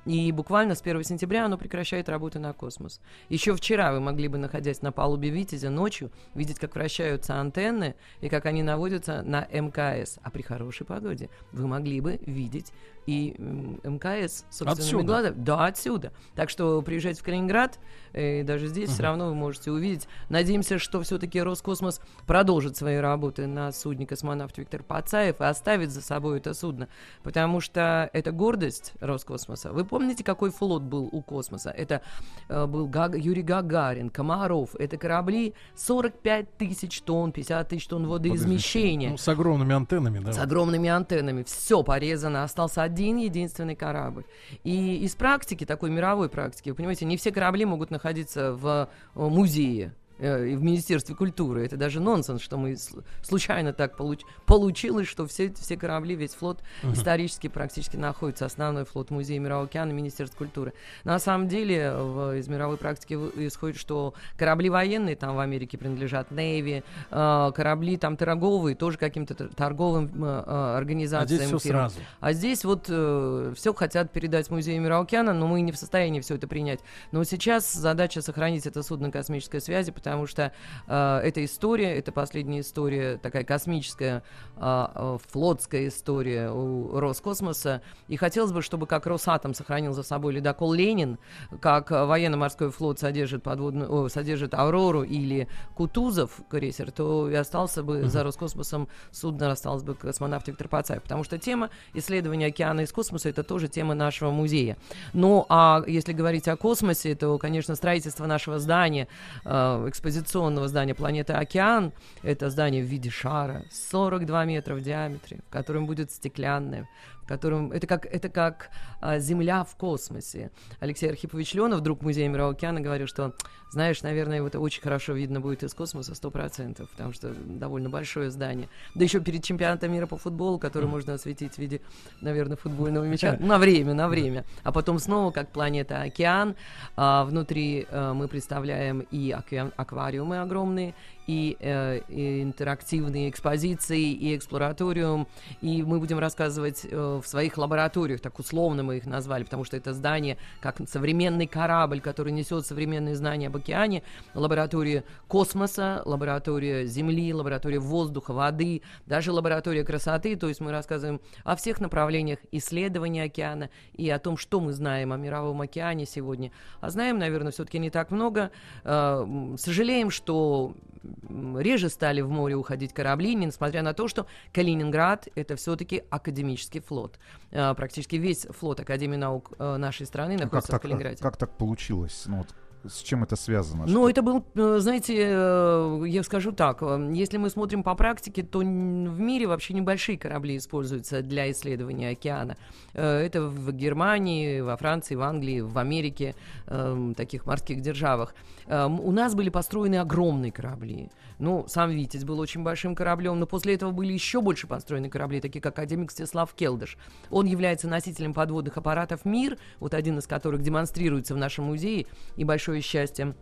И буквально с 1 сентября оно прекращает работу на космос. Еще вчера вы могли бы, находясь на палубе Витязя ночью, видеть, как вращаются антенны и как они наводятся на МКС. А при хорошей погоде вы могли бы видеть и МКС собственными Отсюда? глазами. Да, отсюда. Так что приезжайте в Калининград, э, и даже здесь все Мгм. равно вы можете увидеть. Надеемся, что все-таки Роскосмос продолжит свои работы на судне космонавт Виктор Пацаев и оставит за собой это судно. Потому что это гордость Роскосмоса. Вы помните, какой флот был у космоса? Это э, был Гаг- Юрий Гагарин, Комаров. Это корабли 45 тысяч тонн, 50 тысяч тонн водоизмещения. Ну, с огромными антеннами, да. С огромными антеннами. Все порезано. Остался один единственный корабль. И из практики, такой мировой практики, вы понимаете, не все корабли могут находиться в э, музее э, в Министерстве культуры. Это даже нонсенс, что мы случайно так получ- получилось, что все, все корабли, весь флот Мгм. исторически практически находится. Основной флот Музея Мирового океана, Министерство культуры. На самом деле в- из мировой практики исходит, что корабли военные там в Америке принадлежат Navy, э, корабли там торговые тоже каким-то торговым э, э, организациям. всё фирмам. сразу. А здесь вот все хотят передать Музею Мирового океана, но мы не в состоянии все это принять. Но сейчас задача сохранить это судно космической связи, потому потому что э, эта история, это последняя история, такая космическая, э, э, флотская история у Роскосмоса. И хотелось бы, чтобы как Росатом сохранил за собой ледокол Ленин, как военно-морской флот содержит, подводную, о, содержит Аврору или Кутузов крейсер, то и остался бы за Роскосмосом судно, осталось бы космонавт Виктор Пацаев. Потому что тема исследования океана из космоса это тоже тема нашего музея. Ну, а если говорить о космосе, то, конечно, строительство нашего здания, э, экспозиционного здания «Планета Океан», это здание в виде шара, 42 метра в диаметре, в котором будет стеклянное, в котором это как, это как а, Земля в космосе. Алексей Архипович Ленов, друг Музея Мирового океана, говорил, что, знаешь, наверное, это очень хорошо видно будет из космоса, сто процентов, потому что довольно большое здание. Да еще перед чемпионатом мира по футболу, который можно осветить в виде, наверное, футбольного мяча. На время, на время. А потом снова, как планета Океан, а, внутри а, мы представляем и аквариумы огромные, и, э, и интерактивные экспозиции, и эксплораториум, и мы будем рассказывать э, в своих лабораториях, так условно мы их назвали, потому что это здание как современный корабль, который несет современные знания об океане, лаборатория космоса, лаборатория Земли, лаборатория воздуха, воды, даже лаборатория красоты, то есть мы рассказываем о всех направлениях исследования океана и о том, что мы знаем о мировом океане сегодня. А знаем, наверное, все-таки не так много. Э, Сожалеем, что реже стали в море уходить корабли, несмотря на то, что Калининград это все-таки академический флот. Э, Практически весь флот Академии наук э, нашей страны Ну, Как находится в так, Калининграде. как так получилось? Ну, вот с чем это связано? Ну, это был, э, знаете, э, я скажу так, э, если мы смотрим по практике, то в мире вообще небольшие корабли используются для исследования океана. Это в Германии, во Франции, в Англии, в Америке, эм, таких морских державах. Эм, У нас были построены огромные корабли. Ну, сам Витязь был очень большим кораблем, но после этого были еще больше построены корабли, такие как академик Стеслав Келдыш. Он является носителем подводных аппаратов «Мир», вот один из которых демонстрируется в нашем музее, и большое счастье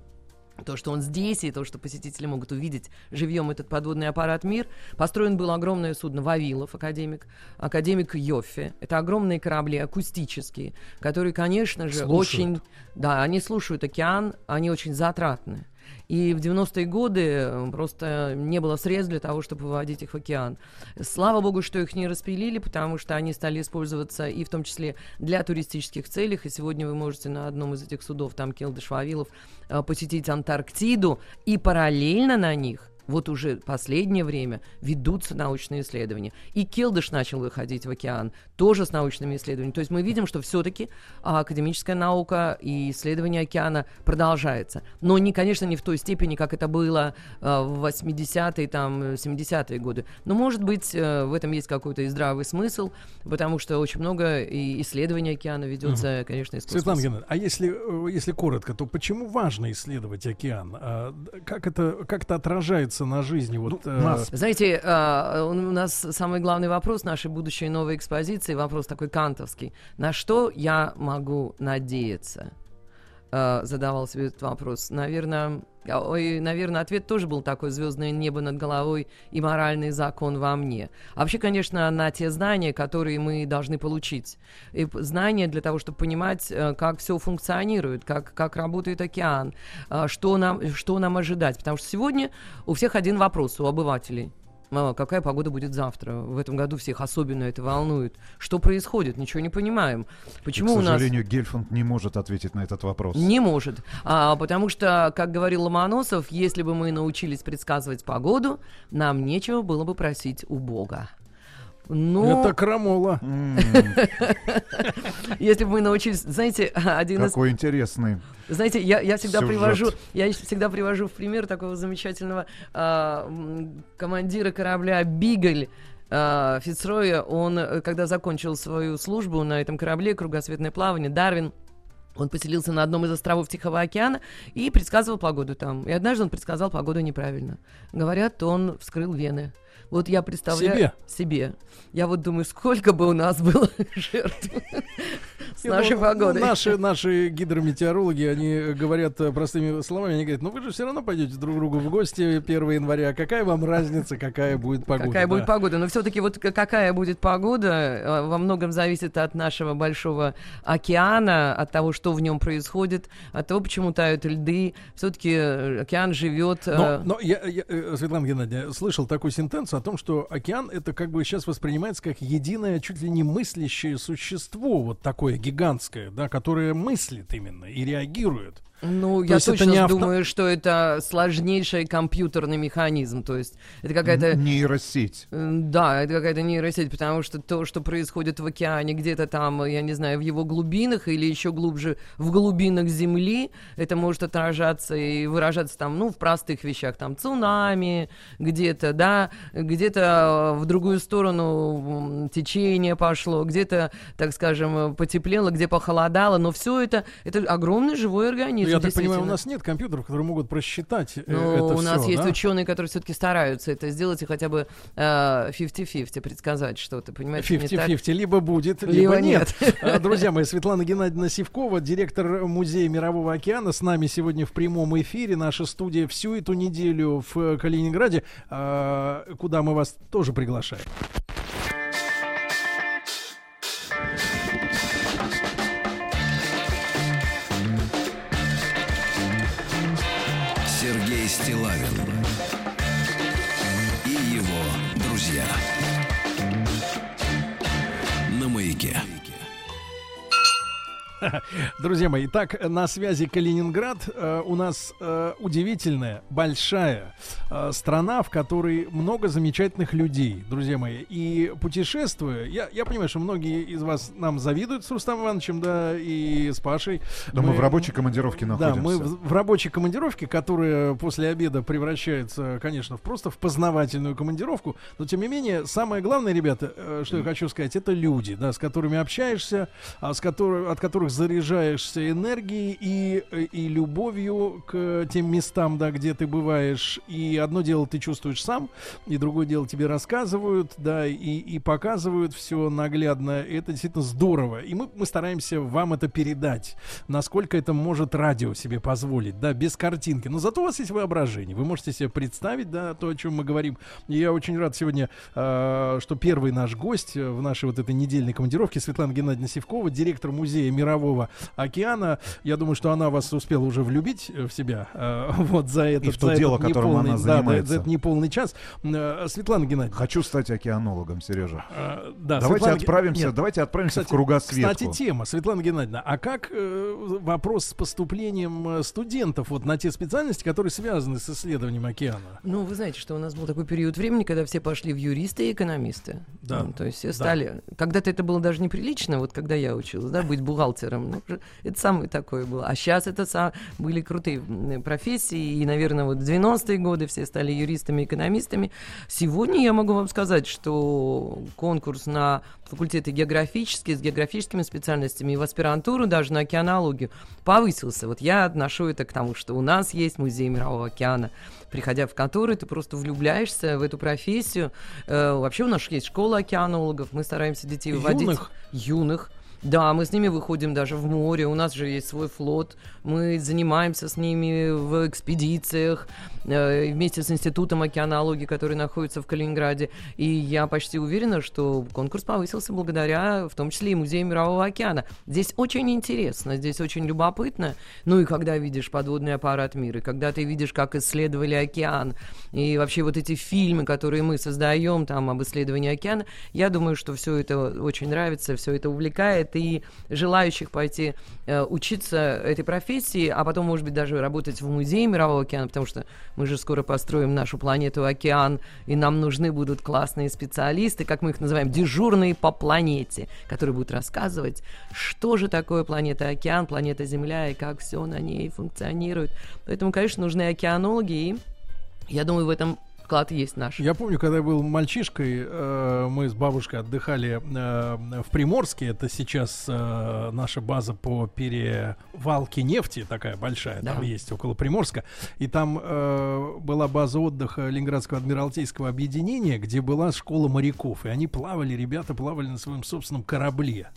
то, что он здесь, и то, что посетители могут увидеть живьем этот подводный аппарат «Мир». Построен было огромное судно «Вавилов», академик, академик Йоффе. Это огромные корабли, акустические, которые, конечно же, Слушают. очень... Да, они слушают океан, они очень затратны. И в 90-е годы э, просто не было средств для того, чтобы выводить их в океан. Слава богу, что их не распилили, потому что они стали использоваться и в том числе для туристических целей. И сегодня вы можете на одном из этих судов, там Келдыш Вавилов, э, посетить Антарктиду и параллельно на них вот уже последнее время ведутся научные исследования. И Келдыш начал выходить в океан, тоже с научными исследованиями. То есть мы видим, что все-таки академическая наука и исследование океана продолжается. Но, не, конечно, не в той степени, как это было э, в 80-е, там, 70-е годы. Но, может быть, э, в этом есть какой-то и здравый смысл, потому что очень много и исследований океана ведется, конечно, из космоса. Светлана Геннадьевна, а если, э, если коротко, то почему важно исследовать океан? А, как, это, как это отражается на жизни? Вот, э, Знаете, а, у нас самый главный вопрос нашей будущей новой экспозиции, вопрос такой кантовский. На что я могу надеяться? А, Задавал себе этот вопрос. Наверное, ой, наверное, ответ тоже был такой звездное небо над головой и моральный закон во мне. А вообще, конечно, на те знания, которые мы должны получить. И знания для того, чтобы понимать, э, как все функционирует, как, как работает океан, а, что нам, что нам ожидать. Потому что сегодня у всех один вопрос, у обывателей. А, Какая погода будет завтра? В этом году всех особенно это волнует. Что происходит? Ничего не понимаем. Почему К у нас... сожалению, Гельфанд не может ответить на этот вопрос. Не может. А, потому что, как говорил Ломоносов, если бы мы научились предсказывать погоду, нам нечего было бы просить у Бога. Ну, Это крамола. если бы мы научились, знаете, один из Какой интересный. знаете, я, я всегда Сюжет. привожу, я всегда привожу в пример такого замечательного м, командира корабля Бигль. а, Фицроя, он, э, когда закончил свою службу на этом корабле, кругосветное плавание, Дарвин, он поселился на одном из островов Тихого океана и предсказывал погоду там. И однажды он предсказал погоду неправильно. Говорят, он вскрыл вены. Вот я представляю... Себе? Себе. Я вот думаю, сколько бы у нас было жертв. С нашей ну, погодой. наши, наши гидрометеорологи, они говорят э, простыми словами, они говорят, ну вы же все равно пойдете друг другу в гости 1 января, какая вам разница, какая будет погода? Какая будет да. погода? Но все-таки вот какая будет погода, э, во многом зависит от нашего большого океана, от того, что в нем происходит, от того, почему тают льды. Все-таки океан живет. э, Но, но я, я, э, Светлана Геннадьевна, слышал такую сентенцию о том, что океан это как бы сейчас воспринимается как единое, чуть ли не мыслящее существо, вот такое гигантское, да, которое мыслит именно и реагирует. Ну, То я это точно не авто- думаю, что это сложнейший компьютерный механизм. То есть это какая-то... Нейросеть. Да, это какая-то нейросеть, потому что то, что происходит в океане, где-то там, я не знаю, в его глубинах или еще глубже в глубинах Земли, это может отражаться и выражаться там, ну, в простых вещах, там, цунами где-то, да, где-то э, в другую сторону течение пошло, где-то, так скажем, потеплело, где похолодало, но все это, это огромный живой организм. Ну, я так понимаю, у нас нет компьютеров, которые могут просчитать э, Ну, это у нас всё, есть да? ученые, которые все-таки стараются это сделать и хотя бы э, 50-50 предсказать что-то, понимаете? не так? 50-50, либо будет, либо, Либо нет. нет. А, Друзья мои, Светлана Геннадьевна Сивкова, директор Музея Мирового океана, с нами сегодня в прямом эфире. Наша студия всю эту неделю в э, Калининграде, а, куда мы вас тоже приглашаем. Друзья мои, итак, на связи Калининград. Э, у нас э, удивительная, большая э, страна, в которой много замечательных людей, друзья мои. И путешествуя, я, я понимаю, что многие из вас нам завидуют с Рустам Ивановичем, да, и с Пашей. Да мы в рабочей командировке Да, находимся. мы в, в рабочей командировке, которая после обеда превращается, конечно, в просто в познавательную командировку. Но тем не менее, самое главное, ребята, что я хочу сказать, это люди, да, с которыми общаешься, а с которых, от которых заряжаешься энергией и, э, и любовью к тем местам, да, где ты бываешь. И одно дело ты чувствуешь сам, и другое дело тебе рассказывают, да, и, и показывают все наглядно. И это действительно здорово. И мы, мы стараемся вам это передать, насколько это может радио себе позволить, да, без картинки. Но зато у вас есть воображение. Вы можете себе представить, да, то, о чем мы говорим. И я очень рад сегодня, э, что первый наш гость э, в нашей вот этой недельной командировке Светлана Геннадьевна Севкова, директор музея Мирового океана. Я думаю, что она вас успела уже влюбить э, в себя э, вот за это. в то дело, которым она занимается. за этот неполный час. Э, Светлана Геннадьевна. Хочу стать океанологом, Сережа. Э, да, давайте Светлана отправимся, Нет. давайте отправимся Кстати, в кругосветку. Кстати, тема, Светлана Геннадьевна, а как э, вопрос с поступлением э, студентов вот на те специальности, которые связаны с исследованием океана? Ну, вы знаете, что у нас был такой период времени, когда все пошли в юристы и экономисты. Да. Ну, то есть все Да. стали... Когда-то это было даже неприлично, вот когда я училась, да, быть бухгалтером. Ну, же- это самое такое было. А сейчас это са- были крутые профессии, и, наверное, вот в 90-е годы все стали юристами, экономистами. Сегодня я могу вам сказать, что конкурс на факультеты географические, с географическими специальностями и в аспирантуру, даже на океанологию, повысился. Вот я отношу это к тому, что у нас есть музей Мирового океана, приходя в который ты просто влюбляешься в эту профессию. Э, вообще у нас есть школа океанологов, мы стараемся детей выводить. Юных? Юных. Да, мы с ними выходим даже в море, у нас же есть свой флот, мы занимаемся с ними в экспедициях э, вместе с Институтом океанологии, который находится в Калининграде. И я почти уверена, что конкурс повысился благодаря, в том числе и Музею Мирового океана. Здесь очень интересно, здесь очень любопытно. Ну и когда видишь подводный аппарат мира, когда ты видишь, как исследовали океан, и вообще вот эти фильмы, которые мы создаем там об исследовании океана, я думаю, что все это очень нравится, все это увлекает, и желающих пойти э, учиться этой профессии, а потом, может быть, даже работать в музее Мирового океана, потому что мы же скоро построим нашу планету океан, и нам нужны будут классные специалисты, как мы их называем, дежурные по планете, которые будут рассказывать, что же такое планета океан, планета Земля, и как все на ней функционирует. Поэтому, конечно, нужны океанологи, и я думаю, в этом вклад есть наш. Я помню, когда я был мальчишкой, э, мы с бабушкой отдыхали э, в Приморске. Это сейчас э, наша база по перевалке нефти, такая большая, там Да. есть около Приморска. И там э, была база отдыха Ленинградского адмиралтейского объединения, где была школа моряков. И они плавали, ребята плавали на своем собственном корабле.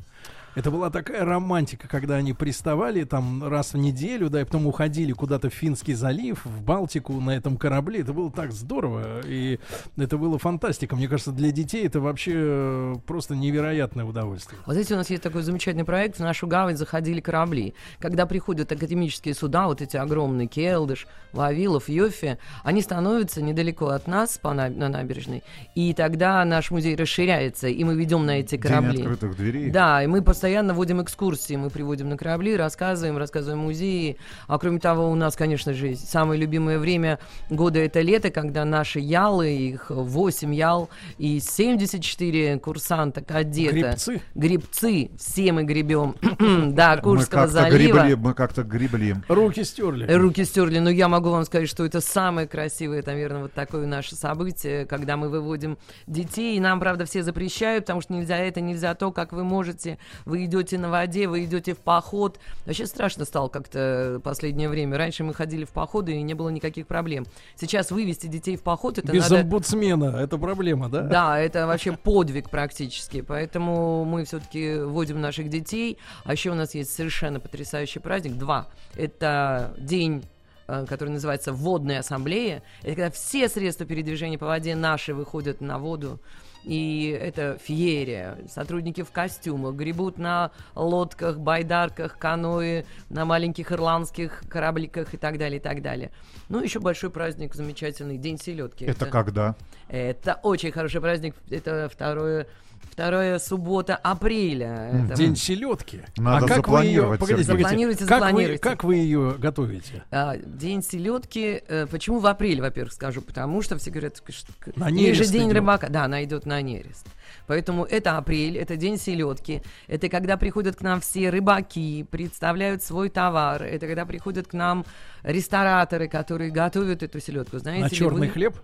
Это была такая романтика, когда они приставали там раз в неделю, да, и потом уходили куда-то в Финский залив, в Балтику на этом корабле. Это было так здорово, и это было фантастика. Мне кажется, для детей это вообще э, просто невероятное удовольствие. Вот здесь у нас есть такой замечательный проект. В нашу гавань заходили корабли. Когда приходят академические суда, вот эти огромные, Келдыш, Вавилов, Йофи, они становятся недалеко от нас по на, на набережной. И тогда наш музей расширяется, и мы ведем на эти корабли. День открытых дверей. Да, и мы постоянно водим экскурсии, мы приводим на корабли, рассказываем, рассказываем музеи. А кроме того, у нас, конечно же, самое любимое время года это лето, когда наши ялы, их 8 ял и 74 курсанта, кадета. Грибцы? Грибцы. Все мы гребем. да, Мы Курского как-то залива. гребли, мы как-то гребли. Руки стерли. Руки стерли, но я могу вам сказать, что это самое красивое, наверное, вот такое наше событие, когда мы выводим детей. И нам, правда, все запрещают, потому что нельзя это, нельзя то, как вы можете. Вы идете на воде, вы идете в поход. Вообще страшно стало как-то последнее время. Раньше мы ходили в походы, и не было никаких проблем. Сейчас вывести детей в поход, это Без надо... омбудсмена, это проблема, да? Да, это вообще подвиг практически. Поэтому мы все-таки вводим наших детей. А еще у нас есть совершенно потрясающий праздник. Два. Это день э, который называется «Водная ассамблея». Это когда все средства передвижения по воде наши выходят на воду. И это феерия. Сотрудники в костюмах гребут на лодках, байдарках, каноэ, на маленьких ирландских корабликах и так далее, и так далее. Ну, еще большой праздник, замечательный, День селедки. Это когда? Это очень хороший праздник. Это второе, вторая суббота апреля. Это- День селедки. Надо а как вы ее, запланировать, погодите, Запланируйте, как вы, запланируйте. как вы ее готовите? А, День селедки. э, Почему в апреле, во-первых, скажу? Потому что все говорят, что На же нерест день идет. рыбака. Да, она идет на нерест. Поэтому это апрель, это день селедки. Это когда приходят к нам все рыбаки, представляют свой товар. Это когда приходят к нам рестораторы, которые готовят эту селедку. Знаете На черный вы? хлеб?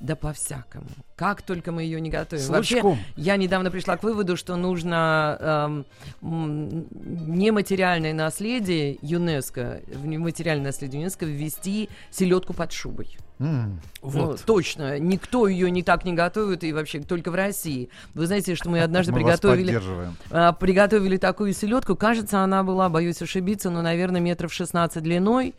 Да по-всякому. Как только мы ее не готовим. С Вообще, лучком. я недавно пришла к выводу, что нужно эм, нематериальное наследие ЮНЕСКО, в нематериальное наследие ЮНЕСКО ввести селедку под шубой. М. Ну, точно. Никто ее не так не готовит, и вообще только в России. Вы знаете, что мы однажды Мы приготовили, а, приготовили такую селедку. Кажется, она была, боюсь ошибиться, но, наверное, метров 16 длиной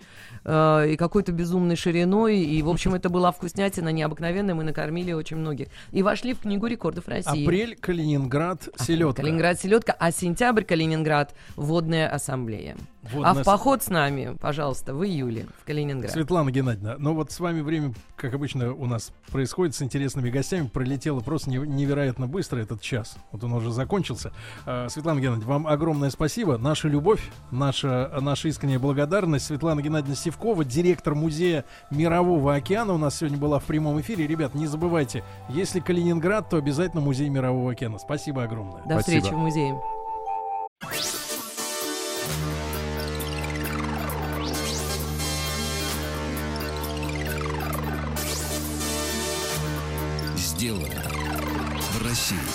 э, и какой-то безумной шириной. И, в общем, это была вкуснятина необыкновенная. Мы накормили очень многих. И вошли в Книгу рекордов России. Апрель, Калининград, селедка. Калининград селедка, а сентябрь Калининград водная ассамблея. Водная а в ас- поход с нами, пожалуйста, в июле в Калининград. Светлана Геннадьевна, ну вот с вами время, как обычно у нас происходит с интересными гостями, пролетело просто не- невероятно быстро этот час. Вот он уже закончился. А, Светлана Геннадьевна, вам огромное спасибо. Наша любовь, наша, наша искренняя благодарность. Светлана Геннадьевна Севкова, директор музея Мирового океана, у нас сегодня была в прямом эфире. Ребят, не забывайте, если Калининград, то обязательно музей Мирового океана. Спасибо огромное. До встречи в музее. Сделано в России.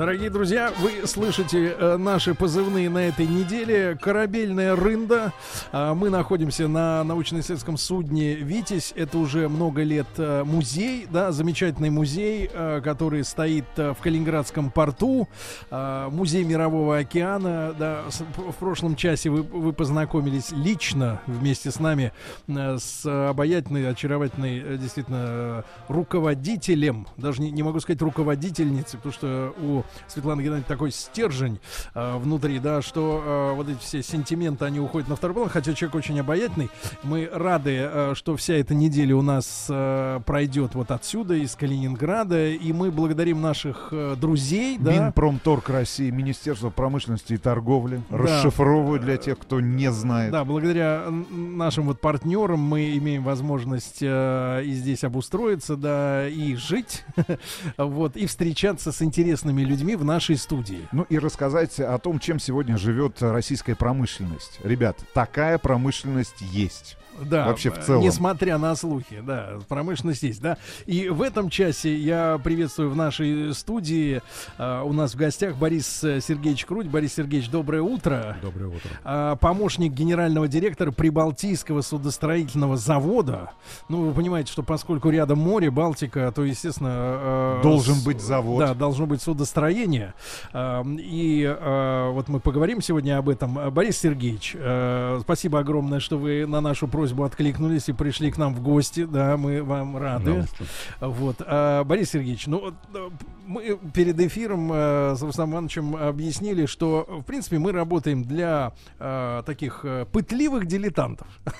Дорогие друзья, вы слышите э, наши позывные на этой неделе. Корабельная рында. А, мы находимся на научно-исследовательском судне «Витязь». Это уже много лет э, музей, да, замечательный музей, э, который стоит э, в Калининградском порту. А, музей Мирового океана. Да, с- в прошлом часе вы, вы познакомились лично вместе с нами э, с обаятельной, очаровательной, э, действительно, э, руководителем, даже не, не могу сказать руководительницей, потому что у Светланы Геннадьевны такой стержень э, внутри, да, что э, вот эти все сентименты, они уходят на второй план, хотя человек очень обаятельный. Мы рады, э, что вся эта неделя у нас э, пройдет вот отсюда, из Калининграда, и мы благодарим наших э, друзей, да, Минпромторг России, Министерство промышленности и торговли. Да. Расшифровываю для тех, кто не знает. Да, благодаря нашим вот партнерам мы имеем возможность э, и здесь обустроиться, да, и жить, вот, и встречаться с интересными людьми в нашей студии. Ну и рассказать о том, чем сегодня живет российская промышленность. Ребят, такая промышленность есть. Да, Вообще в э, целом. Несмотря на слухи, да, промышленность есть, да. И в этом часе я приветствую в нашей студии э, у нас в гостях Борис э, Сергеевич Круть. Борис Сергеевич, доброе утро. Доброе утро. А, помощник генерального директора Прибалтийского судостроительного завода. Ну, вы понимаете, что поскольку рядом море, Балтика, то, естественно... э, Должен с- быть завод. Да, должно быть судостроение. А, И э, вот мы поговорим сегодня об этом. Борис Сергеевич, э, спасибо огромное, что вы на нашу просьбу откликнулись и пришли к нам в гости. Да, мы вам рады. Пожалуйста. Вот. А, Борис Сергеевич, ну вот, э, мы перед эфиром э, с Рустамом Ивановичем объяснили, что в принципе мы работаем для э, таких э, пытливых дилетантов.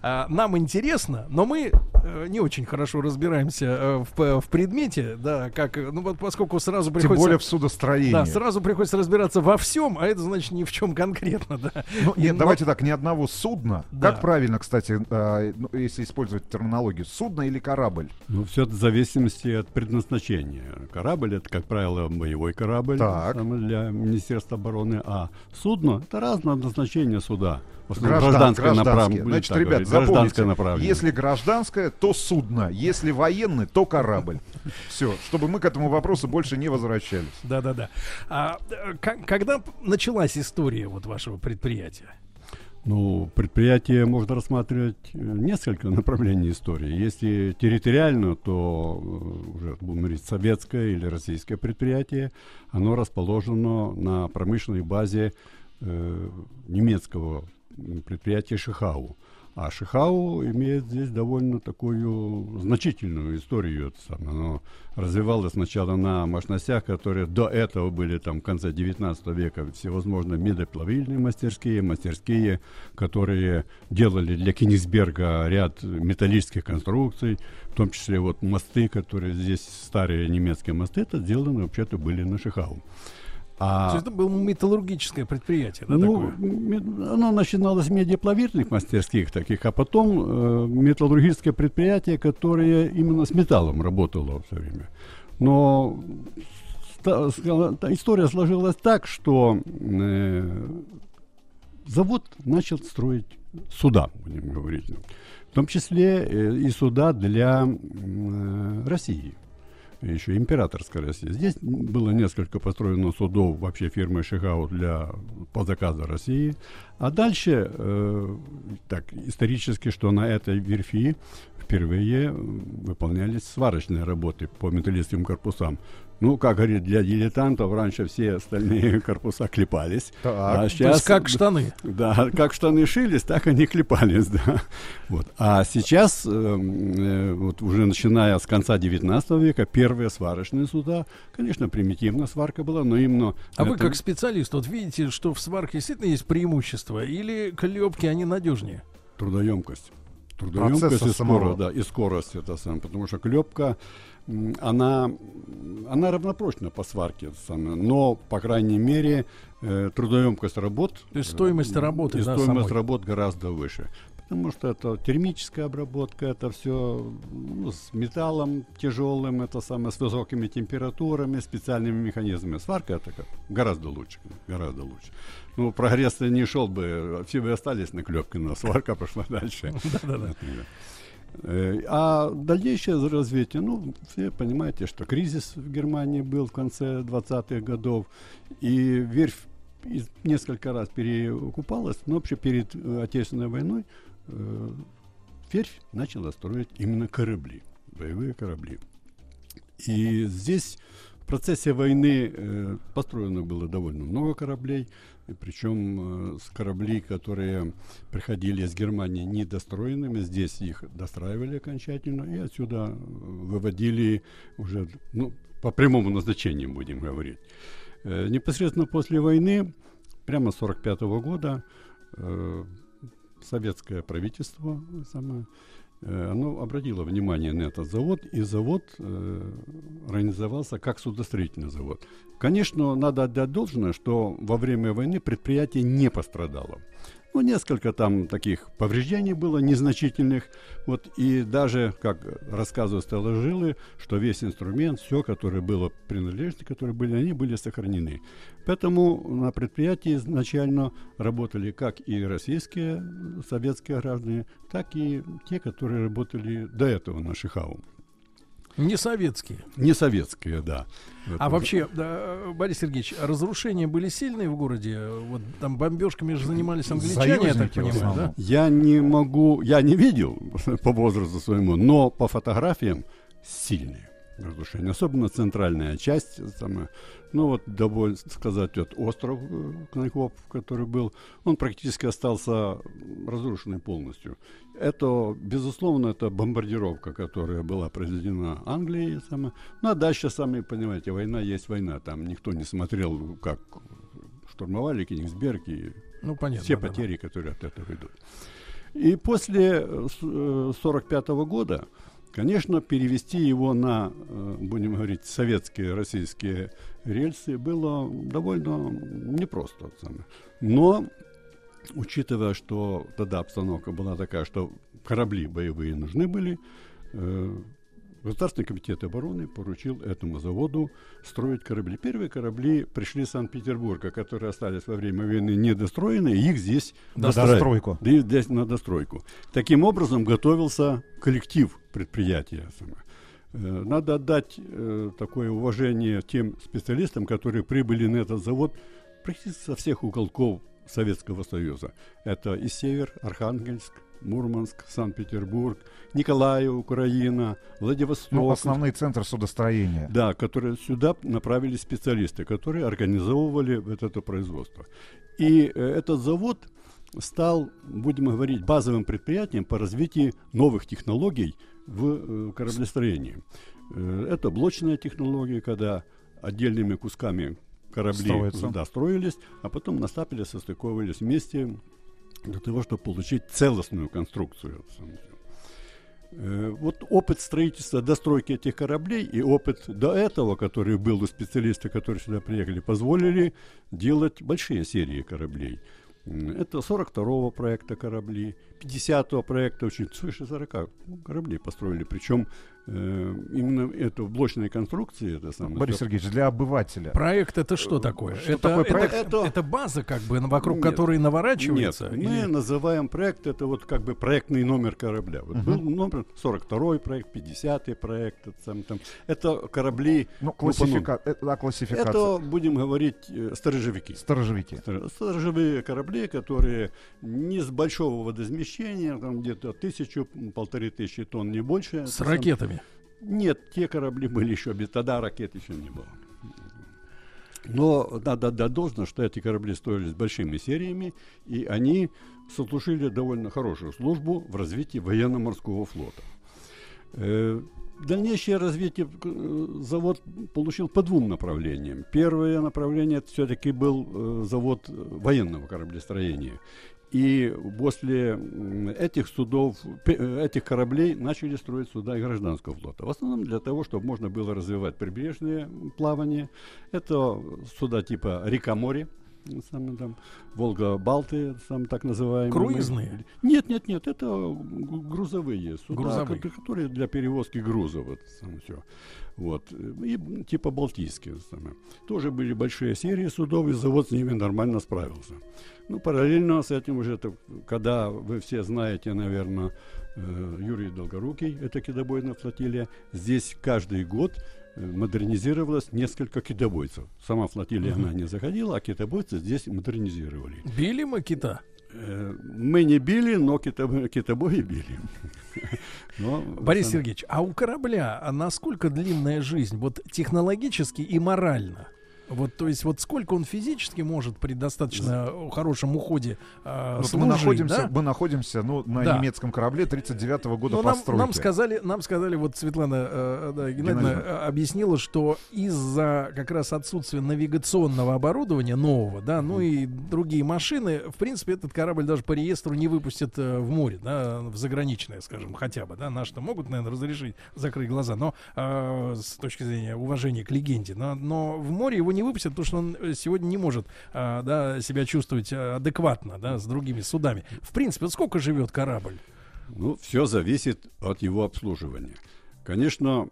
А, Нам интересно, но мы э, не очень хорошо разбираемся э, в, в предмете, да, как, ну вот поскольку сразу Тем приходится... более в судостроении. Да, сразу приходится разбираться во всем, а это значит ни в чем конкретно, да. Ну, нет, но- давайте так, ни одного судна. Да. Как правильно, кстати, э, ну, если использовать терминологию, судно или корабль? Ну, все это в зависимости от предназначения. Корабль это, как правило, боевой корабль Так. для Министерства обороны, а судно это разное назначение суда. Гражданское направление. Значит, так ребят, гражданское запомните, направление. если гражданское, то судно, если военный, то корабль. Все, чтобы мы к этому вопросу больше не возвращались. Да, да, да. А, э, когда началась история вот вашего предприятия? Ну, предприятие можно рассматривать э, несколько направлений истории. Если территориально, то э, уже будем говорить советское или российское предприятие, оно расположено на промышленной базе э, немецкого предприятия Шихау. А Шихау имеет здесь довольно такую значительную историю. Это самое. Оно развивалось сначала на мощностях, которые до этого были там в конце 19 века всевозможные медоплавильные мастерские, мастерские, которые делали для Кенигсберга ряд металлических конструкций, в том числе вот мосты, которые здесь старые немецкие мосты, это сделаны вообще-то были на Шихау. А То есть это было металлургическое предприятие, да, ну, такое? оно начиналось с медиаплавильных мастерских таких, а потом э, металлургическое предприятие, которое именно с металлом работало все время. Но ска- та история сложилась так, что э, завод начал строить суда, будем говорить. В том числе э, и суда для э, России еще императорская Россия. Здесь было несколько построено судов вообще фирмы Шихау для по заказу России. А дальше, э, так, исторически, что на этой верфи впервые э, выполнялись сварочные работы по металлическим корпусам. Ну, как говорит, для дилетантов раньше все остальные корпуса клепались. Так, а то есть как штаны. Да, как штаны шились, так они клепались, да. Вот. А сейчас, э, э, вот уже начиная с конца 19 века, первые сварочные суда, конечно, примитивная сварка была, но именно... А вы это- как специалист, вот видите, что в сварке действительно есть преимущество, или клепки, они надежнее? Трудоемкость. Трудоемкость и скорость, да, и скорость это сам, потому что клепка, она, она равнопрочна по сварке, но, по крайней мере, э, трудоемкость работ... То есть стоимость э, работы, и да, стоимость самой. работ гораздо выше. Потому что это термическая обработка, это все с металлом тяжелым, это самое с высокими температурами, специальными механизмами. Сварка это как гораздо лучше, гораздо лучше. Ну, прогресс не шел бы, все бы остались на клепке, но сварка пошла дальше. Да-да-да. Э, А дальнейшее развитие, ну, все понимаете, что кризис в Германии был в конце 20-х годов, и верфь несколько раз переокупалась, но вообще перед э, Отечественной войной э, верфь начала строить именно корабли, боевые корабли. И здесь в процессе войны э, построено было довольно много кораблей, причем э, с кораблей, которые приходили из Германии недостроенными, здесь их достраивали окончательно и отсюда э, выводили уже ну, по прямому назначению, будем говорить. Э, непосредственно после войны, прямо с 1945 года, э, советское правительство самое, оно обратило внимание на этот завод, и завод э, организовался как судостроительный завод. Конечно, надо отдать должное, что во время войны предприятие не пострадало. Ну, несколько там таких повреждений было, незначительных. Вот, и даже, как рассказывают старожилы, что весь инструмент, все, которое было принадлежности, которые были, они были сохранены. Поэтому на предприятии изначально работали как и российские советские граждане, так и те, которые работали до этого на Шихау. Не советские. Не советские, да. А вообще, да, Борис Сергеевич, разрушения были сильные в городе? Вот там бомбежками же занимались англичане, я так понимаю, да? Я не могу, я не видел по возрасту своему, но по фотографиям сильные разрушения. Особенно центральная часть, самая, ну вот, довольно сказать, вот остров э, Кнайкоп, который был, он практически остался разрушенный полностью. Это, безусловно, это бомбардировка, которая была произведена Англией. Самая. Ну а дальше, сами понимаете, война есть война. Там никто не смотрел, как штурмовали Кенигсберг и Ну, понятно, все да, да. потери, которые от этого идут. И после э, с- э, 45 года, конечно, перевести его на, э, будем говорить, советские, российские рельсы было довольно непросто. Но, учитывая, что тогда обстановка была такая, что корабли боевые нужны были, э, Государственный комитет обороны поручил этому заводу строить корабли. Первые корабли пришли из Санкт-Петербурга, которые остались во время войны недостроенные, их здесь На достраивали. достройку. Да, и здесь на достройку. Таким образом готовился коллектив предприятия. Э, Надо отдать э, такое уважение тем специалистам, которые прибыли на этот завод практически со всех уголков Советского Союза. Это и Север, Архангельск, Мурманск, Санкт-Петербург, Николаев, Украина, Владивосток. Ну, основные центры судостроения. Да, которые сюда направили специалисты, которые организовывали вот это производство. И э, этот завод стал, будем говорить, базовым предприятием по развитию новых технологий в э, кораблестроении. Э, это блочная технология, когда отдельными кусками корабли Строятся. да, строились, а потом на стапеле состыковывались вместе для того, чтобы получить целостную конструкцию. Э, Вот опыт строительства, достройки этих кораблей и опыт до этого, который был у специалистов, которые сюда приехали, позволили делать большие серии кораблей. Это 42-го проекта корабли, 50-го проекта, очень свыше 40 кораблей построили. Причем э, именно это в блочной конструкции. Это самое, Борис что- Сергеевич, для обывателя. Проект это что такое? Что это, такое это- проект? это, это база, как бы, вокруг Нет. которой наворачивается? Нет, или- мы называем проект, это вот как бы проектный номер корабля. Вот Мгм. был номер 42 проект, 50 проект, это, сам там, это корабли... Ну, классифика... э, да, классификация. Это, будем говорить, э, сторожевики. Сторожевики. Стор- Сторожевые корабли, которые не с большого водоизмещения, там где-то тысячу, полторы тысячи тонн, не больше. С Это ракетами? Нет, те корабли были еще тогда ракет еще не было. Но надо отдать должное, что эти корабли строились большими сериями, и они сослужили довольно хорошую службу в развитии военно-морского флота. Э, Дальнейшее развитие э, завод получил по двум направлениям. Первое направление это все-таки был э, завод военного кораблестроения. И после этих судов, э, этих кораблей начали строить суда и гражданского флота. В основном для того, чтобы можно было развивать прибрежное плавание. Это суда типа река-море, самые там Волга-Балты, сам так называемые. Круизные? Нет, нет, нет, это грузовые суда, Грузовые. ко- которые для перевозки грузов. Вот, сам всё. Вот. И типа Балтийские. самые. Тоже были большие серии судов, и завод с ними нормально справился. Ну, параллельно с этим уже, это, когда вы все знаете, наверное, э, Юрий Долгорукий, это китобойная флотилия, здесь каждый год модернизировалось несколько китобойцев. Сама флотилия, она не заходила, а китобойцы здесь модернизировали. Били мы кита? Э, Мы не били, но китобои, китобои били. Но Борис сам- Сергеевич, а у корабля насколько длинная жизнь, вот технологически и морально? Вот, то есть, вот сколько он физически может при достаточно хорошем уходе э, Вот служить, мы находимся, да? мы находимся ну, на Да. немецком корабле 39 года Но нам, постройки. нам сказали, нам сказали, вот Светлана э, да, Геннадьевна Геннадьевна. э, объяснила, что из-за как раз отсутствия навигационного оборудования нового, да, ну и другие машины, в принципе, этот корабль даже по реестру не выпустят э, в море, да, в заграничное, скажем, хотя бы, да, наши-то могут, наверное, разрешить закрыть глаза, но э, с точки зрения уважения к легенде, но, но в море его не не выпустят, потому что он э, сегодня не может а, да, себя чувствовать а, адекватно да, с другими судами. В принципе, вот сколько живет корабль? Ну, все зависит от его обслуживания. Конечно,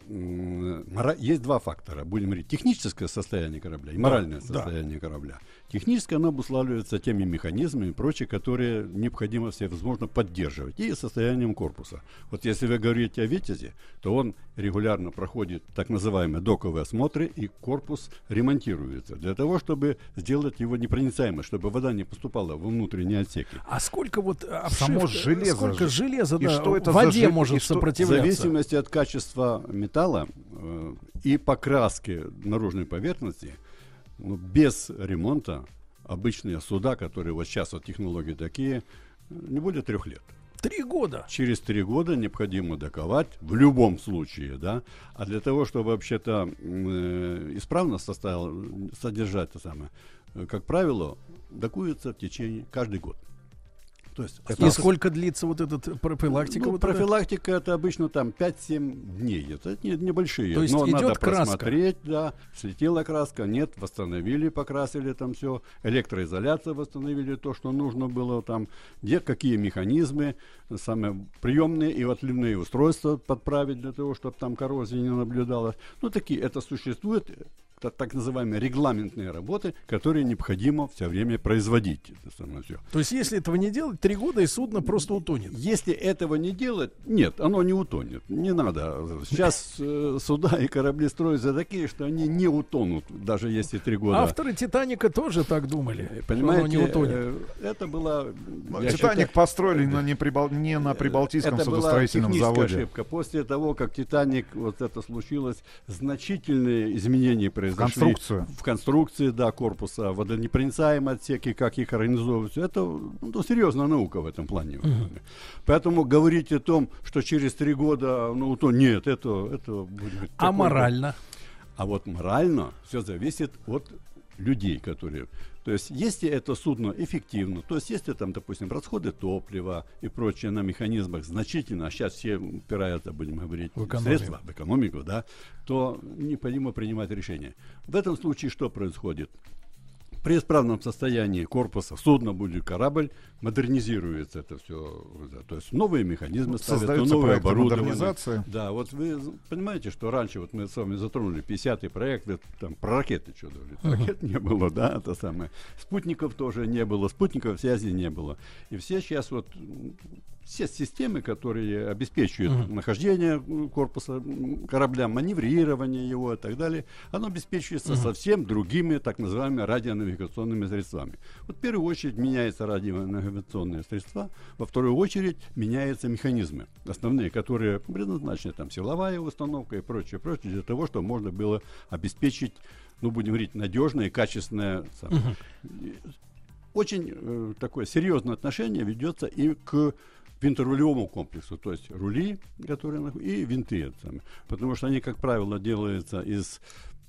есть два фактора. Будем говорить, техническое состояние корабля и Да, моральное да. состояние корабля. Техническое оно обуславливается теми механизмами и прочее, которые необходимо всевозможно поддерживать, и состоянием корпуса. Вот если вы говорите о «Витязе», то он регулярно проходит так называемые доковые осмотры, и корпус ремонтируется для того, чтобы сделать его непроницаемым, чтобы вода не поступала во внутренние отсеки. А сколько вот э, обшивка, Само железо сколько же. железа И да, что это в за воде жи- может и что- В сопротивляться? зависимости от качества металла э, и покраски наружной поверхности, ну, без ремонта обычные суда, которые вот сейчас вот технологии такие, не более трех лет. Три года. Через три года необходимо доковать в любом случае, да. А для того, чтобы вообще-то э, исправно составил, содержать это самое, э, как правило, докуется в течение каждый год. То есть И сколько длится вот этот профилактика? ну, вот профилактика это обычно там 5-7 дней. Это не, небольшие. То есть Но идет надо краска? просмотреть, да. Слетела краска, нет, восстановили, покрасили там все. Электроизоляция восстановили то, что нужно было там. Где какие механизмы, самые приемные и отливные устройства подправить для того, чтобы там коррозии не наблюдалось. Ну, такие, это существует та- так называемые регламентные работы, которые необходимо все время производить. Это самое всё. То есть, если этого не делать, три года и судно просто утонет. Если этого не делать, нет, оно не утонет. Не надо. Сейчас э, суда и корабли строятся такие, что они не утонут, даже если три года. Авторы Титаника тоже так думали. что Понимаете, оно не утонет. э, это была... я Титаник считаю, построили, но не, прибал- не на Прибалтийском это была судостроительном техническая заводе. ошибка. После того, как Титаник, вот это случилось, значительные изменения произошли. конструкцию. В конструкции, да, корпуса, водонепроницаемые отсеки, как их организовывать. Это ну, серьезная наука в этом плане. Поэтому говорить о том, что через три года, ну, то нет, это, это будет А морально? А вот морально все зависит от людей, которые... То есть, если это судно эффективно, то есть, если там, допустим, расходы топлива и прочее на механизмах значительно, а сейчас все упираются, будем говорить, В в экономику. средства, в экономику, да, то необходимо принимать решение. В этом случае что происходит? При исправном состоянии корпуса судно будет корабль, модернизируется это все. То есть новые механизмы Ну, ставятся, создаются новое проекты оборудование. Да, вот вы понимаете, что раньше вот мы с вами затронули 50-й проект, там про ракеты что говорит. Мгм. Ракет не было, да, это самое. Спутников тоже не было, спутников связи не было. И все сейчас вот все системы, которые обеспечивают Мгм. нахождение корпуса корабля, маневрирование его и так далее, оно обеспечивается Мгм. совсем другими так называемыми радионавигационными средствами. Вот в первую очередь меняются радионавигационные средства, во вторую очередь меняются механизмы основные, которые предназначены там силовая установка и прочее, прочее, для того, чтобы можно было обеспечить, ну будем говорить, надежное и качественное самое. Очень э, такое серьезное отношение ведется и к винторулевому комплексу, то есть рули, которые и винты, потому что они, как правило, делаются из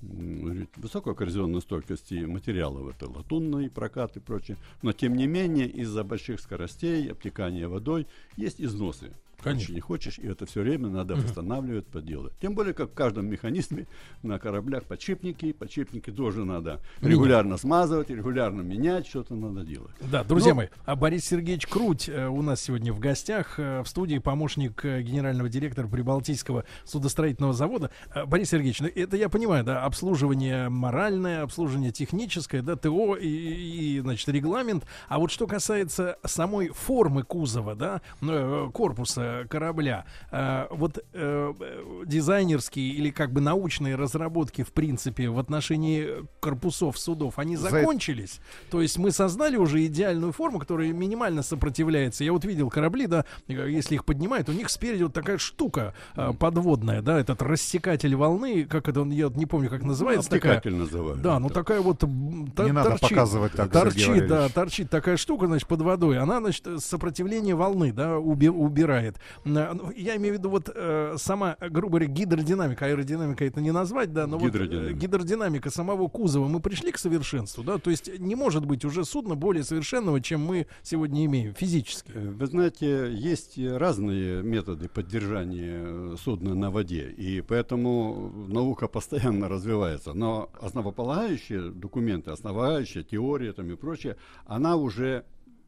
высокой коррозионной стойкости материалов, это латунный прокат и прочее, но тем не менее из-за больших скоростей, обтекания водой есть износы. Конечно. Хочешь, не хочешь, и это все время надо Мгм. восстанавливать, поделать. Тем более, как в каждом механизме на кораблях подшипники, подшипники тоже надо Менять. регулярно смазывать, регулярно менять, что-то надо делать. Да, друзья Ну, мои, а Борис Сергеевич Круть э, у нас сегодня в гостях э, в студии, помощник э, генерального директора Прибалтийского судостроительного завода. Э, Борис Сергеевич, ну это я понимаю, да, обслуживание моральное, обслуживание техническое, да, ТО и, и, значит, регламент. А вот что касается самой формы кузова, да, ну, э, корпуса корабля, э, вот э, э, дизайнерские или как бы научные разработки, в принципе, в отношении корпусов судов, они За- закончились? То есть мы создали уже идеальную форму, которая минимально сопротивляется. Я вот видел корабли, да, э, если их поднимают, у них спереди вот такая штука э, подводная, да, этот рассекатель волны, как это он, я вот не помню, как называется. такая- обтекатель называют Да, ну такая вот м, т- Не надо торчит, показывать так, торчит, да, торчит такая штука, значит, под водой. Она, значит, сопротивление волны, да, уби- убирает. Н- ну, Я имею в виду вот э, сама, э, грубо говоря, гидродинамика, аэродинамика это не назвать, да, но вот э, Гидродинамика. гидродинамика самого кузова, мы пришли к совершенству, да, то есть не может быть уже судно более совершенного, чем мы сегодня имеем физически. Э, Вы знаете, есть разные методы поддержания э, судна на воде, и поэтому наука постоянно развивается. Но основополагающие документы, основающая теория там и прочее, она уже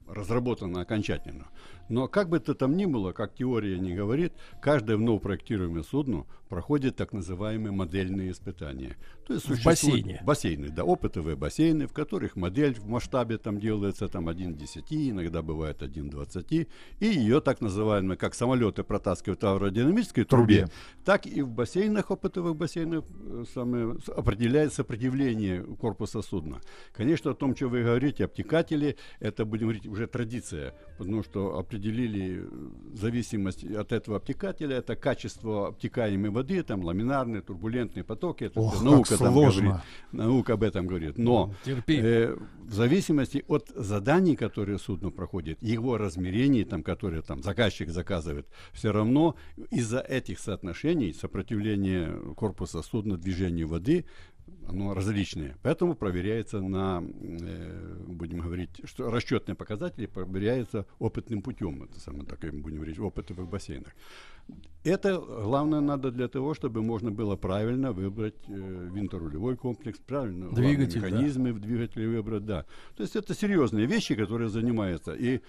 разработана окончательно. Но как бы то там ни было, как теория не говорит, каждое вновь проектируемое судно проходит так называемые модельные испытания. То есть В существуют бассейне. бассейны, да, опытовые бассейны, в которых модель в масштабе там делается там 1 к 10, иногда бывает 1 к 20, и ее так называемые, как самолеты протаскивают в аэродинамической трубе, Трубе. так и в бассейнах, опытовых бассейнах э, самое, определяет сопротивление корпуса судна. Конечно, о том, что вы говорите, обтекатели, это, будем говорить, уже традиция, потому что определили э, зависимость от этого обтекателя, это качество обтекаемой воды, там ламинарные, турбулентные потоки, это Ох, наука там говорит. Наука об этом говорит. Но Терпи. э, в зависимости от заданий, которые судно проходит, его размерений, там, которые там заказчик заказывает, все равно из-за этих соотношений сопротивление корпуса судна движению воды оно различное. Поэтому проверяется на, э, будем говорить, что расчетные показатели проверяются опытным путем. Это самое такое, будем говорить, опытовых бассейнах. Это главное надо для того, чтобы можно было правильно выбрать э, винторулевой комплекс, правильно Двигатель, да. механизмы в двигателе выбрать, да. То есть это серьезные вещи, которые занимаются. И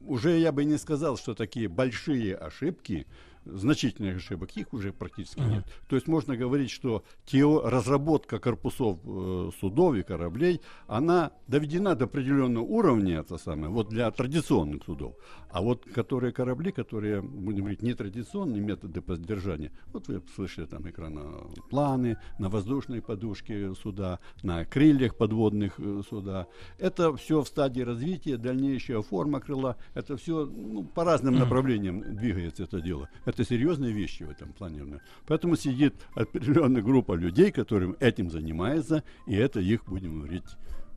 уже я бы не сказал, что такие большие ошибки, значительных ошибок, их уже практически нет. То есть можно говорить, что тео- разработка корпусов э, судов и кораблей, она доведена до определенного уровня, это самое, вот для традиционных судов. А вот которые корабли, которые, будем говорить, нетрадиционные методы поддержания, вот вы слышали там экранопланы, на воздушной подушке суда, на крыльях подводных э, суда. Это все в стадии развития, дальнейшая форма крыла, это все ну, по разным направлениям двигается это дело. Это серьезные вещи в этом плане. Поэтому сидит определенная группа людей, которым этим занимается, и это их, будем говорить,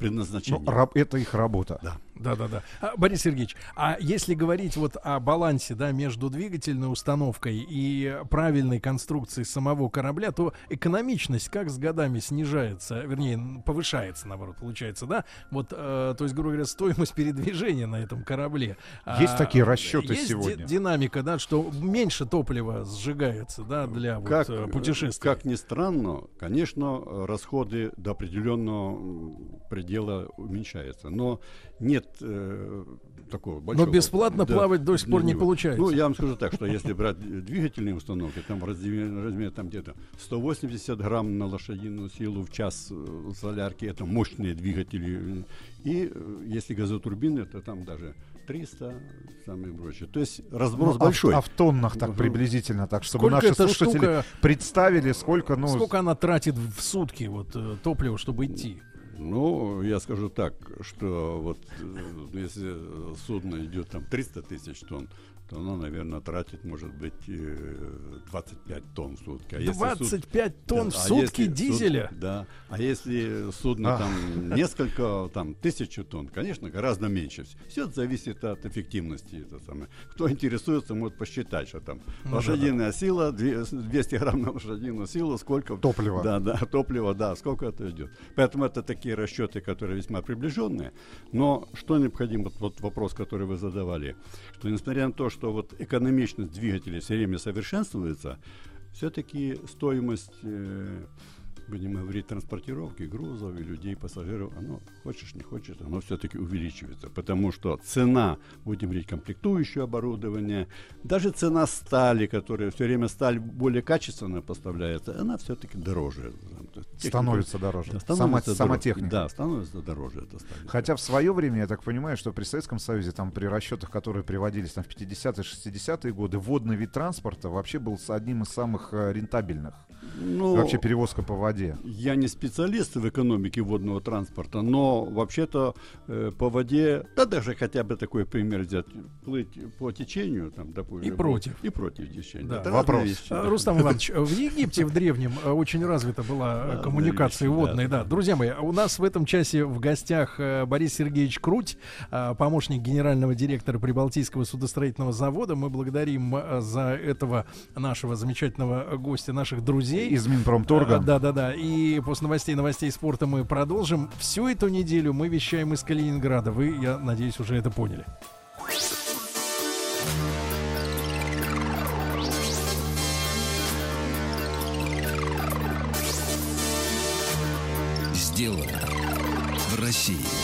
предназначение. Ну, раб- это их работа. Да. Да, да, да. А, Борис Сергеевич, а если говорить вот о балансе, да, между двигательной установкой и правильной конструкцией самого корабля, то экономичность как с годами снижается, вернее, повышается, наоборот, получается, да? Вот, э, то есть, грубо говоря, стоимость передвижения на этом корабле. Есть А, такие расчеты есть ди- сегодня? динамика, да, что меньше топлива сжигается, да, для вот, как, э, э, путешествий. Как ни странно, конечно, расходы до определенного м, предела уменьшаются. Но нет э, такого большого... бесплатно плавать до сих пор не него. получается. Ну, я вам скажу так, что если брать двигательные установки, там в размере, размере там где-то 180 грамм на лошадиную силу в час э, солярки, это мощные двигатели. И э, если газотурбины, то там даже 300, самое прочее. То есть разброс Ну, а в- большой. А в тоннах так приблизительно, так чтобы Сколько наши слушатели штука- представили, сколько, ну, Сколько она тратит в сутки вот э, топлива, чтобы идти? Ну, я скажу так, что вот э, если судно идет там 300 тысяч тонн, то оно, наверное, тратит, может быть, э, 25 тонн в сутки. А если суд- 25 тонн в а сутки если суд- дизеля? да. А если судно там несколько, там, тысячу тонн, конечно, гораздо меньше. Все зависит от эффективности. Это самое. Кто интересуется, может посчитать, что там Ну да, лошадиная сила, две- 200 грамм на лошадиную силу, сколько... Топлива. Да, да, топливо, да, сколько это идет. Поэтому это такие расчеты, которые весьма приближенные. Но что необходимо, вот вопрос, который вы задавали, что несмотря на то, что вот экономичность двигателя все время совершенствуется, все-таки стоимость, э, будем говорить, транспортировки грузов и людей, пассажиров, оно, хочешь не хочешь, оно все-таки увеличивается. Потому что цена, будем говорить, комплектующего оборудования, даже цена стали, которая все время сталь более качественно поставляется, она все-таки дороже. Техника- Становится дороже. Да, Сама- становится сама дороже. техника. Да, становится дороже эта сталь. Хотя в свое время, я так понимаю, что при Советском Союзе, там при расчетах, которые приводились там, в 50-е, 60-е годы, водный вид транспорта вообще был одним из самых э, рентабельных. Ну, Вообще перевозка по воде. Я не специалист в экономике водного транспорта, но вообще-то э, по воде, да даже хотя бы такой пример взять, плыть по течению, там, допустим. И против. И против течения. Да. Это Вопрос. вещи, да. Рустам Иванович, в Египте в древнем э, очень развита была э, Да, коммуникация вещи, водная, да. да. Друзья мои, у нас в этом часе в гостях э, Борис Сергеевич Круть, помощник генерального директора Прибалтийского судостроительного завода. Мы благодарим за этого нашего замечательного гостя, наших друзей. Из Минпромторга. Да, да, да. И после новостей, новостей спорта мы продолжим. Всю эту неделю мы вещаем из Калининграда. Вы, я надеюсь, уже это поняли. Сделано в России.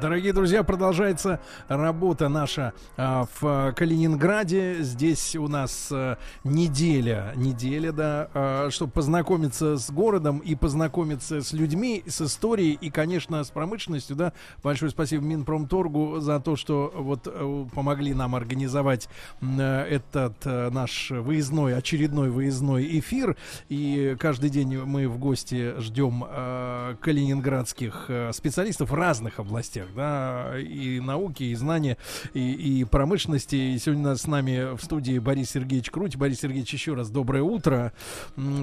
Дорогие друзья, продолжается работа наша а, в Калининграде. Здесь у нас а, неделя, неделя, да, а, чтобы познакомиться с городом и познакомиться с людьми, с историей и, конечно, с промышленностью, да. Большое спасибо Минпромторгу за то, что вот э, помогли нам организовать э, этот э, наш выездной, очередной выездной эфир. И каждый день мы в гости ждем э, калининградских специалистов разных областях, да, и науки, и знания, и, и промышленности. И сегодня с нами в студии Борис Сергеевич Круть. Борис Сергеевич, еще раз доброе утро.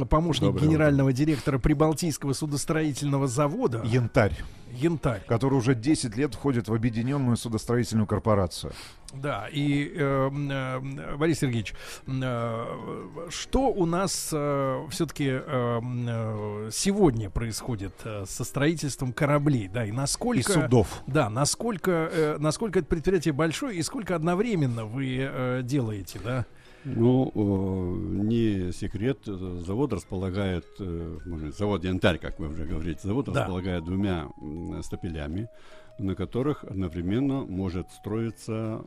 Помощник Доброе генерального директора Прибалтийского судостроительного завода. Янтарь. Янтарь. Который уже 10 лет входит в объединенную судостроительную корпорацию. Да, и э, э, Борис Сергеевич, э, что у нас все-таки сегодня происходит э, со строительством кораблей, да, и насколько... И судов. Да, насколько, э, насколько это предприятие большое и сколько одновременно вы э, делаете, да? Ну, э, не секрет, э, завод располагает, э, может быть, завод Янтарь, как вы уже говорите, завод Да. располагает двумя стапелями, на которых одновременно может строиться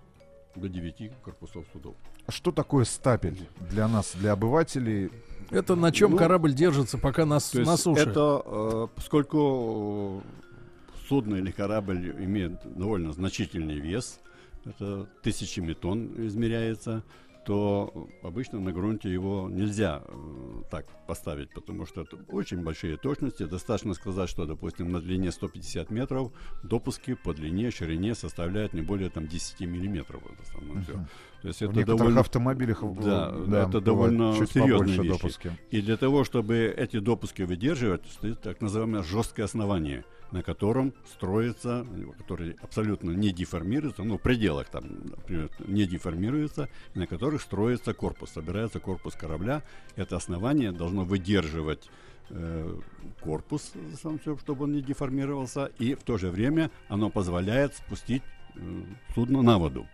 до 9 корпусов судов. А Что такое стапель для нас, для обывателей? Это на чем Ну, корабль держится, пока на, с- То есть на суше? Это, э, поскольку э, судно или корабль имеет довольно значительный вес, это тысячами тонн измеряется, то обычно на грунте его нельзя э, так поставить, потому что это очень большие точности. Достаточно сказать, что, допустим, на длине 150 метров допуски по длине, ширине составляют не более там 10 миллиметров. Это самое всё. Мгм. То есть В это довольно... автомобилях, да, да, это довольно серьезные вещи. допуски. И для того, чтобы эти допуски выдерживать, стоит так называемое жесткое основание, на котором строится, который абсолютно не деформируется, ну, в пределах там, например, не деформируется, на которых строится корпус, собирается корпус корабля. Это основание должно выдерживать э, корпус, сам всё, чтобы он не деформировался, и в то же время оно позволяет спустить э, судно на воду.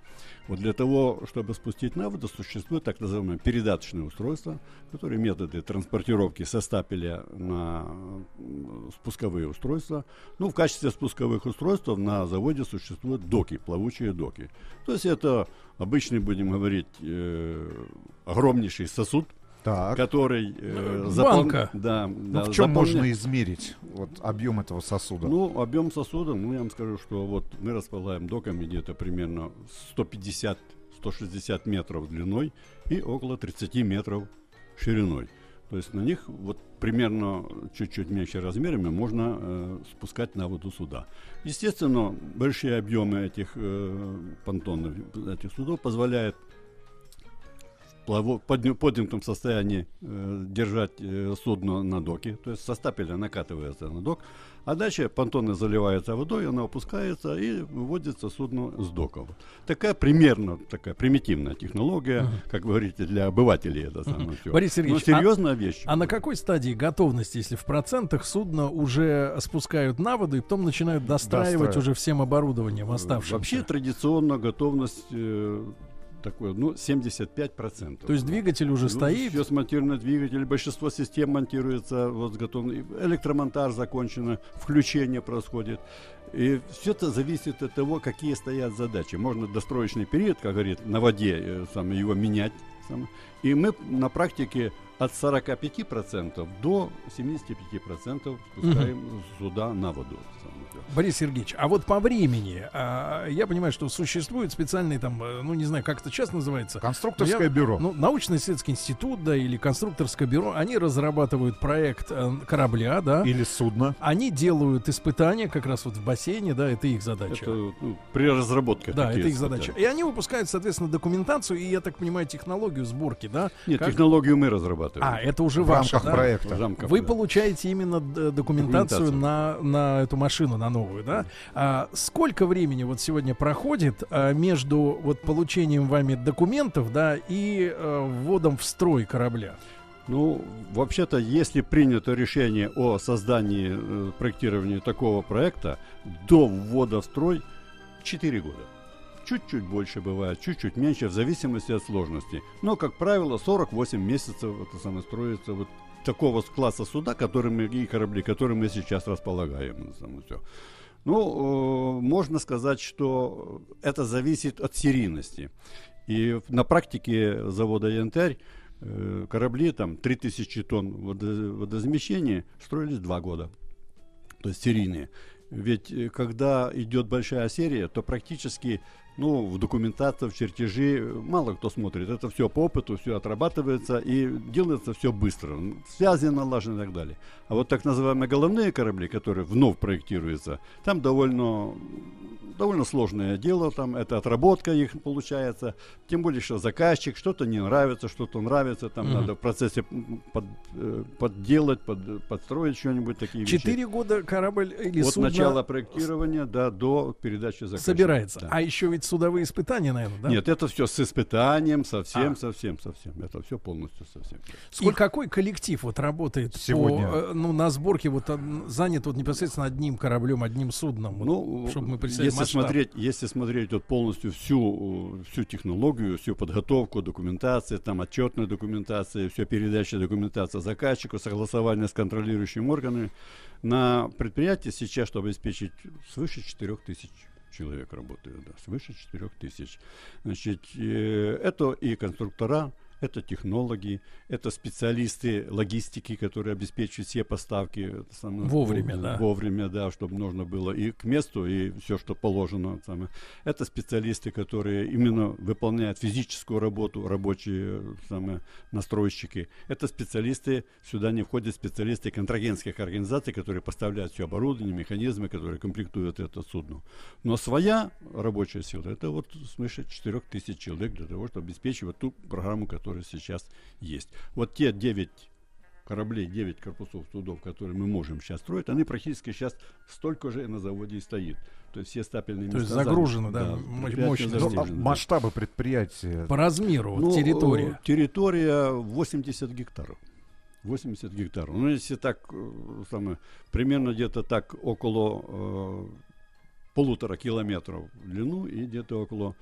Вот для того, чтобы спустить на воду, существует так называемое передаточное устройство, которые методы транспортировки со стапеля на спусковые устройства. Ну, в качестве спусковых устройств на заводе существуют доки, плавучие доки. То есть это обычный, будем говорить, э, огромнейший сосуд, Так. который э, Банка. Да, Ну, да, в чем заполня- можно измерить вот, объем этого сосуда? ну, объем сосуда, ну, я вам скажу, что вот мы располагаем доками где-то примерно 150-160 метров длиной и около 30 метров шириной. То есть на них вот примерно чуть-чуть меньше размерами можно э, спускать на воду суда. Естественно, большие объемы этих э, понтонов, этих судов позволяют подня- поднятом состоянии э, держать э, судно на доке, то есть со стапеля накатывается на док, а дальше понтоны заливаются водой, она опускается и выводится судно с доков. Такая примерно такая примитивная технология, как вы говорите, для обывателей это самое всё. Борис Сергеевич, Но а- серьезная вещь. А на какой стадии готовности, если в процентах судно уже спускают на воду и потом начинают достраивать Достраивать. уже всем оборудованием оставшимся? Вообще традиционно готовность э, такое, ну, 75%. То есть двигатель уже стоит? Все смонтировано двигатель, большинство систем монтируется, вот с готовым- электромонтаж закончено, включение происходит. И все это зависит от того, какие стоят задачи. Можно достроечный период, как говорит, на воде э, сам, его менять. сам. И мы на практике от 45% до 75% спускаем суда на воду. Борис Сергеевич, а вот по времени, а, я понимаю, что существует специальный там, э, ну не знаю, как это сейчас называется. Конструкторское Я- бюро. Ну, научно-исследовательский институт, да, или конструкторское бюро, они разрабатывают проект э, корабля, да. Или судна. Они делают испытания как раз вот в бассейне, да, это их задача. Это ну, при разработке. Да, это их задача. И они выпускают, соответственно, документацию и, я так понимаю, технологию сборки, да? Нет, Как- технологию мы разрабатываем. А, это уже В ваше, рамках да? проекта. В рамках, Вы да. получаете именно документацию, Документацию. На, на эту машину, на новую, да? А сколько времени вот сегодня проходит а, между вот получением вами документов, да, и э, вводом в строй корабля? Ну, вообще-то, если принято решение о создании, э, проектировании такого проекта, до ввода в строй 4 года. Чуть-чуть больше бывает, чуть-чуть меньше, в зависимости от сложности. Но, как правило, 48 месяцев это самое строится вот такого класса суда, который мы, и корабли, которые мы сейчас располагаем. Ну, э, можно сказать, что это зависит от серийности. И на практике завода «Янтарь» э, корабли, там 3000 тонн водо- водозамещения, строились два года. То есть серийные. Ведь э, когда идет большая серия, то практически ну, в документацию, в чертежи э, мало кто смотрит. Это все по опыту, все отрабатывается и делается все быстро. Связи налажены и так далее. А вот так называемые головные корабли, которые вновь проектируются, там довольно, довольно сложное дело. Там это отработка их получается. Тем более, что заказчик что-то не нравится, что-то нравится. Там Мгм. надо в процессе под- э, подделать, под- подстроить что-нибудь такие вещи. Четыре года корабль или От судно начала проектирования, да, до передачи заказчика. собирается. Да. А еще ведь судовые испытания, наверное, да? Нет, это все с испытанием, совсем, А. совсем, совсем. Это все полностью совсем. И какой коллектив вот работает Сегодня? по, э, ну, на сборке, вот э, занят вот непосредственно одним кораблем, одним судном? Вот, Ну, чтобы мы представили если масштаб. смотреть, если смотреть вот полностью всю, э, всю технологию, всю подготовку, документации, там отчетная документация, все передача документации заказчику, согласование с контролирующими органами, на предприятии сейчас, чтобы обеспечить свыше 4 тысяч человек работает, да, свыше 4 тысяч. Значит, э, это и конструктора, это технологи, это специалисты логистики, которые обеспечивают все поставки самое, Вовремя, да. вовремя, да, чтобы нужно было и к месту, и все, что положено. самое. Это специалисты, которые именно выполняют физическую работу, рабочие самые, настройщики. Это специалисты, сюда не входят специалисты контрагентских организаций, которые поставляют все оборудование, механизмы, которые комплектуют это судно. Но своя рабочая сила, это вот свыше 4 тысяч человек для того, чтобы обеспечивать ту программу, которая сейчас есть. Вот те 9 кораблей, 9 корпусов судов, которые мы можем сейчас строить, они практически сейчас столько же на заводе и стоит. То есть все стапельные То есть места загружены, заняты. да, м- предприятие мощность. загружено, Ну, да. масштабы предприятия. По размеру, Ну, территория. Территория 80 гектаров. 80 гектаров. Ну, если так, э, самое, примерно где-то так около э, полутора километров в длину и где-то около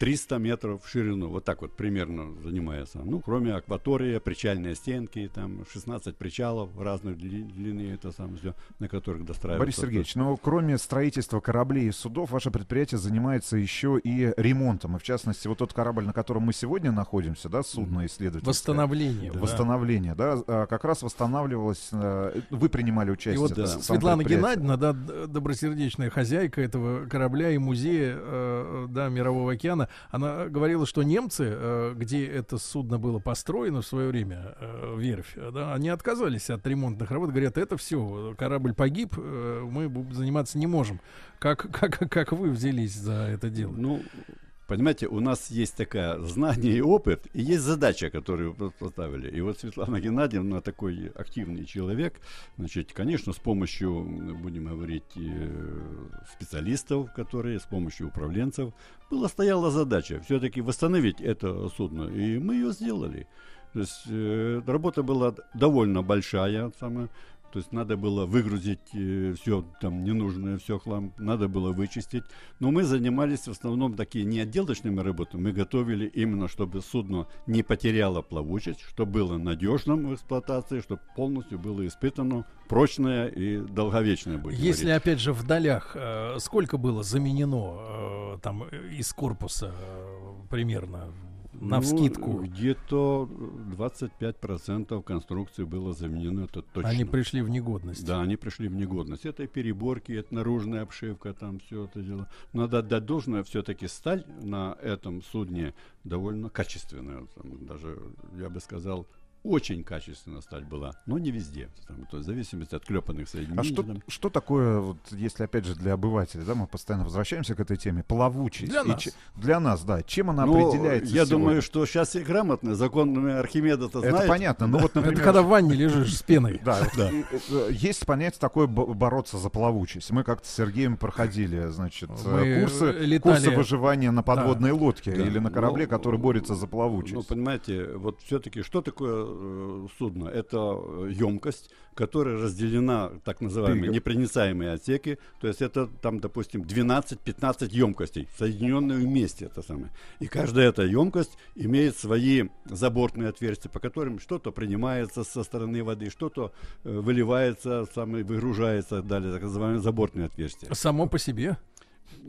300 метров в ширину. Вот так вот примерно занимается. Ну, кроме акватории, причальные стенки, там 16 причалов разной дли- длины, это самое все, на которых достраивается. Борис Сергеевич, ну кроме строительства кораблей и судов, ваше предприятие занимается еще и ремонтом. И в частности, вот тот корабль, на котором мы сегодня находимся, да, судно исследовательское. Восстановление, да. Восстановление, да, а, как раз восстанавливалось, э, вы принимали И участие. вот в самом Светлана. Геннадьевна, да, добросердечная хозяйка этого корабля и музея, э, да, Мирового океана, она говорила, что немцы, э, где это судно было построено в свое время, э, верфь, э, да, они отказались от ремонтных работ, говорят, это все, корабль погиб, мы заниматься не можем. Как, как, как вы взялись за это дело? Ну, понимаете, у нас есть такая знание и опыт, и есть задача, которую вы поставили. И вот Светлана Геннадьевна такой активный человек. Значит, конечно, с помощью, будем говорить, э, специалистов, которые, с помощью управленцев, была стояла задача все-таки восстановить это судно. И мы ее сделали. То есть э, работа была довольно большая, самая, то есть надо было выгрузить все там ненужное, все хлам, надо было вычистить. Но мы занимались в основном такие не отделочными работами, мы готовили именно, чтобы судно не потеряло плавучесть, чтобы было надежным в эксплуатации, чтобы полностью было испытано, прочное и долговечное будет. Если, опять же, в долях, э, сколько было заменено э, там э, из корпуса примерно? навскидку? Где-то 25% конструкции было заменено, это точно. Они пришли в негодность. Да, они пришли в негодность. Это и переборки, это наружная обшивка, там все это дело. Надо отдать должное, все-таки сталь на этом судне довольно качественная. Там даже, я бы сказал, очень качественная сталь была, но не везде. Там, то есть в зависимости от клепанных соединений. А что, там. что такое, вот, если опять же для обывателя, да, мы постоянно возвращаемся к этой теме, плавучесть? Для нас. че- для нас, да. Чем она Ну, определяется? Я сегодня? думаю, что сейчас все грамотны. Закон Архимеда-то Это знаете. понятно. Ну вот, например, Это когда в ванне лежишь с пеной. Да, и, э, есть понятие такое бо- бороться за плавучесть. Мы как-то с Сергеем проходили, значит, э, Мы курсы, летали- курсы выживания на подводной лодке Да. или на корабле, Ну, который борется за Ну, плавучесть. понимаете, вот все-таки что такое э, судно? Это емкость, которая разделена, так называемые Перегон. непроницаемые отсеки. То есть это там, допустим, 12-15 емкостей, соединенные вместе это самое. И каждая эта емкость имеет свои забортные отверстия, по которым что-то принимается со стороны воды, что-то э, выливается, самое, выгружается, далее, так называемые забортные отверстия. Само по себе.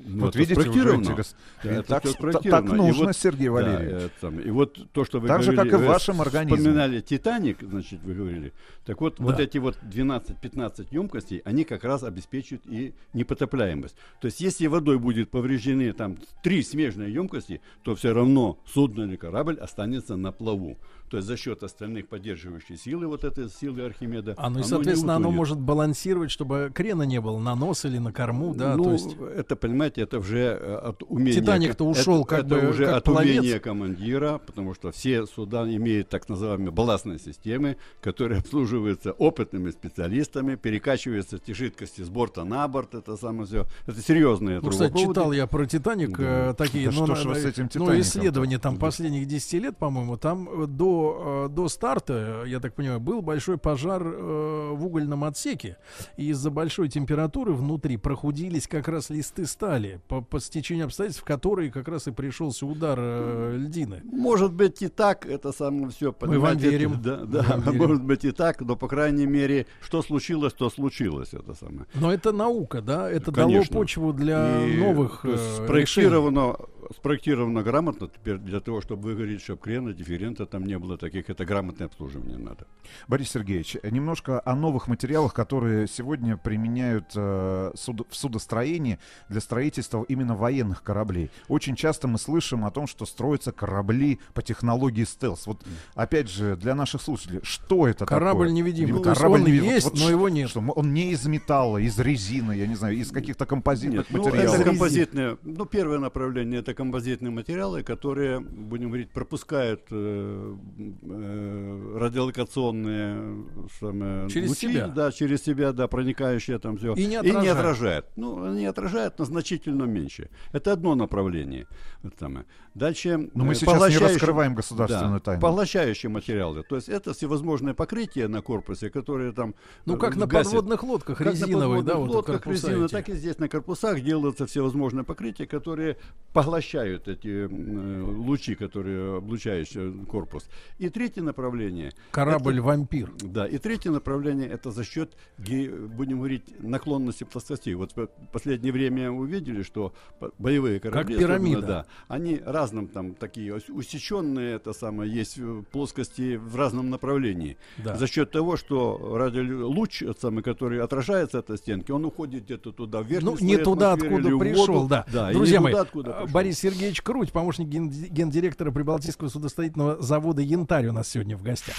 Ну, Вот это видите, уже интерес- Да, это так так нужно, вот- Сергей да, Валерьевич. это самое. и вот то, что вы Так же, говорили, как и в вашем организме. Вспоминали Титаник, значит, вы говорили. Так вот, вот Да. эти вот 12-15 емкостей, они как раз обеспечивают и непотопляемость. То есть, если водой будет повреждены там три смежные емкости, то все равно судно или корабль останется на плаву. То есть за счет остальных поддерживающих силы, вот этой силы Архимеда, А ну и, соответственно, оно может балансировать, чтобы крена не было на нос или на корму, да, ну, то есть... это, понимаете, это уже э, от умения... Титаник-то ушел это, как это бы уже как от пловец. умения командира, потому что все суда имеют так называемые балластные системы, которые обслуживаются опытными специалистами, перекачиваются эти жидкости с борта на борт, это самое все. Это серьезные Ну, кстати, читал я про Титаник Да. э, такие, Да ну, что ж с этим ну, «Титаником»-то? исследования там последних 10 лет, по-моему, там э, до, э, до старта, я так понимаю, был большой пожар э, в угольном отсеке, и из-за большой температуры внутри прохудились как раз листы стали, по, по стечению обстоятельств, в которые как раз и пришелся удар э, льдины. Может быть и так, это самое все. Мы вам верим. Да, да, вам верим. может быть и так, но по крайней мере, что случилось, то случилось, это самое. Но это наука, да, это Конечно. дало почву для И, новых э, решений. Спроектировано, грамотно теперь для того, чтобы вы говорили, чтобы крена, дифферента там не было таких, это грамотное обслуживание надо. Борис Сергеевич, немножко о новых материалах, которые сегодня применяют э, суд- в судостроении для строительства именно военных кораблей. Очень часто мы слышим о том, что строятся корабли по технологии стелс. Вот опять же для наших слушателей, что это Корабль такое? невидимый. Есть корабль он невидимый. есть, но ш- его нет. Что, он не из металла, из резины, я не знаю, из каких-то композитных Нет, ну, материалов. это композитные, ну, первое направление это композитные материалы, которые, будем говорить, пропускают э, э, радиолокационные самые, Через лучи, себя. да, через себя, да, проникающие там все. И не И не отражают. отражают. Ну, они отражают, но значительно меньше. Это одно направление. Вот самое. Дальше. Но мы э, сейчас не раскрываем государственную да, тайну. Поглощающие материалы. То есть это всевозможные покрытия на корпусе, которые там. Ну, э, как на гасят. подводных лодках Как на резиновые, да, подводных вот лодках корпуса резиновые, так и здесь на корпусах делаются всевозможные покрытия, которые поглощают эти э, лучи, которые облучающие корпус. И третье направление. Корабль-вампир. Да, и третье направление это за счет, будем говорить, наклонности плоскостей. Вот в последнее время увидели, что боевые корабли, особенно, пирамида. да, они разным там такие ус- усеченные, это самое, есть э, плоскости в разном направлении. Да. За счет того, что радиолуч, этот самый, который отражается от этой стенки, он уходит где-то туда, в верхний Ну, не туда, откуда пришел, да. Друзья мои, туда, Борис Сергеевич Круть, помощник ген- гендиректора Прибалтийского судостроительного завода «Янтарь» у нас сегодня в гостях.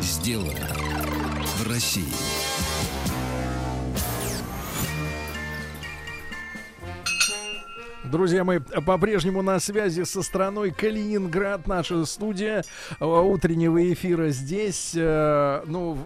Сделано в России. Друзья мои, по-прежнему на связи со страной Калининград, наша студия утреннего эфира здесь. э, Ну,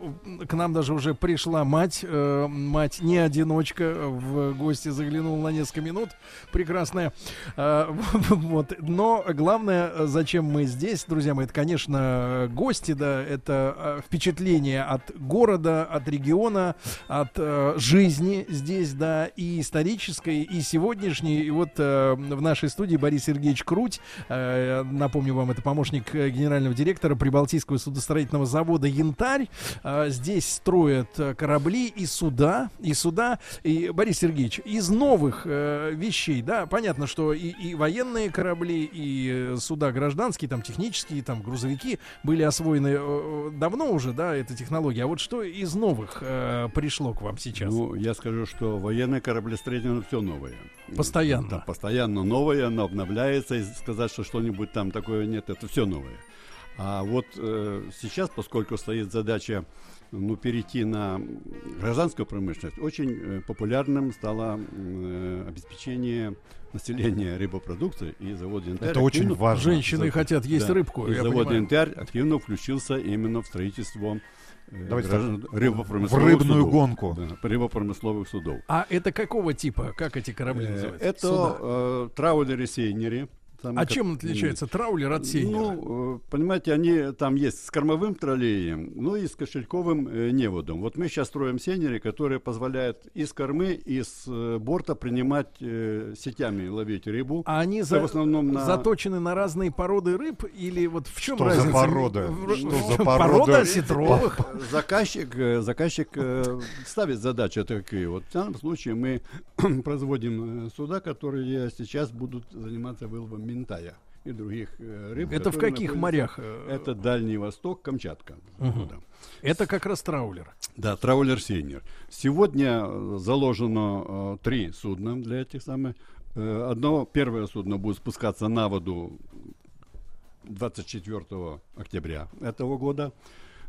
к нам даже уже пришла мать. э, Мать не одиночка, в гости заглянула на несколько минут. Прекрасная. Э, Вот. Но главное, зачем мы здесь, друзья мои, это, конечно, гости, да, это впечатление от города, от региона, от жизни здесь, да, и исторической, и сегодняшней. И вот э, э, в нашей студии Борис Сергеевич Круть. Э, напомню вам, это помощник э, генерального директора Прибалтийского судостроительного завода «Янтарь». Э, здесь строят корабли и суда, и суда. И, Борис Сергеевич, из новых э, вещей, да, понятно, что и, и военные корабли, и суда гражданские, там технические, там грузовики были освоены э, давно уже, да, эта технология. А вот что из новых э, пришло к вам сейчас? Ну, я скажу, что военное кораблестроение все новое. Постоянно. Да, постоянно новое, оно обновляется, и сказать, что что-нибудь там такое нет, это все новое. А вот э, сейчас, поскольку стоит задача ну, перейти на гражданскую промышленность, очень э, популярным стало э, обеспечение населения рыбопродукцией, и завод «Янтарь» Это очень важно. Женщины хотят есть рыбку, И завод понимаю. «Янтарь» активно включился именно в строительство Давайте граждан- так, рыбопромысловых в рыбную судов. гонку. Да, рыбопромысловых судов. А это какого типа? Как эти корабли Э, называются? Это э, траулеры-сейнеры. Там А как- чем отличается траулер от сейнера? Ну, э, понимаете, они там есть с кормовым троллеем, ну и с кошельковым э, неводом. Вот мы сейчас строим сейнеры, которые позволяют из кормы, из э, борта принимать э, сетями ловить рыбу. А они за- в основном на... заточены на разные породы рыб или вот в чем Что за разница? породы? В- Что в- за Порода породы? осетровых. Заказчик, заказчик э, ставит задачи такие. Вот в данном случае мы производим суда, которые сейчас будут заниматься выловом ментая и других э, рыб. Это в каких морях, э, Это Дальний Восток, Камчатка. Мгм. Да. Это как раз траулер. Да, траулер Сейнер. Сегодня э, заложено э, три судна для этих самых. Э, одно, первое судно будет спускаться на воду 24 октября этого года.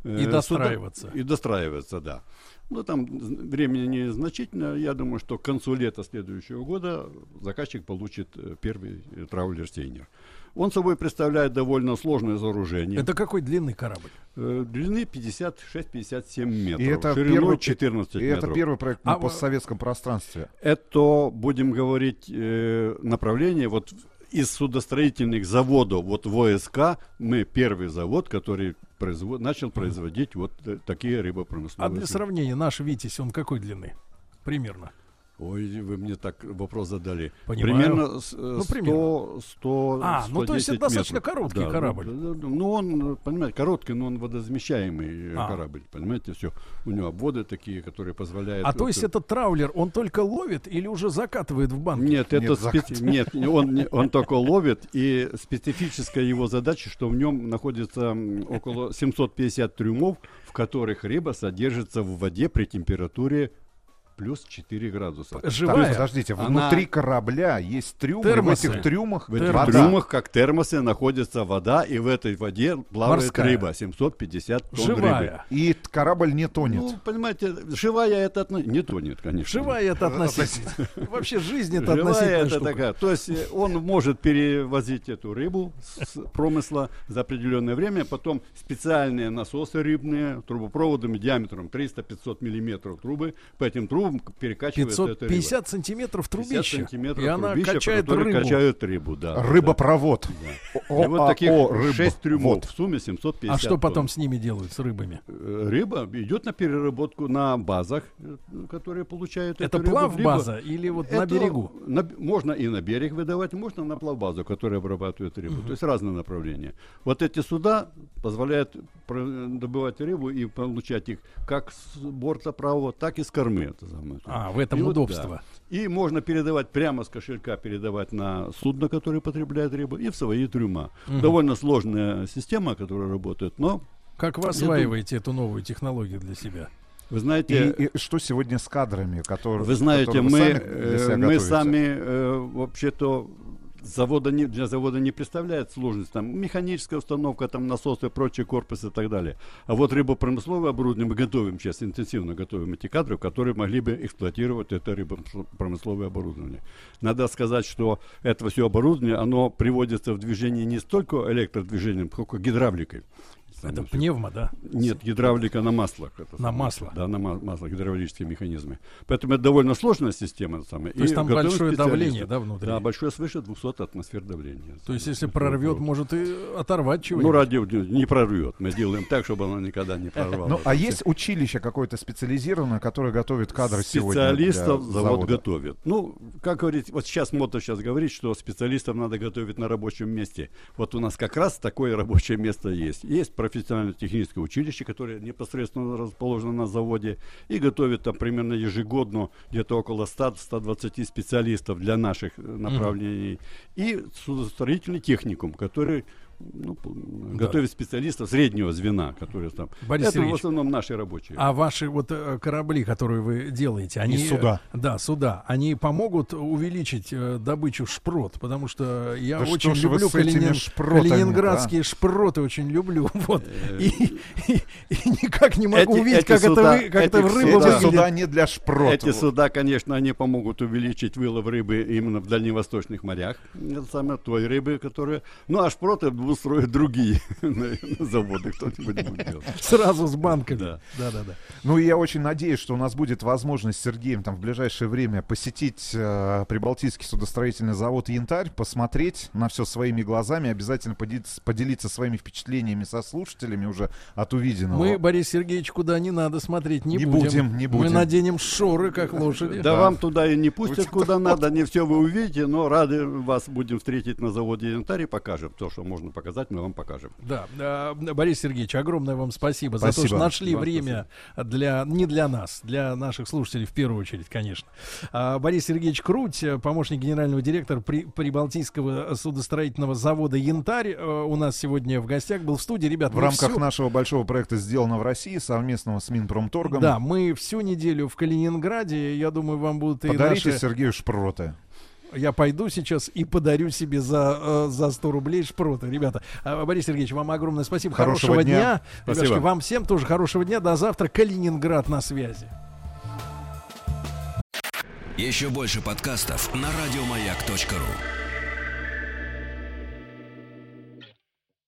И достраиваться. И достраиваться, да. Ну, там времени незначительно. Я думаю, что к концу лета следующего года заказчик получит э, первый э, траулер Сейнер. Он собой представляет довольно сложное сооружение. Это какой длинный корабль? Э, Длины 56-57 метров. И это шириной первый, 14 и метров. это первый проект на А, постсоветском пространстве. Это, будем говорить, направление вот из судостроительных заводов, вот ВСК, мы первый завод, который производ- начал производить вот э, такие А рыбопромысловые. для суда. сравнения, наш Витязь, он какой длины? Примерно. Ой, вы мне так вопрос задали. Понимаю. Примерно, с- э, Ну, 100, примерно. 100, А, ну, то есть это 110 достаточно метров. короткий Да, корабль. да, да, да. Ну, он, понимаете, короткий, но он водозамещаемый э, А. корабль. Понимаете, все. У него обводы такие, которые позволяют... А то есть вот, этот траулер, он только ловит или уже закатывает в банк? Нет, это Нет, специ- нет, он, он только ловит, и специфическая его задача, что в нем находится около 750 трюмов, в которых рыба содержится в воде при температуре плюс 4 градуса. Живая? Есть, подождите, Она- внутри корабля есть трюмы, Термосы. в этих трюмах В этих вода. трюмах, как термосы, находится вода, и в этой воде плавает Морская. рыба, 750 тонн рыбы. Живая. И т- корабль не тонет. Ну, понимаете, живая это отно- не тонет, конечно. Живая это относительно. Вообще жизнь это Живая относительная это такая. То есть э, он может перевозить эту рыбу с промысла за определенное время, потом специальные насосы рыбные трубопроводами диаметром 300-500 миллиметров трубы по этим трубам эта рыба. 550 сантиметров 50 трубища. сантиметров И она трубища, качает рыбу. качают рыбу, да. Рыбопровод. Да. О- И вот таких о, рыб- 6 трюмов, вот. в сумме 750 А что потом тонн. с ними делают, с рыбами? Э, Рыба идет на переработку на базах, э, которые получают Это эту рыбу, плавбаза либо- или вот на Это берегу? на можно и на берег выдавать, можно на плавбазу, которая обрабатывает рыбу. То есть разные направления. Вот эти суда позволяют добывать рыбу и получать их как с борта правого, так и с кормы. Это самое. А, в этом И вот, удобство. да. И можно передавать прямо с кошелька, передавать на судно, которое потребляет рыбу, и в свои трюма. Мгм. Довольно сложная система, которая работает, но Как вы осваиваете эту новую технологию для себя? вы знаете, И, и что сегодня с кадрами, которые Вы знаете, которые мы, сами для э, себя мы сами э, вообще-то завода не, для завода не представляет сложность. Там механическая установка, там насосы, прочие корпусы и так далее. А вот рыбопромысловое оборудование мы готовим сейчас, интенсивно готовим эти кадры, которые могли бы эксплуатировать это рыбопромысловое оборудование. Надо сказать, что это все оборудование, оно приводится в движение не столько электродвижением, сколько гидравликой. Это пневмо, да? Нет, гидравлика на маслах. это На масло. Да, на ма- маслах, гидравлические механизмы. Поэтому это довольно сложная система. это самое. То есть там большое давление, да, внутри? Да, большое свыше 200 атмосфер давления. То есть, если прорвет, может и оторвать чего-нибудь. Ну, радио не прорвет. Мы делаем так, чтобы оно никогда не прорвало. Ну, а есть училище какое-то специализированное, которое готовит кадры сегодня Специалистов завод готовит. Ну, как говорить, вот сейчас модно сейчас говорить, что специалистов надо готовить на рабочем месте. Вот у нас как раз такое рабочее место есть. Есть профессионально-техническое училище, которое непосредственно расположено на заводе, и готовит там примерно ежегодно где-то около 100-120 специалистов для наших э, направлений. И судостроительный техникум, который ну, п- готовит специалистов среднего звена, которые там. Борис Это в основном наши рабочие. А ваши вот э, корабли, которые вы делаете, они... суда. Да, суда. Они помогут увеличить э, добычу шпрот, потому что я Да что очень вы люблю калинин- шпротами-то, калининградские шпроты, очень люблю. Вот. И, и- и никак не могу Эти- увидеть, эти как суда- это, вы, как это эти рыба выглядит. Суда не для шпрота. Эти суда, конечно, они помогут увеличить вылов рыбы именно в дальневосточных морях. Это самое той рыбы, которая... Ну, а шпроты устроят другие заводы, кто-нибудь будет делать. Сразу с банками. Да. Да, да, да. Ну и я очень надеюсь, что у нас будет возможность с Сергеем там в ближайшее время посетить э, Прибалтийский судостроительный завод «Янтарь», посмотреть на все своими глазами, обязательно поделиться, поделиться своими впечатлениями со слушателями уже от увиденного. Мы, Борис Сергеевич, куда не надо смотреть не, Не будем. будем, не Мы будем. наденем шоры, как лошади. Да, вам туда и не пустят куда надо, не все вы увидите, но рады вас будем встретить на заводе «Янтарь» и покажем. То, что можно показать, мы вам покажем. Да, э, Борис Сергеевич, огромное вам спасибо, за то, Спасибо. что нашли Вам время для не для нас, для наших слушателей в первую очередь, конечно. А, Борис Сергеевич Круть, э, помощник генерального директора При- Прибалтийского судостроительного завода Янтарь, э, у нас сегодня в гостях был в студии, ребят. В рамках всю- нашего большого проекта «Сделано в России» совместного с Минпромторгом. Да, мы всю неделю в Калининграде. Я думаю, вам будут и Подарите наши... Сергею шпроты. Я пойду сейчас и подарю себе за, э, за 100 рублей шпроты. Ребята, а, Борис Сергеевич, вам огромное спасибо. Хорошего Хорошего дня. дня. Спасибо. Ребятушки, вам всем тоже хорошего дня. До завтра. Калининград на связи. Еще больше подкастов на радиомаяк.ру.